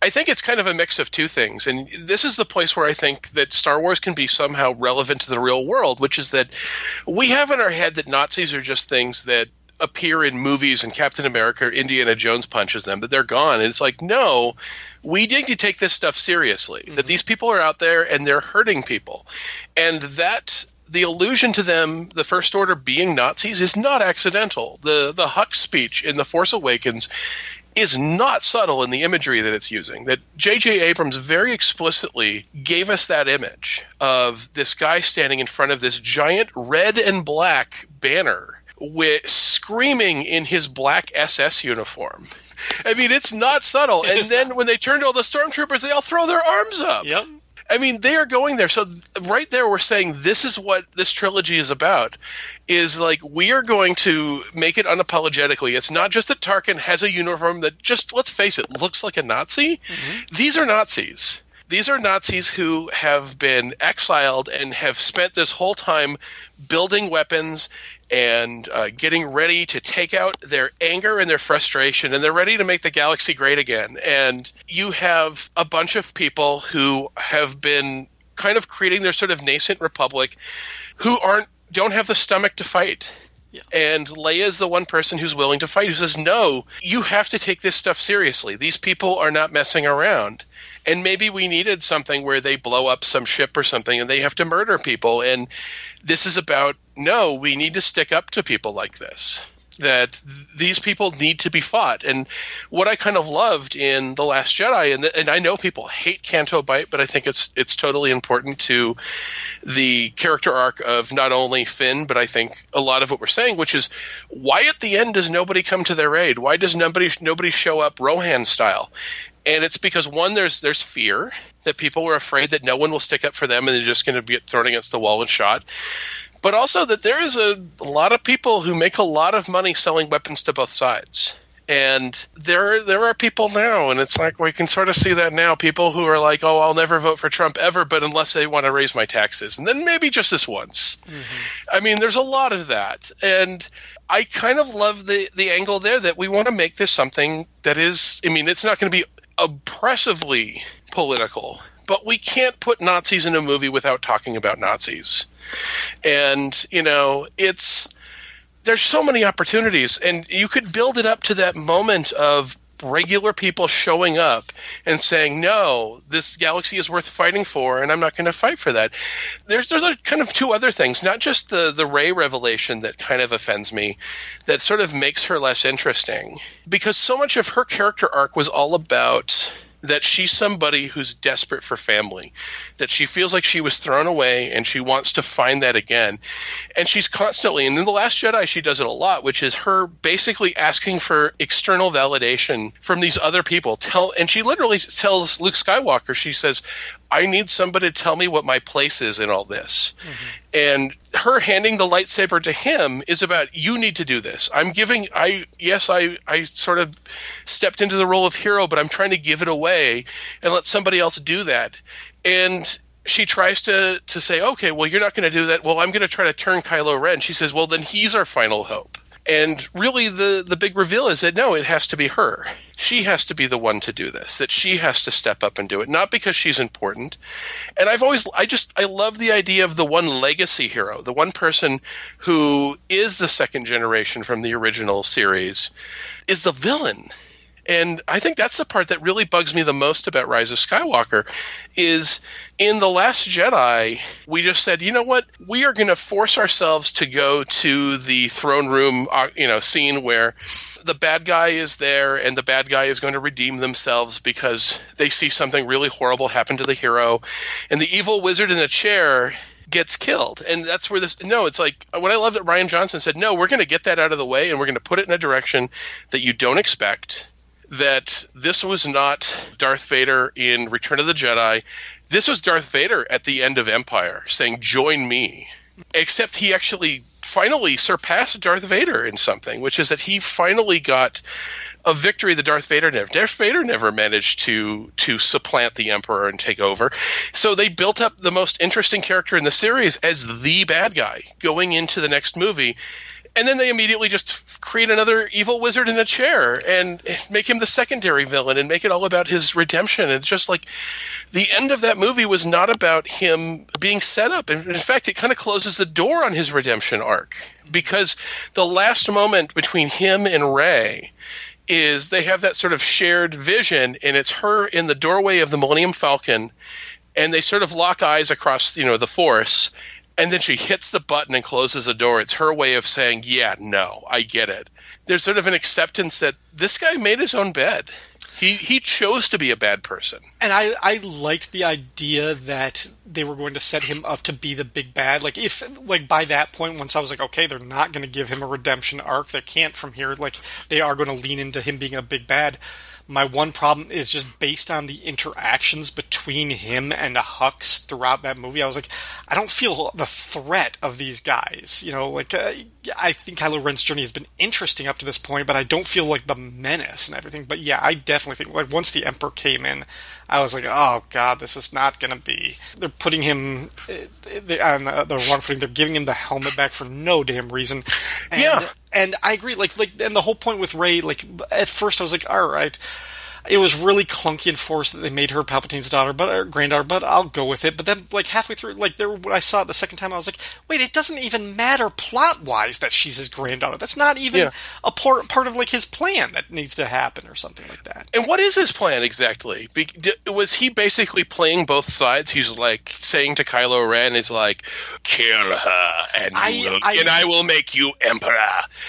I think it's kind of a mix of two things, and this is the place where I think that Star Wars can be somehow relevant to the real world, which is that we have in our head that Nazis are just things that appear in movies and Captain America or Indiana Jones punches them, that they're gone. And it's like, no, we need to take this stuff seriously. That these people are out there and they're hurting people. And that the allusion to them, the First Order being Nazis, is not accidental. The the Hux speech in The Force Awakens is not subtle in the imagery that it's using. That J.J. Abrams very explicitly gave us that image of this guy standing in front of this giant red and black banner with screaming in his black SS uniform. I mean, it's not subtle. And then when they turn to all the stormtroopers, they all throw their arms up. Yep. I mean, they are going there. So right there, we're saying this is what this trilogy is about. Is like we are going to make it unapologetically. It's not just that Tarkin has a uniform that just let's face it looks like a Nazi. Mm-hmm. These are Nazis. These are Nazis who have been exiled and have spent this whole time building weapons and uh, getting ready to take out their anger and their frustration, and they're ready to make the galaxy great again. And you have a bunch of people who have been kind of creating their sort of nascent republic who aren't don't have the stomach to fight. And Leia is the one person who's willing to fight, who says, No, you have to take this stuff seriously. These people are not messing around. And maybe we needed something where they blow up some ship or something and they have to murder people. And this is about, no, we need to stick up to people like this. That th- these people need to be fought. And what I kind of loved in The Last Jedi, and, and I know people hate Canto Bight, but I think it's it's totally important to the character arc of not only Finn, but I think a lot of what we're saying, which is why at the end does nobody come to their aid? Why does nobody nobody show up Rohan style? And it's because one, there's there's fear that people are afraid that no one will stick up for them, and they're just going to be thrown against the wall and shot. But also that there is a, a lot of people who make a lot of money selling weapons to both sides. And there there are people now, and it's like we can sort of see that now. People who are like, "Oh, I'll never vote for Trump ever," but unless they want to raise my taxes, and then maybe just this once. Mm-hmm. I mean, there's a lot of that, and I kind of love the the angle there that we want to make this something that is. I mean, it's not going to be oppressively political, but we can't put Nazis in a movie without talking about Nazis. And, you know, it's there's so many opportunities and you could build it up to that moment of regular people showing up and saying, "No, this galaxy is worth fighting for, and I'm not going to fight for that." There's there's a kind of two other things, not just the the Rey revelation that kind of offends me, that sort of makes her less interesting because so much of her character arc was all about that she's somebody who's desperate for family, that she feels like she was thrown away and she wants to find that again. And she's constantly, and in The Last Jedi, she does it a lot, which is her basically asking for external validation from these other people. Tell, and she literally tells Luke Skywalker, she says, I need somebody to tell me what my place is in all this. Mm-hmm. And her handing the lightsaber to him is about you need to do this. I'm giving I yes, I I sort of stepped into the role of hero, but I'm trying to give it away and let somebody else do that. And she tries to to say, "Okay, well you're not going to do that. Well, I'm going to try to turn Kylo Ren." She says, "Well, then he's our final hope." And really, the, the big reveal is that no, it has to be her. She has to be the one to do this, that she has to step up and do it, not because she's important. And I've always, I just, I love the idea of the one legacy hero, the one person who is the second generation from the original series, is the villain and I think that's the part that really bugs me the most about Rise of Skywalker is in the last Jedi we just said you know what we are going to force ourselves to go to the throne room uh, you know scene where the bad guy is there and the bad guy is going to redeem themselves because they see something really horrible happen to the hero and the evil wizard in a chair gets killed. And that's where this no, it's like what I love that Rian Johnson said, no, we're going to get that out of the way and we're going to put it in a direction that you don't expect that this was not Darth Vader in Return of the Jedi. This was Darth Vader at the end of Empire saying, Join me. Except he actually finally surpassed Darth Vader in something, which is that he finally got a victory that Darth Vader never. Darth Vader never managed to to supplant the Emperor and take over. So they built up the most interesting character in the series as the bad guy going into the next movie and then they immediately just create another evil wizard in a chair and make him the secondary villain and make it all about his redemption. It's just like the end of that movie was not about him being set up. In fact, it kind of closes the door on his redemption arc because the last moment between him and Rey is they have that sort of shared vision, and it's her in the doorway of the Millennium Falcon, and they sort of lock eyes across, you know, the Force and then she hits the button and closes the door. It's her way of saying, "Yeah, no, I get it." There's sort of an acceptance that this guy made his own bed. He he chose to be a bad person. And I I liked the idea that they were going to set him up to be the big bad. Like if like by that point, once I was like, okay, they're not going to give him a redemption arc. They can't from here. Like they are going to lean into him being a big bad. My one problem is just based on the interactions between him and Hux throughout that movie. I was like, I don't feel the threat of these guys. You know, like uh, I think Kylo Ren's journey has been interesting up to this point, but I don't feel like the menace and everything. But yeah, I definitely think like once the Emperor came in, I was like, oh god, this is not going to be. They're putting him uh, on the wrong footing. They're giving him the helmet back for no damn reason. And, yeah and I agree. Like, like, and the whole point with Rey, like, at first I was like, all right, it was really clunky and forced that they made her Palpatine's daughter, but or granddaughter. But I'll go with it. But then, like halfway through, like there, when I saw it the second time, I was like, wait, it doesn't even matter plot wise that she's his granddaughter. That's not even yeah. a part part of like his plan that needs to happen or something like that. And what is his plan exactly? Be- was he basically playing both sides? He's like saying to Kylo Ren, "Is like kill her, and I, will, I, and I will make you emperor."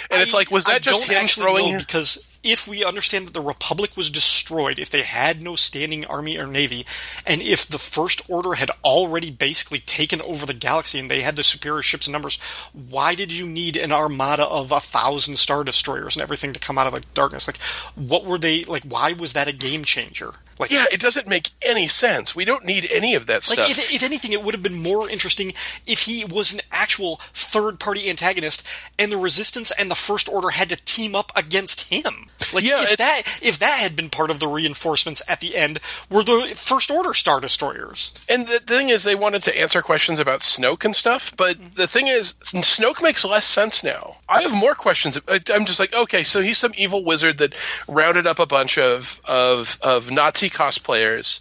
And I, it's like, was that just him throwing? because if we understand that the Republic was destroyed, if they had no standing army or navy, and if the First Order had already basically taken over the galaxy and they had the superior ships and numbers, why did you need an armada of a thousand Star Destroyers and everything to come out of the darkness? Like, what were they, like, why was that a game changer? Like, yeah, it doesn't make any sense. We don't need any of that like stuff. If, if anything, it would have been more interesting if he was an actual third party antagonist and the Resistance and the First Order had to team up against him. Like, yeah, if that if that had been part of the reinforcements at the end, were the First Order Star Destroyers. And the thing is, they wanted to answer questions about Snoke and stuff, but mm-hmm. the thing is, Snoke makes less sense now. I have more questions. I'm just like, okay, so he's some evil wizard that rounded up a bunch of of of Nazi cosplayers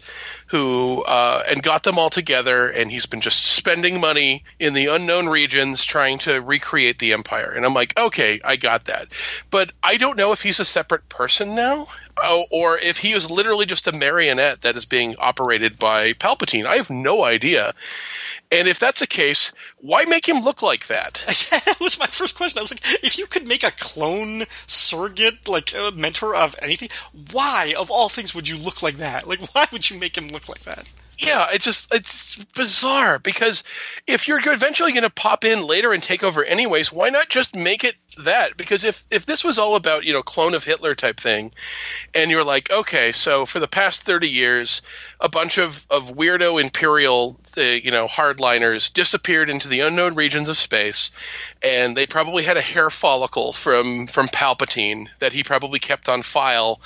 who uh, and got them all together, and he's been just spending money in the unknown regions trying to recreate the Empire. And I'm like, okay, I got that, but I don't know if he's a separate person now. Or if he is literally just a marionette that is being operated by Palpatine. I have no idea. And if that's the case, why make him look like that? that was my first question. I was like, if you could make a clone surrogate, like a mentor of anything, why, of all things, would you look like that? Like, why would you make him look like that? Yeah, it's just it's bizarre because if you're eventually going to pop in later and take over anyways, why not just make it that? Because if if this was all about you know clone of Hitler type thing, and you're like, okay, so for the past thirty years, a bunch of of weirdo imperial uh, you know hardliners disappeared into the unknown regions of space, and they probably had a hair follicle from from Palpatine that he probably kept on file,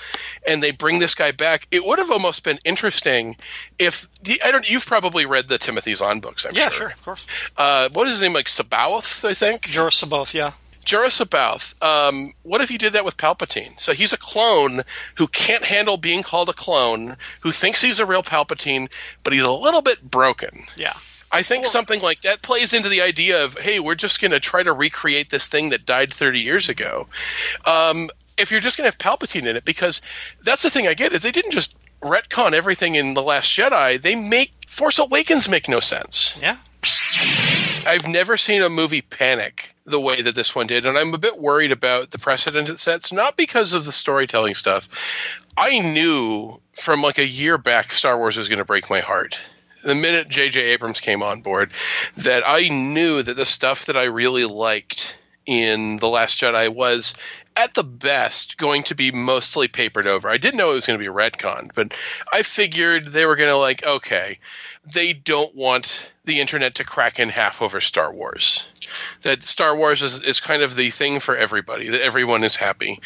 and they bring this guy back. It would have almost been interesting if I don't. You've probably read the Timothy Zahn books, I'm yeah, sure. sure, of course. Uh, what is his name? Like C'baoth, I think. Joruus C'baoth, yeah. Joruus C'baoth. Um, what if you did that with Palpatine? So he's a clone who can't handle being called a clone, who thinks he's a real Palpatine, but he's a little bit broken. Yeah. I think something like that plays into the idea of, hey, we're just going to try to recreate this thing that died 30 years ago. Um, if you're just going to have Palpatine in it, because that's the thing I get is they didn't just retcon everything in the Last Jedi. They make Force Awakens make no sense. Yeah. I've never seen a movie panic the way that this one did, and I'm a bit worried about the precedent it sets. Not because of the storytelling stuff. I knew from like a year back Star Wars was going to break my heart. The minute J.J. Abrams came on board, that I knew that the stuff that I really liked in The Last Jedi was at the best going to be mostly papered over. I didn't know it was going to be a retcon, but I figured they were going to like, okay, they don't want the internet to crack in half over Star Wars. That Star Wars is, is kind of the thing for everybody, that everyone is happy.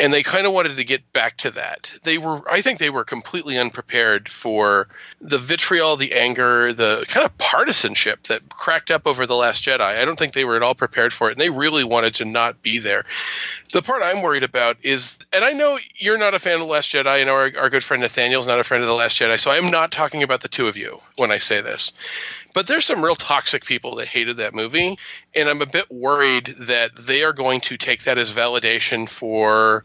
And they kind of wanted to get back to that. They were I think they were completely unprepared for the vitriol, the anger, the kind of partisanship that cracked up over The Last Jedi. I don't think they were at all prepared for it, and they really wanted to not be there. The part I'm worried about is, and I know you're not a fan of The Last Jedi, know our, our good friend Nathaniel's not a friend of The Last Jedi, so I'm not talking about the two of you when I say this. But there's some real toxic people that hated that movie, and I'm a bit worried that they are going to take that as validation for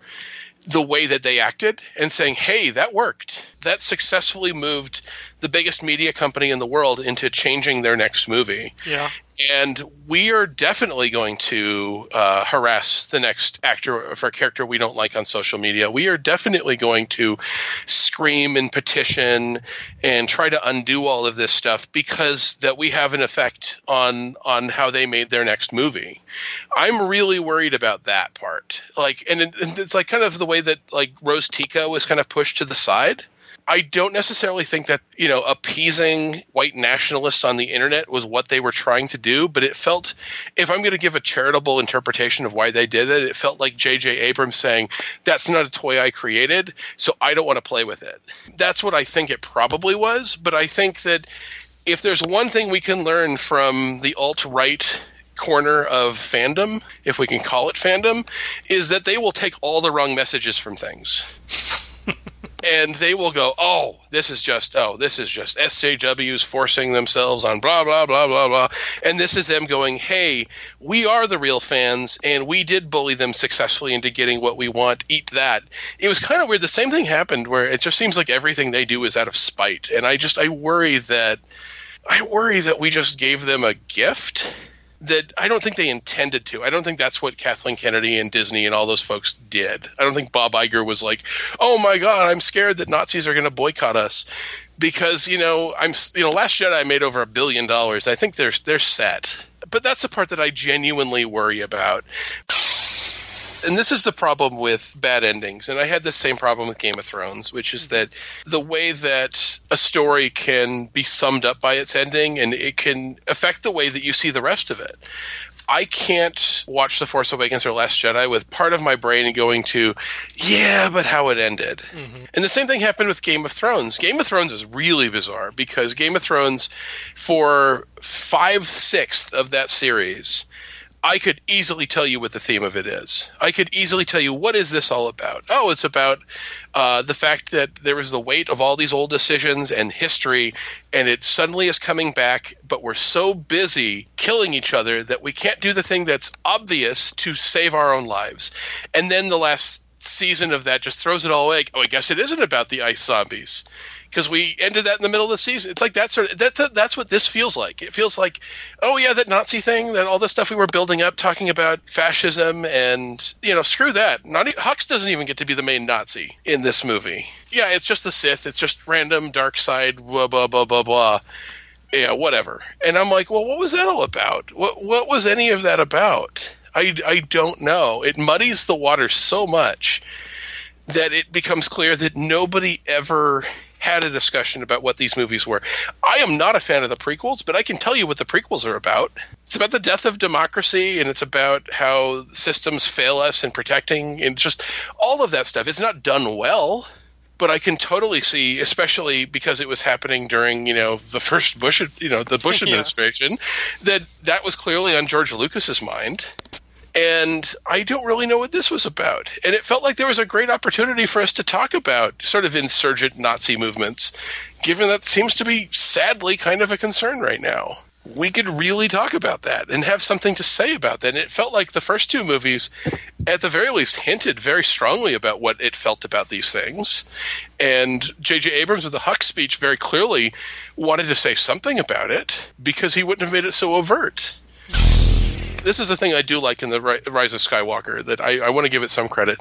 the way that they acted and saying, hey, that worked. That successfully moved the biggest media company in the world into changing their next movie. Yeah. And we are definitely going to uh, harass the next actor for a character we don't like on social media. We are definitely going to scream and petition and try to undo all of this stuff because that we have an effect on on how they made their next movie. I'm really worried about that part. Like, and, it, and it's like kind of the way that like Rose Tico was kind of pushed to the side. I don't necessarily think that, you know, appeasing white nationalists on the internet was what they were trying to do, but it felt, if I'm going to give a charitable interpretation of why they did it, it felt like J.J. Abrams saying, that's not a toy I created, so I don't want to play with it. That's what I think it probably was, but I think that if there's one thing we can learn from the alt right corner of fandom, if we can call it fandom, is that they will take all the wrong messages from things and they will go, "Oh, this is just oh, this is just SJWs forcing themselves on blah blah blah blah blah," and this is them going, "Hey, we are the real fans, and we did bully them successfully into getting what we want. Eat that." It was kind of weird. The same thing happened where it just seems like everything they do is out of spite, and I just I worry that I worry that we just gave them a gift that I don't think they intended to. I don't think that's what Kathleen Kennedy and Disney and all those folks did. I don't think Bob Iger was like, "Oh my God, I'm scared that Nazis are going to boycott us," because you know I'm you know Last Jedi made over a billion dollars. I think they're they're set, but that's the part that I genuinely worry about. And this is the problem with bad endings. And I had the same problem with Game of Thrones, which is that the way that a story can be summed up by its ending and it can affect the way that you see the rest of it. I can't watch The Force Awakens or Last Jedi with part of my brain going to, yeah, but how it ended. Mm-hmm. And the same thing happened with Game of Thrones. Game of Thrones is really bizarre because Game of Thrones, for five sixths of that series, I could easily tell you what the theme of it is. I could easily tell you what is this all about. Oh, it's about uh, the fact that there is the weight of all these old decisions and history, and it suddenly is coming back. But we're so busy killing each other that we can't do the thing that's obvious to save our own lives. And then the last season of that just throws it all away. Oh, I guess it isn't about the ice zombies because we ended that in the middle of the season. It's like that sort of that's that's what this feels like. It feels like, oh yeah, that Nazi thing, that all the stuff we were building up, talking about fascism, and you know, screw that. Not Hux doesn't even get to be the main Nazi in this movie. Yeah, it's just the Sith. It's just random dark side, blah blah blah blah blah. Yeah, whatever. And I'm like, well, what was that all about? What what was any of that about? I, I don't know. It muddies the water so much that it becomes clear that nobody ever had a discussion about what these movies were. I am not a fan of the prequels, but I can tell you what the prequels are about. It's about the death of democracy and it's about how systems fail us in protecting and just all of that stuff. It's not done well, but I can totally see, especially because it was happening during, you know, the first Bush, you know, the Bush administration, that that was clearly on George Lucas's mind and I don't really know what this was about. And it felt like there was a great opportunity for us to talk about sort of insurgent Nazi movements, given that seems to be sadly kind of a concern right now. We could really talk about that and have something to say about that. And it felt like the first two movies, at the very least, hinted very strongly about what it felt about these things. And J.J. Abrams, with the Hux speech, very clearly wanted to say something about it because he wouldn't have made it so overt this is the thing I do like in the Rise of Skywalker that I, I want to give it some credit.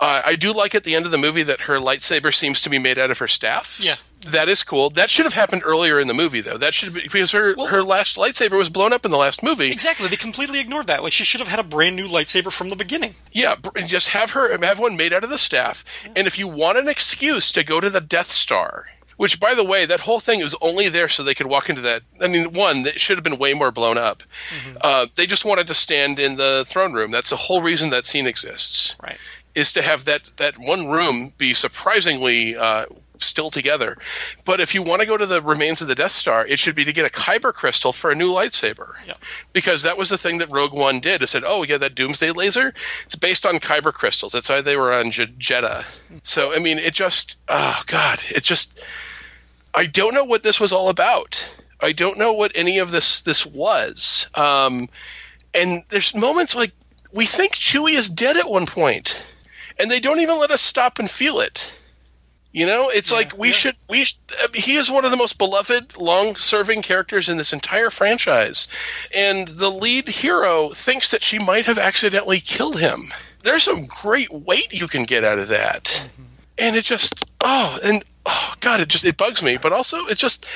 Uh, I do like at the end of the movie that her lightsaber seems to be made out of her staff. Yeah. That is cool. That should have happened earlier in the movie, though. That should be because her well, her last lightsaber was blown up in the last movie. Exactly. They completely ignored that. Like she should have had a brand new lightsaber from the beginning. Yeah, just have her have one made out of the staff. Yeah. And if you want an excuse to go to the Death Star, which, by the way, that whole thing was only there so they could walk into that. I mean, one that should have been way more blown up. Mm-hmm. Uh, they just wanted to stand in the throne room. That's the whole reason that scene exists. Right. Is to have that that one room be surprisingly uh, still together. But if you want to go to the remains of the Death Star, it should be to get a kyber crystal for a new lightsaber. Yeah. Because that was the thing that Rogue One did. It said, "Oh, yeah, that Doomsday laser. It's based on kyber crystals. That's why they were on J- Jedha." So I mean, it just, oh god, it just I don't know what this was all about. I don't know what any of this this was. Um, and there's moments like we think Chewie is dead at one point, and they don't even let us stop and feel it. You know, it's yeah, like we yeah. should we he is one of the most beloved long-serving characters in this entire franchise. And the lead hero thinks that she might have accidentally killed him. There's some great weight you can get out of that. Mm-hmm. And it just oh, and oh god, it just it bugs me. But also, it just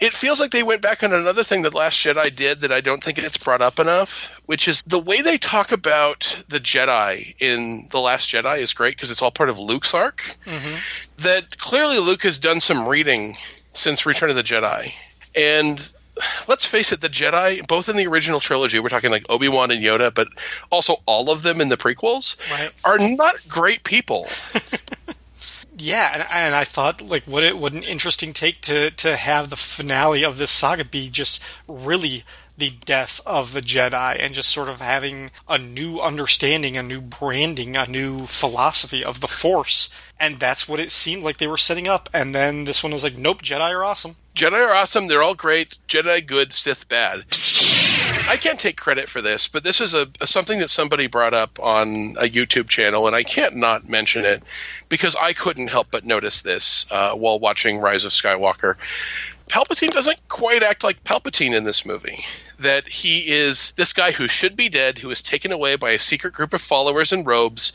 it feels like they went back on another thing that Last Jedi did that I don't think it's brought up enough, which is the way they talk about the Jedi in the Last Jedi is great because it's all part of Luke's arc. Mm-hmm. That clearly Luke has done some reading since Return of the Jedi, and let's face it, the Jedi, both in the original trilogy, we're talking like Obi Wan and Yoda, but also all of them in the prequels, right. are not great people. yeah, and, and, I thought like what it what an interesting take to to have the finale of this saga be just really the death of the Jedi and just sort of having a new understanding, a new branding, a new philosophy of the Force. And that's what it seemed like they were setting up. And then this one was like, nope, Jedi are awesome. Jedi are awesome. They're all great. Jedi good, Sith bad. I can't take credit for this, but this is a, a, something that somebody brought up on a YouTube channel, and I can't not mention it because I couldn't help but notice this uh, while watching Rise of Skywalker. Palpatine doesn't quite act like Palpatine in this movie. That he is this guy who should be dead, who is taken away by a secret group of followers in robes,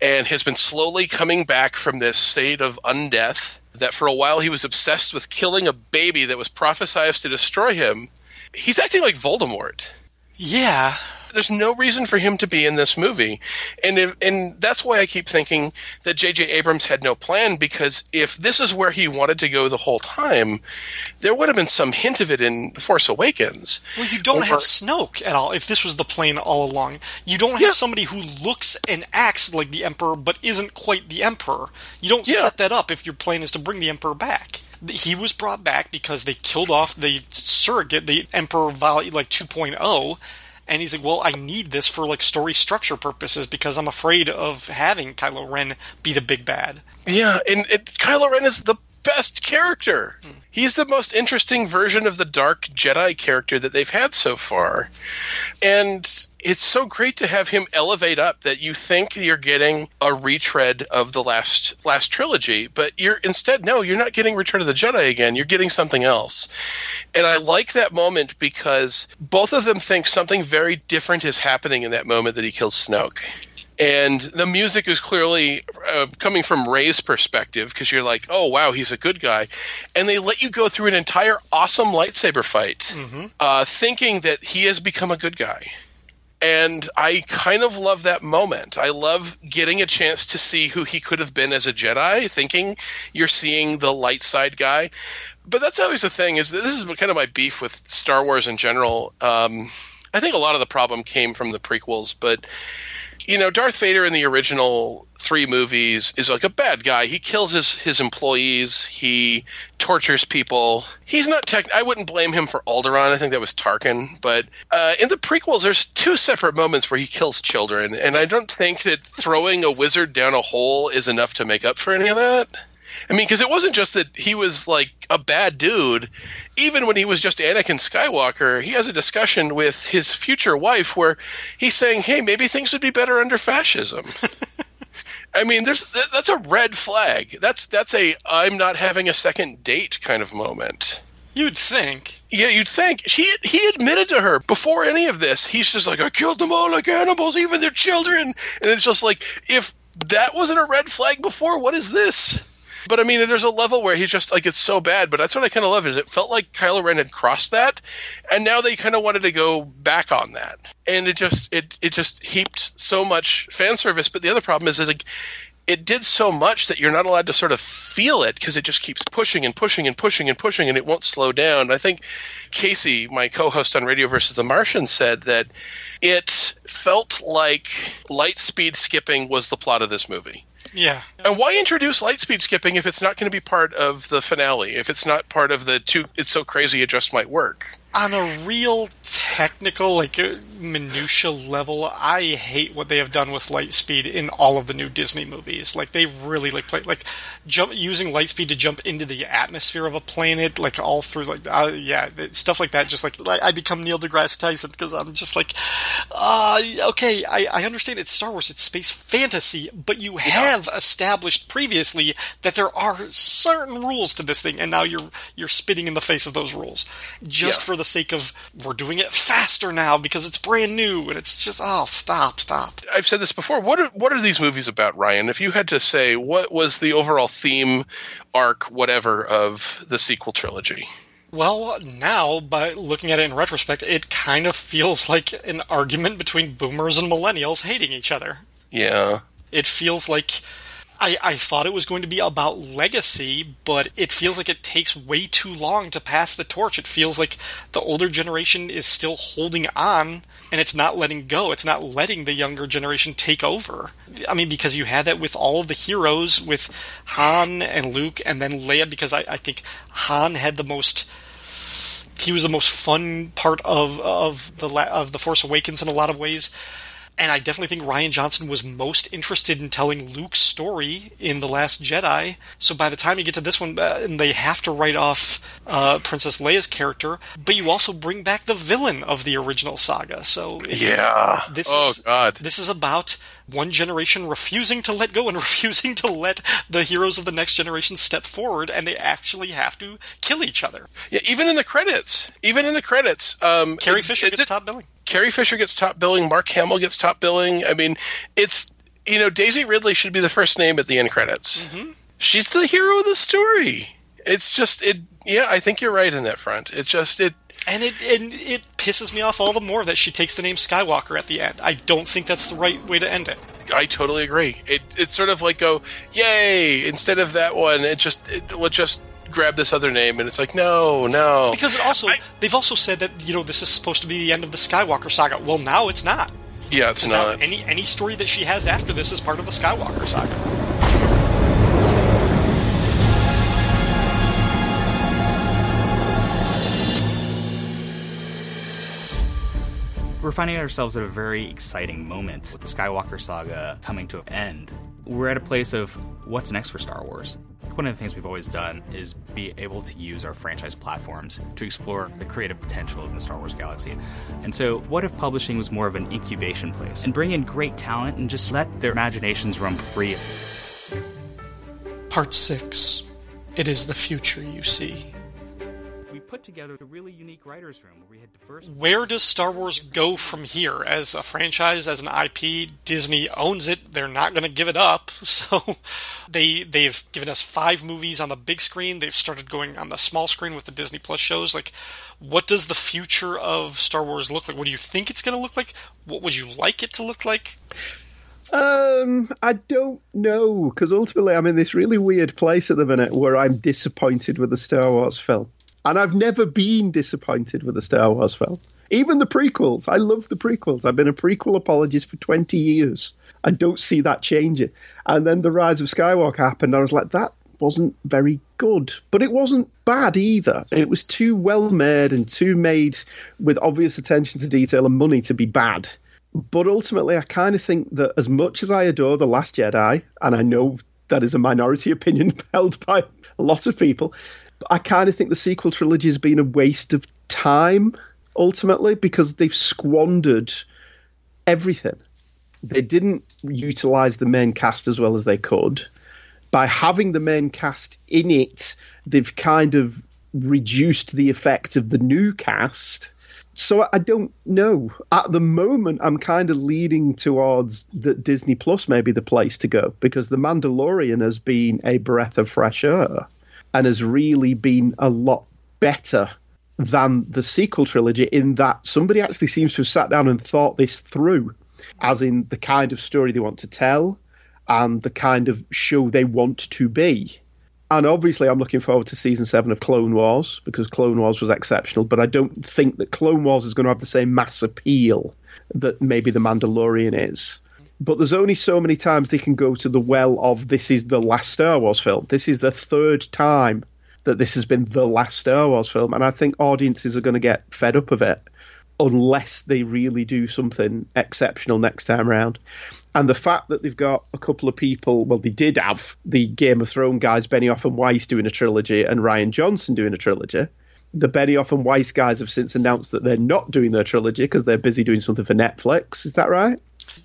and has been slowly coming back from this state of undeath that for a while he was obsessed with killing a baby that was prophesied to destroy him. He's acting like Voldemort. Yeah, there's no reason for him to be in this movie, and if, and that's why I keep thinking that J.J. Abrams had no plan because if this is where he wanted to go the whole time, there would have been some hint of it in The Force Awakens. Well, you don't have Snoke at all. If this was the plan all along, you don't have yeah. somebody who looks and acts like the Emperor but isn't quite the Emperor. You don't yeah. set that up if your plan is to bring the Emperor back he was brought back because they killed off the surrogate, the Emperor Val, like 2.0, And he's like, well, I need this for like story structure purposes because I'm afraid of having Kylo Ren be the big bad. Yeah, and it, Kylo Ren is the best character. Hmm. He's the most interesting version of the dark Jedi character that they've had so far. And it's so great to have him elevate up that you think you're getting a retread of the last last trilogy, but you're instead no, you're not getting Return of the Jedi again. You're getting something else. And I like that moment because both of them think something very different is happening in that moment that he kills Snoke and the music is clearly uh, coming from Rey's perspective because you're like, oh wow, he's a good guy, and they let you go through an entire awesome lightsaber fight, Mm-hmm. uh, thinking that he has become a good guy. And I kind of love that moment. I love getting a chance to see who he could have been as a Jedi, thinking you're seeing the light side guy. But that's always the thing is this is kind of my beef with Star Wars in general. Um, I think a lot of the problem came from the prequels, but you know, Darth Vader in the original three movies is like a bad guy. He kills his his employees. He tortures people. He's not tech. I wouldn't blame him for Alderaan. I think that was Tarkin. But uh, in the prequels, there's two separate moments where he kills children, and I don't think that throwing a wizard down a hole is enough to make up for any of that. I mean, because it wasn't just that he was like a bad dude. Even when he was just Anakin Skywalker, he has a discussion with his future wife where he's saying, "Hey, maybe things would be better under fascism." I mean, there's that's a red flag. That's that's a I'm not having a second date kind of moment. You'd think. Yeah, you'd think. He he admitted to her before any of this. He's just like, I killed them all like animals, even their children. And it's just like, if that wasn't a red flag before, what is this? But I mean, there's a level where he's just like it's so bad. But that's what I kind of love is it felt like Kylo Ren had crossed that, and now they kind of wanted to go back on that, and it just it it just heaped so much fan service. But the other problem is that like, it did so much that you're not allowed to sort of feel it because it just keeps pushing and pushing and pushing and pushing, and it won't slow down. I think Casey, my co-host on Radio versus the Martian, said that it felt like light speed skipping was the plot of this movie. Yeah. And why introduce lightspeed skipping if it's not going to be part of the finale? If it's not part of the two, it's so crazy it just might work. On a real technical, like uh, minutia level, I hate what they have done with Lightspeed in all of the new Disney movies. Like they really like play like jump using Lightspeed to jump into the atmosphere of a planet, like all through like uh, yeah stuff like that. Just like, like I become Neil deGrasse Tyson because I'm just like, uh, okay, I, I understand it's Star Wars, it's space fantasy, but you have established previously that there are certain rules to this thing, and now you're you're spitting in the face of those rules just Yeah. for the sake of we're doing it faster now because it's brand new, and it's just oh stop stop. I've said this before. What are, what are these movies about, Ryan? If you had to say what was the overall theme, arc, whatever of the sequel trilogy? Well, now, by looking at it in retrospect, it kind of feels like an argument between boomers and millennials hating each other. Yeah. It feels like I, I thought it was going to be about legacy, but it feels like it takes way too long to pass the torch. It feels like the older generation is still holding on and it's not letting go. It's not letting the younger generation take over. I mean, because you had that with all of the heroes, with Han and Luke, and then Leia, because I, I think Han had the most he was the most fun part of of the of the Force Awakens in a lot of ways. And I definitely think Rian Johnson was most interested in telling Luke's story in The Last Jedi. So by the time you get to this one, uh, and they have to write off uh, Princess Leia's character, but you also bring back the villain of the original saga. So Yeah. this Oh, is God. this is about one generation refusing to let go and refusing to let the heroes of the next generation step forward, and they actually have to kill each other. Yeah, even in the credits, even in the credits, um, Carrie it- Fisher gets top billing. Carrie Fisher gets top billing. Mark Hamill gets top billing. I mean, it's you know Daisy Ridley should be the first name at the end credits. Mm-hmm. She's the hero of the story. It's just it. Yeah, I think you're right in that front. It's just it. And it and it pisses me off all the more that she takes the name Skywalker at the end. I don't think that's the right way to end it. I totally agree. It it's sort of like go yay instead of that one. It just it, let's just grab this other name and it's like no no Because it also they've also said that you know this is supposed to be the end of the Skywalker saga. Well, now it's not. yeah it's not. any any story that she has after this is part of the Skywalker saga. We're finding ourselves at a very exciting moment with the Skywalker saga coming to an end. We're at a place of what's next for Star Wars. One of the things we've always done is be able to use our franchise platforms to explore the creative potential in the Star Wars galaxy. And so, what if publishing was more of an incubation place and bring in great talent and just let their imaginations run free? Part 6 It is the future you see. We put together a really unique writer's room where we had diverse. Where does Star Wars go from here? As a franchise, as an IP, Disney owns it. They're not going to give it up. So they they've given us five movies on the big screen. They've started going on the small screen with the Disney Plus shows. Like, what does the future of Star Wars look like? What do you think it's going to look like? What would you like it to look like? Um, I don't know because ultimately I'm in this really weird place at the minute where I'm disappointed with the Star Wars film, and I've never been disappointed with a Star Wars film. Even the prequels, I love the prequels. I've been a prequel apologist for 20 years. I don't see that changing. And then the Rise of Skywalker happened, I was like, that wasn't very good, but it wasn't bad either. It was too well made and too made with obvious attention to detail and money to be bad. But ultimately, I kind of think that as much as I adore The Last Jedi, and I know that is a minority opinion held by a lot of people, I kind of think the sequel trilogy has been a waste of time, ultimately, because they've squandered everything. They didn't utilize the main cast as well as they could. By having the main cast in it, they've kind of reduced the effect of the new cast so I don't know. At the moment, I'm kind of leaning towards that Disney Plus may be the place to go because The Mandalorian has been a breath of fresh air and has really been a lot better than the sequel trilogy in that somebody actually seems to have sat down and thought this through, as in the kind of story they want to tell and the kind of show they want to be and obviously I'm looking forward to season seven of Clone Wars because Clone Wars was exceptional, but I don't think that Clone Wars is going to have the same mass appeal that maybe The Mandalorian is. But there's only so many times they can go to the well of this is the last Star Wars film. This is the third time that this has been the last Star Wars film, and I think audiences are going to get fed up of it unless they really do something exceptional next time around. And the fact that they've got a couple of people, well, they did have the Game of Thrones guys, Benioff and Weiss, doing a trilogy, and Rian Johnson doing a trilogy. The Benioff and Weiss guys have since announced that they're not doing their trilogy because they're busy doing something for Netflix. Is that right?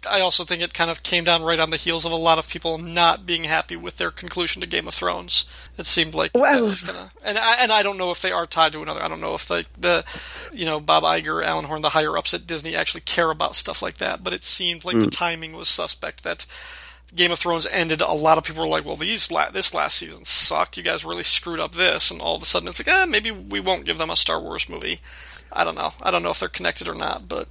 I also think it kind of came down right on the heels of a lot of people not being happy with their conclusion to Game of Thrones. It seemed like well, was gonna, and I, and I don't know if they are tied to another. I don't know if like the, you know, Bob Iger, Alan Horn, the higher ups at Disney actually care about stuff like that. But it seemed like mm. the hmm. timing was suspect. That Game of Thrones ended. A lot of people were like, "Well, these la- this last season sucked. You guys really screwed up this." And all of a sudden, it's like, "Eh, maybe we won't give them a Star Wars movie." I don't know. I don't know if they're connected or not, but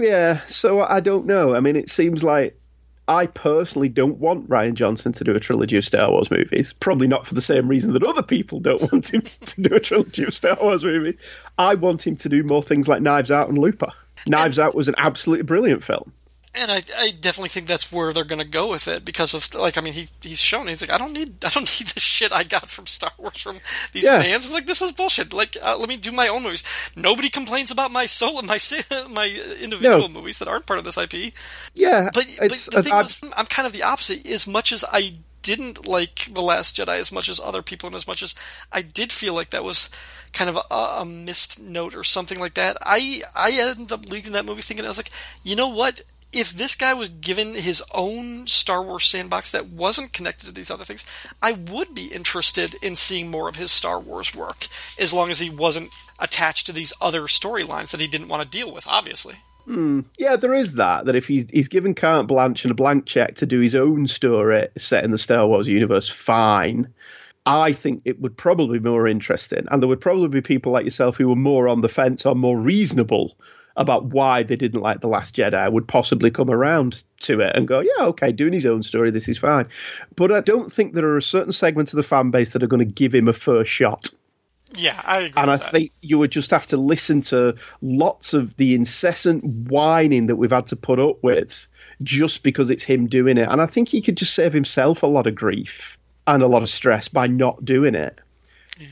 yeah, so I don't know. I mean, it seems like I personally don't want Rian Johnson to do a trilogy of Star Wars movies. Probably not for the same reason that other people don't want him to do a trilogy of Star Wars movies. I want him to do more things like Knives Out and Looper. Knives Out was an absolutely brilliant film and I, I definitely think that's where they're going to go with it because of like I mean he he's shown he's like I don't need I don't need the shit I got from Star Wars from these yeah. fans. It's like this is bullshit. Like uh, let me do my own movies. Nobody complains about my solo my my individual no. movies that aren't part of this IP. Yeah, but, but the thing was, I'm kind of the opposite. As much as I didn't like the Last Jedi as much as other people, and as much as I did feel like that was kind of a, a missed note or something like that. I I ended up leaving that movie thinking I was like, you know what? If this guy was given his own Star Wars sandbox that wasn't connected to these other things, I would be interested in seeing more of his Star Wars work, as long as he wasn't attached to these other storylines that he didn't want to deal with, obviously. Hmm. Yeah, there is that. That if he's he's given carte blanche and a blank check to do his own story set in the Star Wars universe, fine. I think it would probably be more interesting, and there would probably be people like yourself who were more on the fence or more reasonable about why they didn't like The Last Jedi would possibly come around to it and go, yeah, okay, doing his own story, this is fine. But I don't think there are a certain segments of the fan base that are going to give him a first shot. Yeah, I agree. And I that. think you would just have to listen to lots of the incessant whining that we've had to put up with just because it's him doing it. And I think he could just save himself a lot of grief and a lot of stress by not doing it.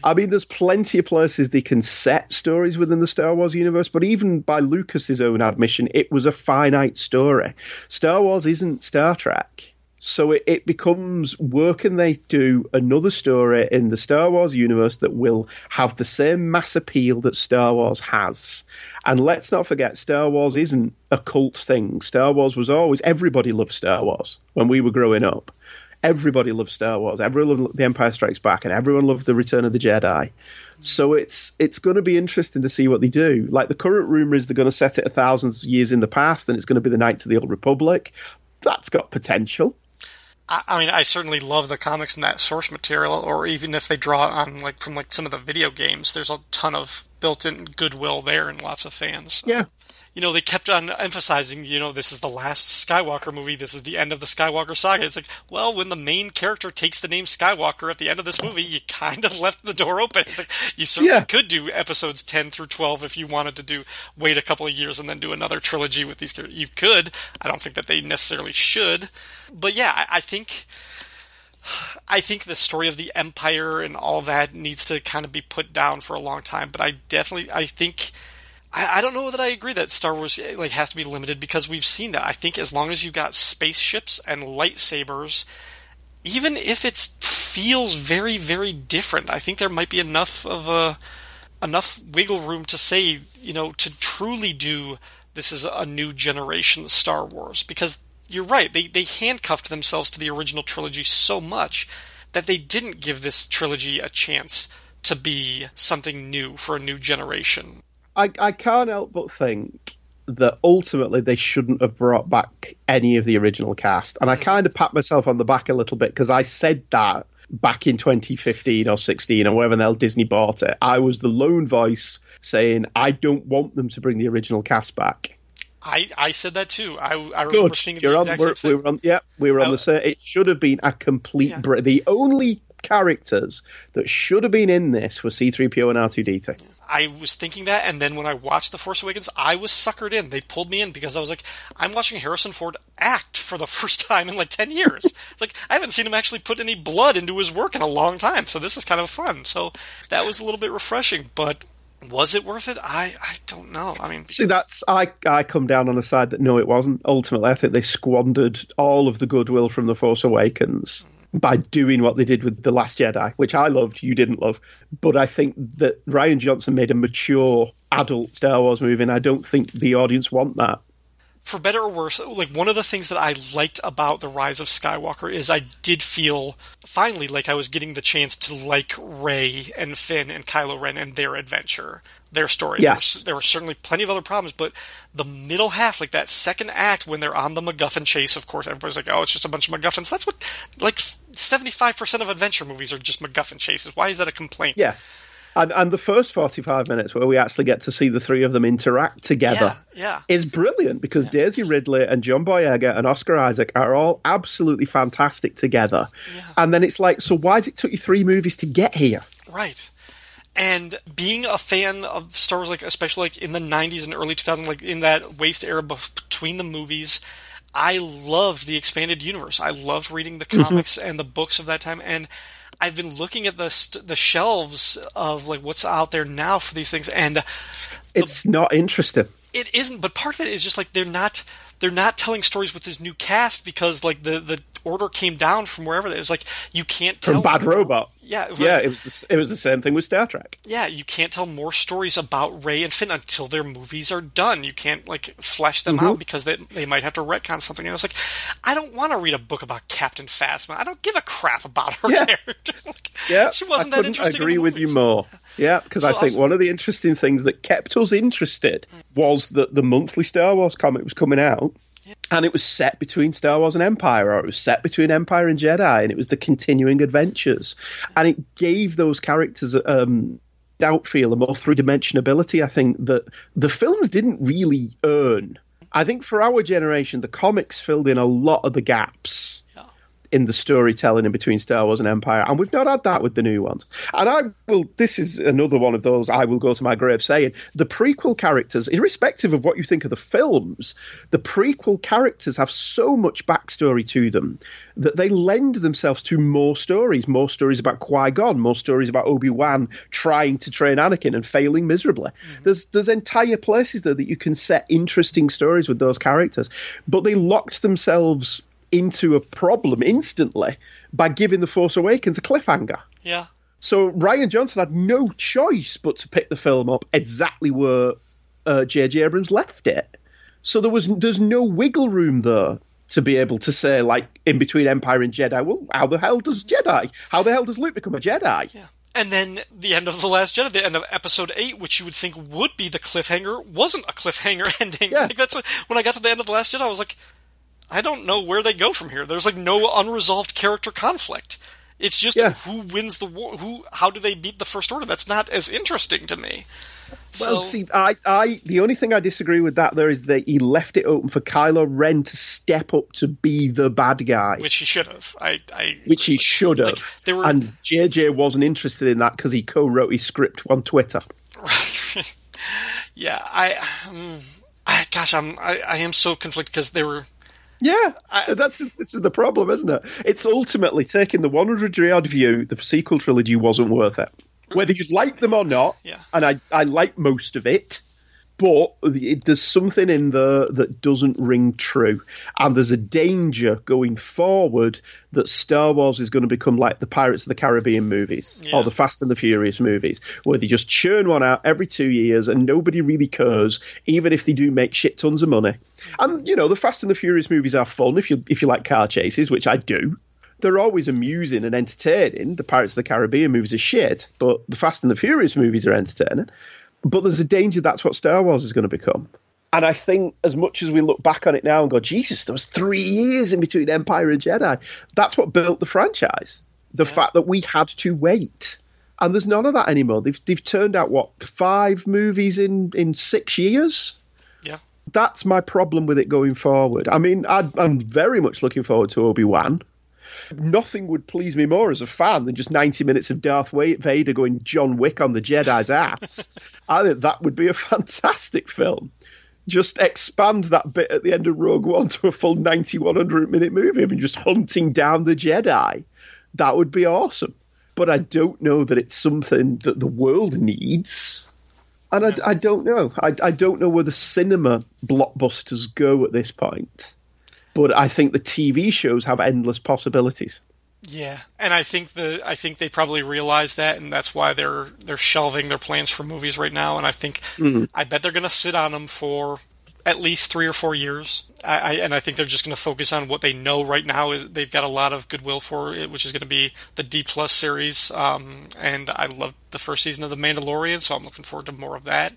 I mean, there's plenty of places they can set stories within the Star Wars universe, but even by Lucas's own admission, it was a finite story. Star Wars isn't Star Trek. So it, it becomes where can they do another story in the Star Wars universe that will have the same mass appeal that Star Wars has? And let's not forget, Star Wars isn't a cult thing. Star Wars was always everybody loved Star Wars when we were growing up. Everybody loved Star Wars. Everyone loved The Empire Strikes Back, and everyone loved The Return of the Jedi. So it's it's going to be interesting to see what they do. Like the current rumor is they're going to set it a thousand years in the past, and it's going to be the Knights of the Old Republic. That's got potential. I, I mean, I certainly love the comics and that source material, or even if they draw on like from like some of the video games, there's a ton of built-in goodwill there and lots of fans. Yeah. You know, they kept on emphasizing, you know, this is the last Skywalker movie. This is the end of the Skywalker saga. It's like, well, when the main character takes the name Skywalker at the end of this movie, you kind of left the door open. It's like you certainly Yeah. could do episodes ten through twelve if you wanted to do wait a couple of years and then do another trilogy with these. characters. You could. I don't think that they necessarily should, but yeah, I, I think. I think the story of the Empire and all that needs to kind of be put down for a long time. But I definitely, I think, I, I don't know that I agree that Star Wars eh, like has to be limited because we've seen that. I think as long as you've got spaceships and lightsabers, even if it feels very, very different, I think there might be enough of a enough wiggle room to say, you know, to truly do this is a new generation Star Wars because you're right. They they handcuffed themselves to the original trilogy so much that they didn't give this trilogy a chance to be something new for a new generation. I, I can't help but think that ultimately they shouldn't have brought back any of the original cast. And I kind of pat myself on the back a little bit because I said that back in 2015 or 16 or wherever the hell Disney bought it. I was the lone voice saying, I don't want them to bring the original cast back. I, I said that too. I, I remember Good. thinking You're the on, exact we're, same we thing. were on, yeah, we were on I- the set. It should have been a complete. br- the only characters that should have been in this were C3PO and R2D2. I was thinking that, and then when I watched The Force Awakens, I was suckered in. They pulled me in because I was like, I'm watching Harrison Ford act for the first time in like 10 years. it's like, I haven't seen him actually put any blood into his work in a long time, so this is kind of fun. So that was a little bit refreshing, but was it worth it? I, I don't know. I mean, See, that's I. I come down on the side that no, it wasn't. Ultimately, I think they squandered all of the goodwill from the Force Awakens by doing what they did with the Last Jedi, which I loved. You didn't love, but I think that Rian Johnson made a mature adult Star Wars movie, and I don't think the audience want that. For better or worse, like one of the things that I liked about the Rise of Skywalker is I did feel finally like I was getting the chance to like Rey and Finn and Kylo Ren and their adventure, their story. Yes. There, was, there were certainly plenty of other problems, but the middle half, like that second act when they're on the MacGuffin chase, of course, everybody's like, "Oh, it's just a bunch of MacGuffins." That's what like seventy-five percent of adventure movies are just MacGuffin chases. Why is that a complaint? Yeah. And, and the first 45 minutes where we actually get to see the three of them interact together yeah. is brilliant because Daisy Ridley and John Boyega and Oscar Isaac are all absolutely fantastic together. And then it's like, so why has it took you three movies to get here? Right. And being a fan of Star Wars, like especially like in the '90s and early 2000s, like in that waste era between the movies, I loved the expanded universe. I loved reading the Mhm. comics and the books of that time, and I've been looking at the st- the shelves of like what's out there now for these things, and It's not interesting. it isn't. But part of it is just like they're not they're not telling stories with this new cast because like the the order came down from wherever. It was like you can't tell From Bad Robot. Yeah, right. Yeah, it was, the, it was the same thing with Star Trek. yeah, you can't tell more stories about Rey and Finn until their movies are done. You can't like flesh them Mhm. out because they they might have to retcon something. And I was like, I don't want to read a book about Captain Phasma. I don't give a crap about her Yeah. character. Yeah, She wasn't I that interesting in agree the with you more. Yeah, because So I I think was- one of the interesting things that kept us interested was that the monthly Star Wars comic was coming out, and it was set between Star Wars and Empire, or it was set between Empire and Jedi, and it was the continuing adventures, and it gave those characters um, doubt feel a more three dimensionability. I think that the films didn't really earn. I think for our generation, the comics filled in a lot of the gaps in the storytelling in between Star Wars and Empire, and we've not had that with the new ones. And I will. This is another one of those I will go to my grave saying the prequel characters, irrespective of what you think of the films, the prequel characters have so much backstory to them that they lend themselves to more stories, more stories about Qui Gon, more stories about Obi Wan trying to train Anakin and failing miserably. Mm-hmm. There's there's entire places there that you can set interesting stories with those characters, but they locked themselves into a problem instantly by giving The Force Awakens a cliffhanger. Yeah. So Rian Johnson had no choice but to pick the film up exactly where J.J. Uh, Abrams left it. So there was there's no wiggle room there to be able to say like in between Empire and Jedi. Well, how the hell does Jedi? How the hell does Luke become a Jedi? Yeah. And then the end of the Last Jedi, the end of Episode Eight, which you would think would be the cliffhanger, wasn't a cliffhanger ending. Yeah. Like that's what, when I got to the end of the Last Jedi, I was like, I don't know where they go from here. There's like no unresolved character conflict. It's just Yeah. who wins the war. Who? How do they beat the First Order? That's not as interesting to me. Well, So see, I, I, the only thing I disagree with that there is that he left it open for Kylo Ren to step up to be the bad guy, which he should have. I, I which he should have. they were- And JJ wasn't interested in that because he co-wrote his script on Twitter. yeah, I, um, I gosh, I'm, I, I am so conflicted because they were. Yeah, that's this is the problem, isn't it? It's ultimately taking the 100 year odd view. The sequel trilogy wasn't worth it, whether you like them or not. Yeah. and I I like most of it, but there's something in there that doesn't ring true, and there's a danger going forward that Star Wars is going to become like the Pirates of the Caribbean movies or the Fast and the Furious movies, where they just churn one out every two years and nobody really cares, even if they do make shit tons of money. And you know, the Fast and the Furious movies are fun if you if you like car chases, which I do. They're always amusing and entertaining. The Pirates of the Caribbean movies are shit, but the Fast and the Furious movies are entertaining. But there's a danger that's what Star Wars is going to become. And I think as much as we look back on it now and go, Jesus, there was three years in between Empire and Jedi, that's what built the franchise. The fact that we had to wait. And there's none of that anymore. They've they've turned out what five movies in in six years. Yeah. That's my problem with it going forward. I mean, i I'm very much looking forward to Obi Wan. Nothing would please me more as a fan than just 90 minutes of Darth Vader going John Wick on the Jedi's ass. I think that would be a fantastic film. Just expand that bit at the end of Rogue One to a full 90, 100 minute movie of him just hunting down the Jedi. That would be awesome. But I don't know that it's something that the world needs. And I, I don't know. I, I don't know where the cinema blockbusters go at this point. But I think the TV shows have endless possibilities. Yeah, and I think the I think they probably realize that, and that's why they're they're shelving their plans for movies right now. And I think Mhm. I bet they're going to sit on them for at least three or four years. I, I and I think they're just going to focus on what they know right now is they've got a lot of goodwill for it, which is going to be the D plus series. Um, and I loved the first season of The Mandalorian, so I'm looking forward to more of that.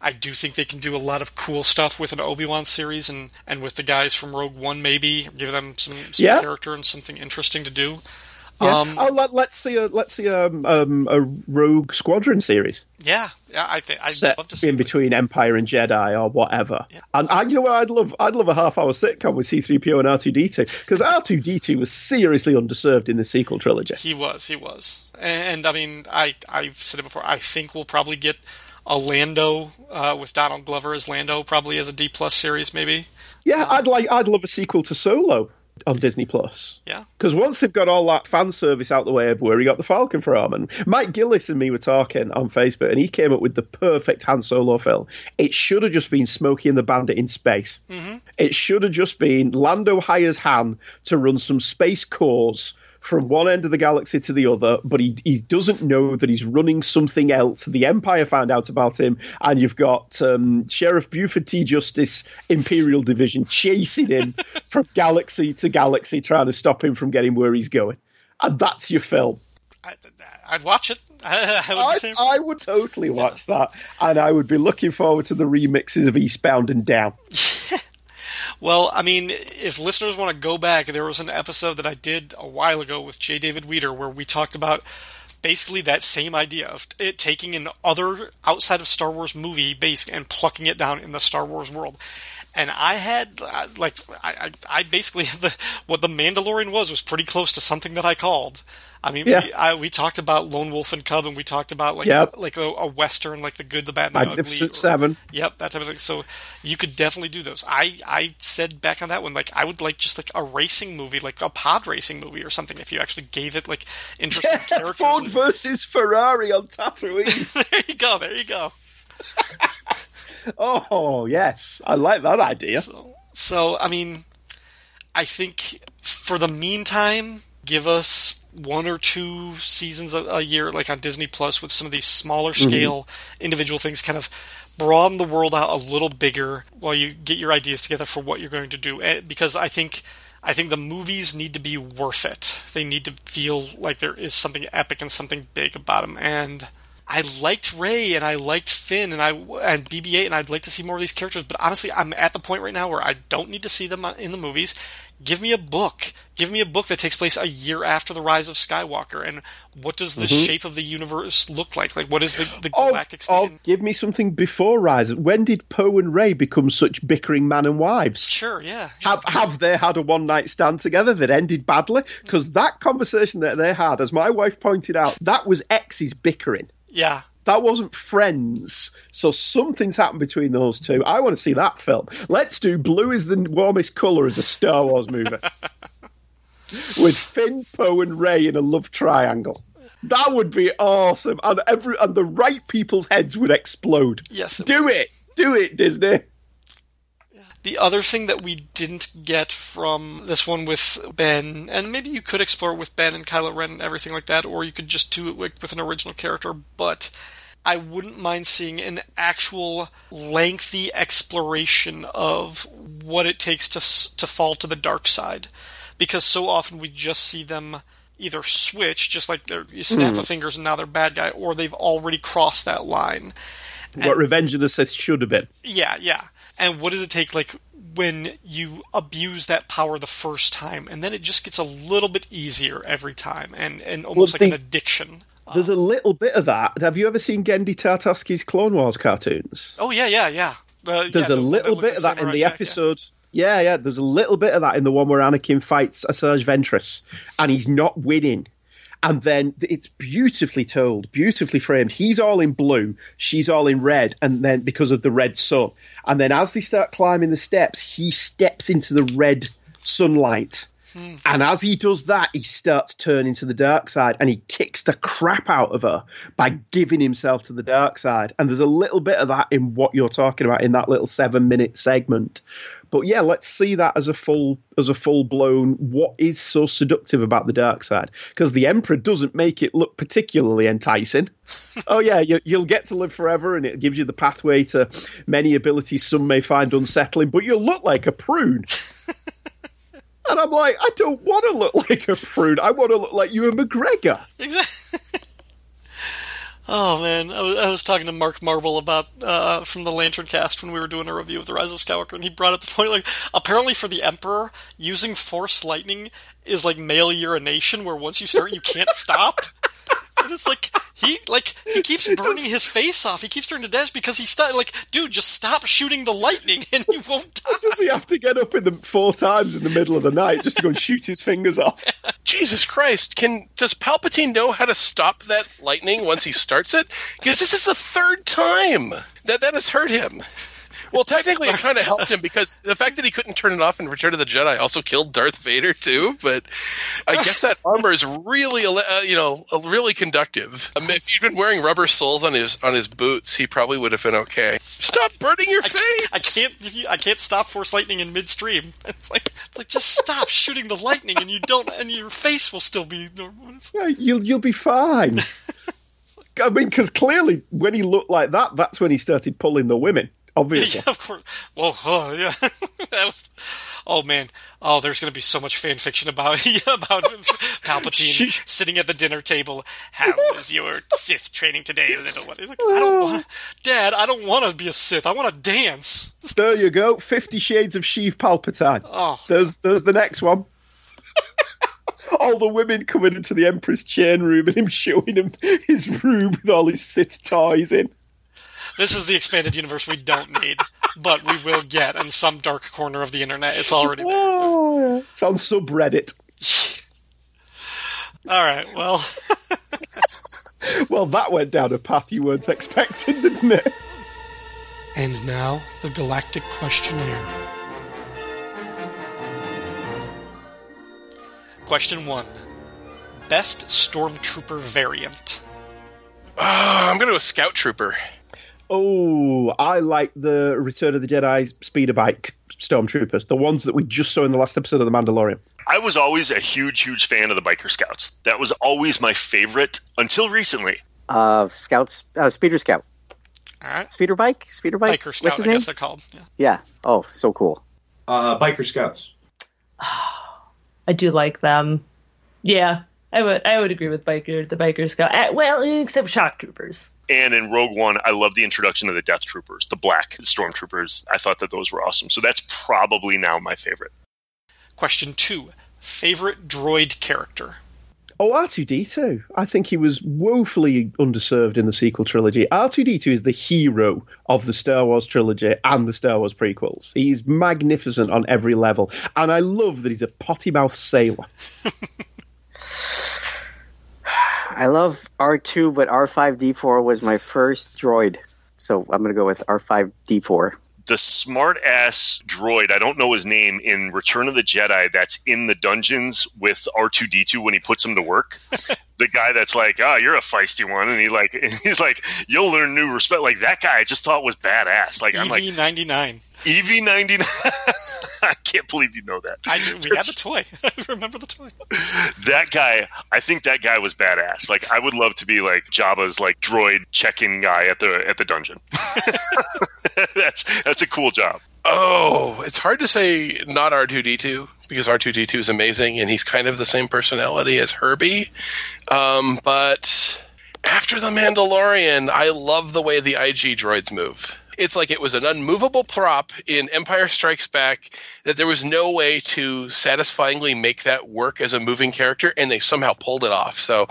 I do think they can do a lot of cool stuff with an Obi Wan series and, and with the guys from Rogue One, maybe give them some, some Yeah. character and something interesting to do. Yeah. Um, oh, let, let's see a let's see a, um, a Rogue Squadron series Yeah, yeah, I think I'd set love to see. in between Empire and Jedi or whatever. And I, you know what? I'd love I'd love a half hour sitcom with C three PO and R two D two because R two D two was seriously underserved in the sequel trilogy. He was, he was, and, I mean, I I've said it before. I think we'll probably get a Lando uh, with Donald Glover as Lando, probably as a D plus series, maybe. Yeah, I'd like I'd love a sequel to Solo on Disney Plus. Yeah. Because once they've got all that fan service out the way of where he got the Falcon from, and Mike Gillis and me were talking on Facebook, and he came up with the perfect Han Solo film. It should have just been Smokey and the Bandit in space. Mhm. It should have just been Lando hires Han to run some space cores from one end of the galaxy to the other, but he he doesn't know that he's running something else. The Empire found out about him, and you've got um, Sheriff Buford T. Justice Imperial Division chasing him from galaxy to galaxy, trying to stop him from getting where he's going. And that's your film. I'd watch it. I, would I, I would totally watch that, and I would be looking forward to the remixes of Eastbound and Down. Well, I mean, if listeners want to go back, there was an episode that I did a while ago with J. David Weeder where we talked about basically that same idea of it taking an other outside of Star Wars movie base and plucking it down in the Star Wars world. and I had like I, I, I basically the, what the Mandalorian was was pretty close to something that I called. I mean, Yeah. we, I, we talked about Lone Wolf and Cub, and we talked about like Yep. like a, a western, like the good, the bad, and the Magnificent ugly. Seven. Yep, that type of thing. So you could definitely do those. I I said back on that one, like I would like just like a racing movie, like a pod racing movie or something. If you actually gave it like interesting characters. Ford versus Ferrari on Tatooine. there you go. There you go. oh yes, I like that idea. So, I mean, I think for the meantime, give us one or two seasons a, a year, like on Disney Plus, with some of these smaller Mhm. scale individual things, kind of broaden the world out a little bigger while you get your ideas together for what you're going to do. Eh, Because I think. I think the movies need to be worth it. They need to feel like there is something epic and something big about them. And I liked Rey and I liked Finn and I and BB-8 and I'd like to see more of these characters. But honestly, I'm at the point right now where I don't need to see them in the movies. Give me a book. Give me a book that takes place a year after the rise of Skywalker. And what does the Mhm. shape of the universe look like? Like, what is the, the Oh, galactic oh, give me something before Rise. When did Poe and Rey become such bickering man and wives? Sure, yeah. Have have they had a one night stand together that ended badly? Because that conversation that they had, as my wife pointed out, that was exes bickering. Yeah. That wasn't friends. So something's happened between those two. I want to see that film. Let's do Blue is the warmest colour as a Star Wars movie. With Finn, Poe, and Rey in a love triangle. That would be awesome. And every and the right people's heads would explode. Yes. Do it. Do it, Disney. The other thing that we didn't get from this one with Ben, and maybe you could explore it with Ben and Kylo Ren and everything like that, or you could just do it with an original character, but I wouldn't mind seeing an actual lengthy exploration of what it takes to to fall to the dark side, because so often we just see them either switch, just like they're, you snap Hmm. the fingers and now they're bad guy, or they've already crossed that line. What Revenge of the Sith should have been. Yeah, yeah. And what does it take, like, when you abuse that power the first time, and then it just gets a little bit easier every time, and, and almost Well, like an addiction. There's a little bit of that. Have you ever seen Genndy Tartakovsky's Clone Wars cartoons? Oh, yeah, yeah, yeah. Uh, There's yeah, a the little bit of that in the Jack, episode. Yeah. yeah, There's a little bit of that in the one where Anakin fights Asajj Ventress, and he's not winning. And then it's beautifully told, beautifully framed. He's all in blue, she's all in red, and then because of the red sun. And then as they start climbing the steps, he steps into the red sunlight. Hmm. And as he does that, he starts turning to the dark side and he kicks the crap out of her by giving himself to the dark side. And there's a little bit of that in what you're talking about in that little seven minute segment. But yeah, let's see that as a full as a full blown what is so seductive about the dark side because the emperor doesn't make it look particularly enticing. oh yeah, you, you'll get to live forever and it gives you the pathway to many abilities some may find unsettling, but you'll look like a prune. And I'm like, I don't want to look like a prune. I want to look like Ewan McGregor. Exactly. Oh man, I was, I was talking to Mark Marvel about uh, from the Lantern Cast when we were doing a review of the Rise of Skywalker, and he brought up the point like apparently for the Emperor, using Force lightning is like male urination, where once you start, you can't stop. And it's like he like he keeps burning his face off. He keeps turning to dash because he's st- like, dude, just stop shooting the lightning, and you won't die. Does he have to get up in the four times in the middle of the night just to go and shoot his fingers off? Jesus Christ! Can does Palpatine know how to stop that lightning once he starts it? Because this is the third time that that has hurt him. Well, technically, it kind of helped him because the fact that he couldn't turn it off in Return of the Jedi also killed Darth Vader too. But I guess that armor is really, uh, you know, uh, really conductive. I mean, if he'd been wearing rubber soles on his on his boots, he probably would have been okay. Stop burning your face! I can't. I can't stop Force lightning in midstream. It's like, it's like just stop shooting the lightning, and you don't, and your face will still be normal. Yeah, you'll you'll be fine. I mean, because clearly when he looked like that, that's when he started pulling the women. Obviously, Yeah, of course. Whoa, oh, yeah. that was, oh man, oh, there's going to be so much fan fiction about about Palpatine sitting at the dinner table. How was your Sith training today, little one? He's like, I don't oh. want, Dad, I don't want to be a Sith. I want to dance. there you go. Fifty Shades of Sheev Palpatine. Oh. There's there's the next one. all the women coming into the Emperor's chain room and him showing him his room with all his Sith toys in. This is the expanded universe we don't need. but we will get in some dark corner of the internet. It's already there. Oh, it's on subreddit. All right. Well, Well, that went down a path you weren't expecting, didn't it? And now, the Galactic Questionnaire. question one: Best stormtrooper variant. Uh, I'm going to go Scout Trooper. Oh, I like the Return of the Jedi speeder bike stormtroopers, the ones that we just saw in the last episode of The Mandalorian. I was always a huge, huge fan of the biker scouts. That was always my favorite until recently. Uh, Scouts, uh, Speeder Scout. All right. Speeder bike? Speeder bike? Biker What's Scout, his I name? guess they're called. Yeah. Yeah. Oh, so cool. Uh, Biker Scouts. I do like them. Yeah, I would. I would agree with biker. The biker scout. Uh, well, except shock troopers. And in Rogue One, I love the introduction of the Death Troopers, the black stormtroopers. I thought that those were awesome. So that's probably now my favorite. Question two: Favorite droid character. Oh, R2D2. I think he was woefully underserved in the sequel trilogy. R2D2 is the hero of the Star Wars trilogy and the Star Wars prequels. He's magnificent on every level. And I love that he's a potty mouth sailor. I love R2, but R5D4 was my first droid. So I'm going to go with R5D4. The smart ass droid, I don't know his name, in Return of the Jedi that's in the dungeons with R2D2 when he puts him to work. The guy that's like, oh, you're a feisty one. And he like, and he's like, you'll learn new respect. Like that guy I just thought was badass. Like, I'm like, EV ninety nine. EV99. I can't believe you know that. I knew, we had the toy. I remember the toy. that guy i think that guy was badass like i would love to be like jabba's like droid check-in guy at the at the dungeon that's that's a cool job Oh, it's hard to say not R2D2 because R2D2 is amazing and he's kind of the same personality as Herbie. Um, but after The Mandalorian, I love the way the IG droids move. It's like it was an unmovable prop in Empire Strikes Back that there was no way to satisfyingly make that work as a moving character, and they somehow pulled it off. So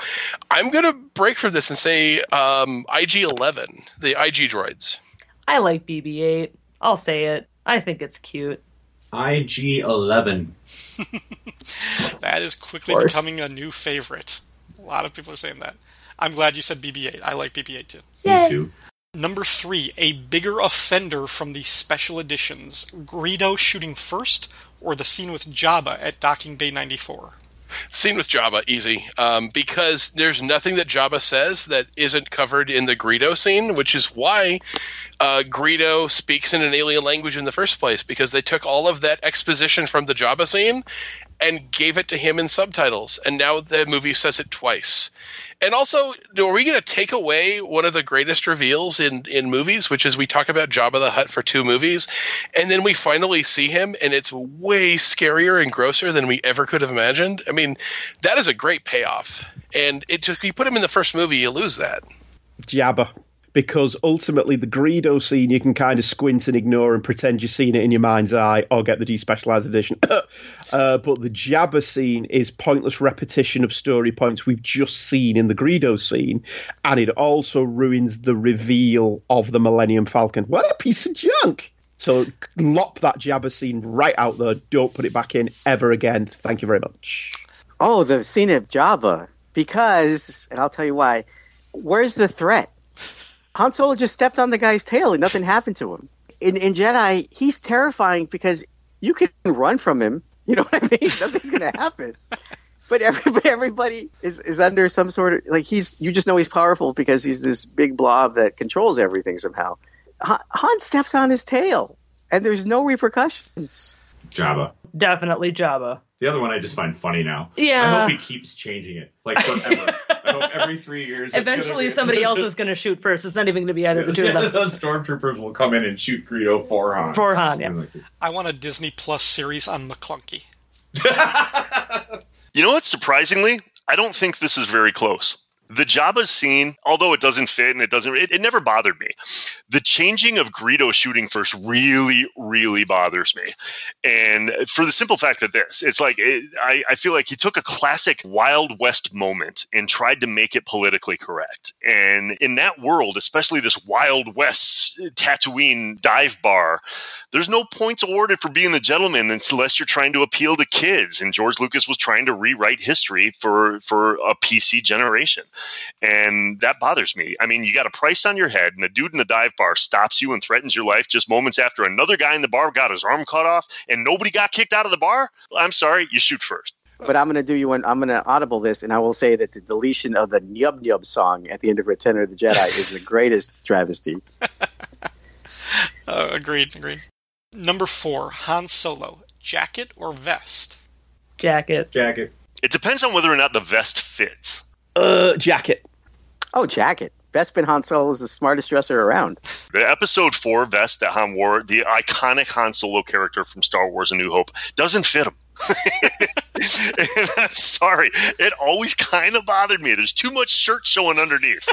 I'm going to break for this and say um, IG 11, the IG droids. I like BB-8. I'll say it. I think it's cute. IG 11. That is quickly becoming a new favorite. A lot of people are saying that. I'm glad you said BB-8. I like BB-8 too. Me too. Number three, a bigger offender from the special editions: Greedo shooting first, or the scene with Jabba at Docking Bay 94. Scene with Jabba, easy. Um, because there's nothing that Jabba says that isn't covered in the Greedo scene, which is why uh, Greedo speaks in an alien language in the first place, because they took all of that exposition from the Jabba scene and gave it to him in subtitles. And now the movie says it twice. And also, are we going to take away one of the greatest reveals in, in movies, which is we talk about Jabba the Hutt for two movies, and then we finally see him, and it's way scarier and grosser than we ever could have imagined? I mean, that is a great payoff. And it just, you put him in the first movie, you lose that. Jabba. Because ultimately, the Greedo scene you can kind of squint and ignore and pretend you've seen it in your mind's eye or get the despecialized edition. uh, but the Jabba scene is pointless repetition of story points we've just seen in the Greedo scene, and it also ruins the reveal of the Millennium Falcon. What a piece of junk! So lop that Jabba scene right out there. Don't put it back in ever again. Thank you very much. Oh, the scene of Jabba. Because, and I'll tell you why. Where's the threat? Han Solo just stepped on the guy's tail and nothing happened to him. In, in Jedi, he's terrifying because you can run from him. You know what I mean? Nothing's going to happen. But everybody, everybody is, is under some sort of like he's. You just know he's powerful because he's this big blob that controls everything somehow. Han steps on his tail, and there's no repercussions. Jabba. Definitely Jabba. The other one I just find funny now. Yeah. I hope he keeps changing it. Like forever. I hope every three years. Eventually, be- somebody else is going to shoot first. It's not even going to be either of the two Yeah, of them. those stormtroopers will come in and shoot Greedo for Han. For Han, yeah. I want a Disney Plus series on Maclunkey. You know what? Surprisingly, I don't think this is very close. The Jabba scene, although it doesn't fit and it doesn't, it, it never bothered me. The changing of Greedo shooting first really, really bothers me. And for the simple fact that this, it's like, it, I, I feel like he took a classic Wild West moment and tried to make it politically correct. And in that world, especially this Wild West Tatooine dive bar, there's no points awarded for being a gentleman unless you're trying to appeal to kids. And George Lucas was trying to rewrite history for, for a PC generation. And that bothers me. I mean, you got a price on your head, and a dude in the dive bar stops you and threatens your life just moments after another guy in the bar got his arm cut off and nobody got kicked out of the bar. I'm sorry, you shoot first. But I'm going to do you one. I'm going to audible this, and I will say that the deletion of the Nyub Nyub song at the end of Return of the Jedi is the greatest travesty. Uh, agreed, agreed. Number four, Han Solo. Jacket or vest? Jacket. Jacket. It depends on whether or not the vest fits. Uh, jacket. Oh, jacket. Bespin Han Solo is the smartest dresser around. The episode four vest that Han wore, the iconic Han Solo character from Star Wars A New Hope, doesn't fit him. and I'm sorry. It always kind of bothered me. There's too much shirt showing underneath.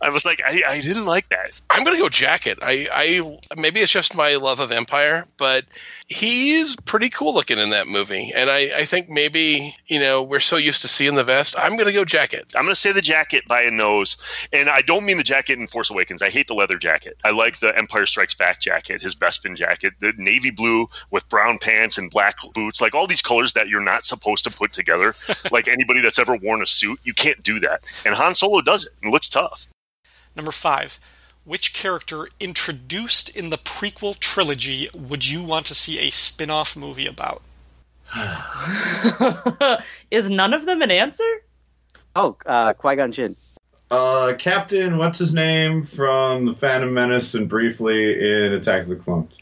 I was like, I, I didn't like that. I'm gonna go jacket. I, I maybe it's just my love of Empire, but he's pretty cool looking in that movie. And I, I think maybe, you know, we're so used to seeing the vest. I'm gonna go jacket. I'm going to say the jacket by a nose. And I don't mean the jacket in Force Awakens. I hate the leather jacket. I like the Empire Strikes Back jacket, his Bespin jacket, the navy blue with brown pants and black boots, like all these colors that you're not supposed to put together. like anybody that's ever worn a suit, you can't do that. And Han Solo does it and looks tough. Number five, which character introduced in the prequel trilogy would you want to see a spin off movie about? Is none of them an answer? Oh, uh, Qui Gon Jinn. Uh, Captain, what's his name from the Phantom Menace and briefly in Attack of the Clones?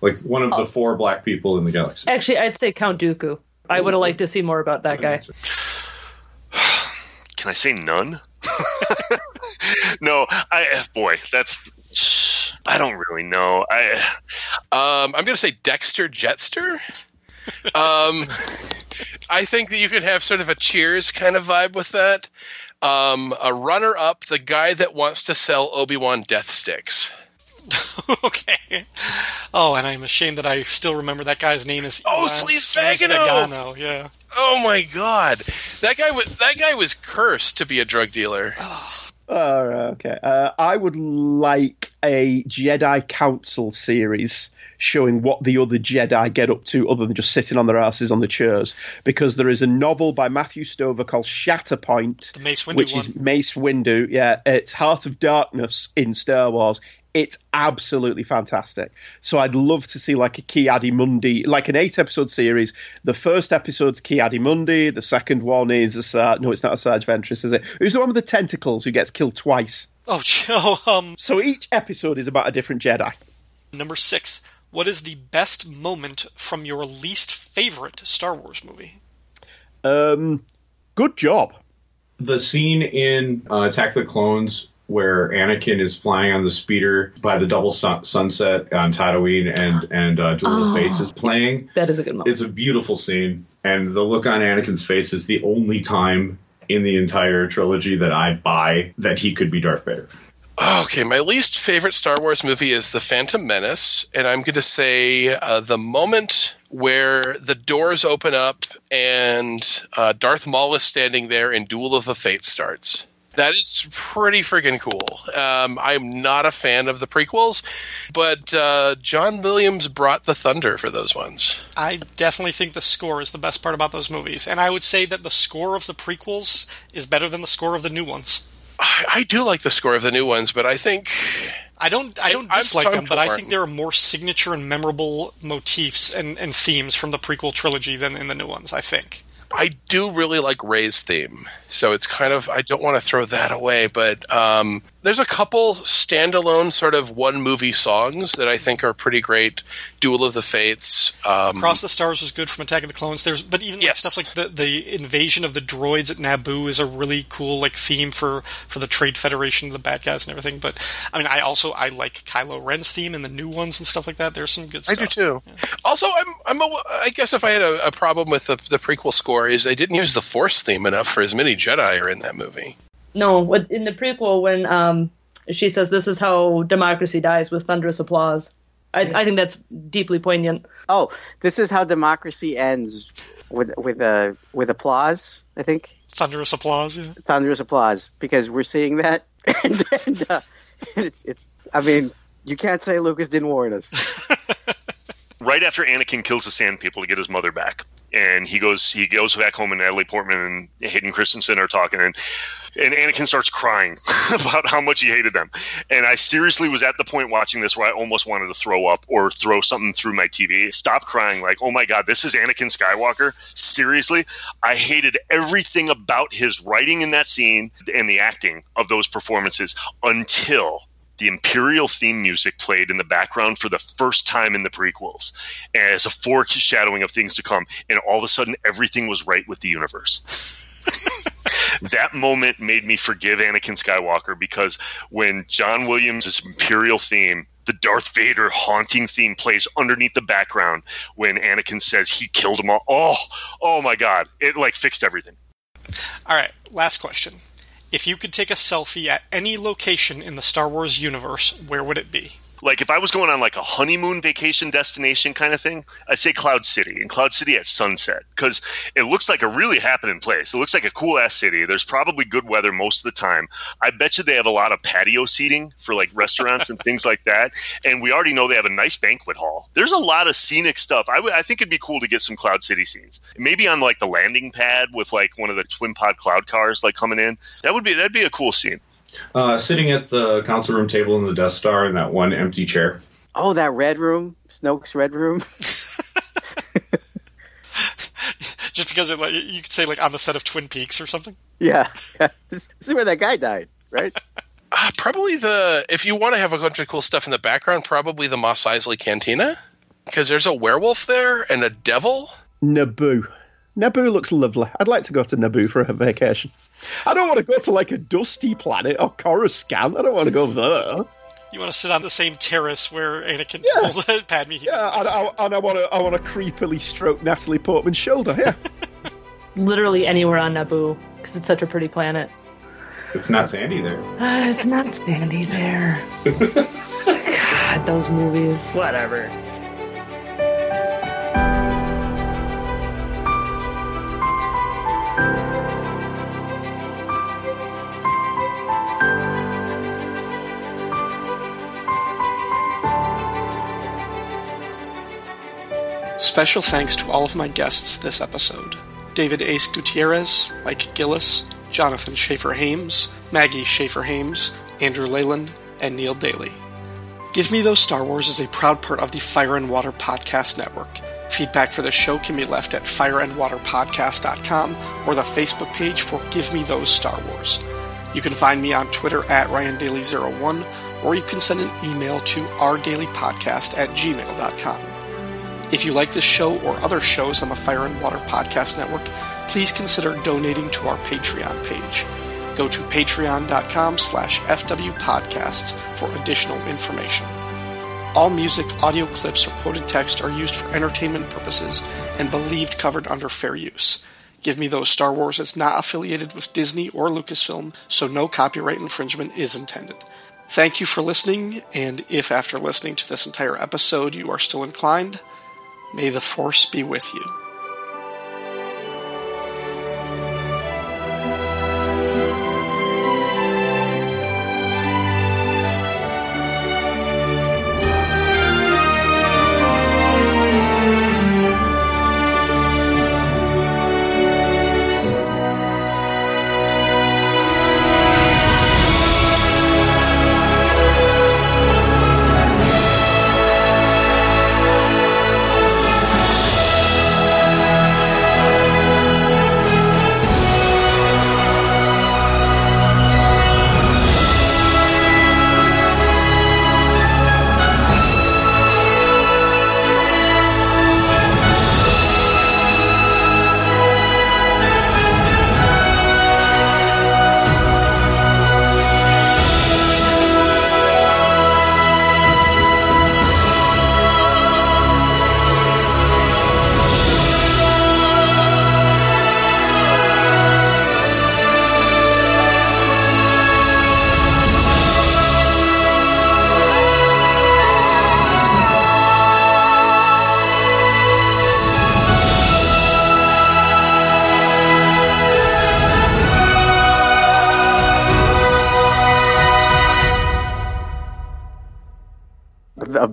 Like one of the four black people in the galaxy. Actually, I'd say Count Dooku. I would have liked to see more about that guy. Can I say none? no, I boy, that's I don't really know. I Um, I'm gonna say Dexter Jettster. um, I think that you could have sort of a Cheers kind of vibe with that. Um, a runner up, the guy that wants to sell Obi Wan death sticks. okay. Oh, and I'm ashamed that I still remember that guy's name is Oh, Elan Sleazebaggano! Yeah. Oh my god, that guy was that guy was cursed to be a drug dealer. Oh, okay. Uh, I would like a Jedi Council series showing what the other Jedi get up to other than just sitting on their asses on the chairs. Because there is a novel by Matthew Stover called Shatterpoint, The Mace Windu which one. is Mace Windu. Yeah, it's Heart of Darkness in Star Wars. It's absolutely fantastic. So I'd love to see like a Ki-Adi-Mundi, like an eight-episode series. The first episode's Ki-Adi-Mundi. The second one is a Sar- no, it's not a Sarge Ventress, is it? Who's the one with the tentacles who gets killed twice? Oh, Joe. Um, So each episode is about a different Jedi. number six. What is the best moment from your least favorite Star Wars movie? Um, good job. The scene in uh, Attack of the Clones where Anakin is flying on the speeder by the double sun- sunset on Tatooine and and uh, Duel of Oh. Fates is playing. That is a good moment. It's a beautiful scene, and the look on Anakin's face is the only time in the entire trilogy that I buy that he could be Darth Vader. Okay, my least favorite Star Wars movie is The Phantom Menace, and I'm going to say uh, the moment where the doors open up and uh, Darth Maul is standing there and Duel of the Fates starts. That is pretty freaking cool. Um, I'm not a fan of the prequels, but uh, John Williams brought the thunder for those ones. I definitely think the score is the best part about those movies, and I would say that the score of the prequels is better than the score of the new ones. I, I do like the score of the new ones, but I think I don't. I don't I'm dislike them, but I think there are more signature and memorable motifs and, and themes from the prequel trilogy than in the new ones. I think. I do really like Rey's theme, so it's kind of I don't want to throw that away, but um, there's a couple standalone sort of one movie songs that I think are pretty great. Duel of the Fates, um, Across the Stars was good from Attack of the Clones. There's, but even like Yes. stuff like the the invasion of the droids at Naboo is a really cool like theme for for the Trade Federation, the bad guys and everything. But I mean, I also I like Kylo Ren's theme and the new ones and stuff like that. There's some good stuff. I do too. Also, I'm, I'm a, I guess if I had a, a problem with the, the prequel score is they didn't use the Force theme enough for as many Jedi are in that movie. No, in the prequel when um she says this is how democracy dies with thunderous applause. I, I think that's deeply poignant. Oh, this is how democracy ends with with a with applause. I think thunderous applause. Yeah. thunderous applause because we're seeing that, and, and, uh, and it's it's. I mean, you can't say Lucas didn't warn us. right after Anakin kills the Sand People to get his mother back, and he goes he goes back home, and Natalie Portman and Hayden Christensen are talking, and and Anakin starts crying about how much he hated them. And I seriously was at the point watching this where I almost wanted to throw up or throw something through my TV. Stop crying, like, oh my god, this is Anakin Skywalker. Seriously, I hated everything about his writing in that scene and the acting of those performances until the Imperial theme music played in the background for the first time in the prequels as a foreshadowing of things to come. And all of a sudden, everything was right with the universe. that moment made me forgive Anakin Skywalker because when John Williams' Imperial theme, the Darth Vader haunting theme plays underneath the background when Anakin says he killed them all. Oh, oh my God. It like fixed everything. All right, last question. If you could take a selfie at any location in the Star Wars universe, where would it be? Like if I was going on like a honeymoon vacation destination kind of thing, I'd say Cloud City. And Cloud City at sunset because it looks like a really happening place. It looks like a cool ass city. There's probably good weather most of the time. I bet you they have a lot of patio seating for like restaurants and things like that. And we already know they have a nice banquet hall. There's a lot of scenic stuff. I, w- I think it'd be cool to get some Cloud City scenes. Maybe on like the landing pad with like one of the twin pod cloud cars like coming in. That would be that'd be a cool scene. Uh, sitting at the council room table in the Death Star in that one empty chair. Oh, that red room, Snoke's red room. Just because it, like, you could say like on the set of Twin Peaks or something. Yeah, this, this is where that guy died, right? Uh, probably the if you want to have a bunch of cool stuff in the background, probably the Mos Eisley Cantina because there's a werewolf there and a devil. Naboo. Naboo looks lovely. I'd like to go to Naboo for a vacation. I don't want to go to like a dusty planet or Coruscant. I don't want to go there. You want to sit on the same terrace where Anakin Yeah. told Padme. he- Yeah, and I, and I want to. I want to creepily stroke Natalie Portman's shoulder. Yeah, Literally anywhere on Naboo because it's such a pretty planet. It's not sandy there. Uh, it's not sandy there. God, those movies. Whatever. Special thanks to all of my guests this episode David Ace Gutierrez, Mike Gillis, Jonathan Schaefer Hames, Maggie Schaefer Hames, Andrew Leyland, and Neil Daly. Give Me Those Star Wars is a proud part of the Fire and Water Podcast Network. Feedback for the show can be left at fireandwaterpodcast.com or the Facebook page for Give Me Those Star Wars. You can find me on Twitter at RyanDaily01 or you can send an email to ourdailypodcast at gmail.com. If you like this show or other shows on the Fire and Water Podcast Network, please consider donating to our Patreon page. Go to patreon.com slash fwpodcasts for additional information. All music, audio clips, or quoted text are used for entertainment purposes and believed covered under fair use. Give Me Those Star Wars is not affiliated with Disney or Lucasfilm, so no copyright infringement is intended. Thank you for listening, and if after listening to this entire episode you are still inclined, may the Force be with you.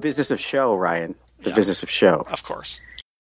Business of show, Ryan. The Yeah. business of show. Of course.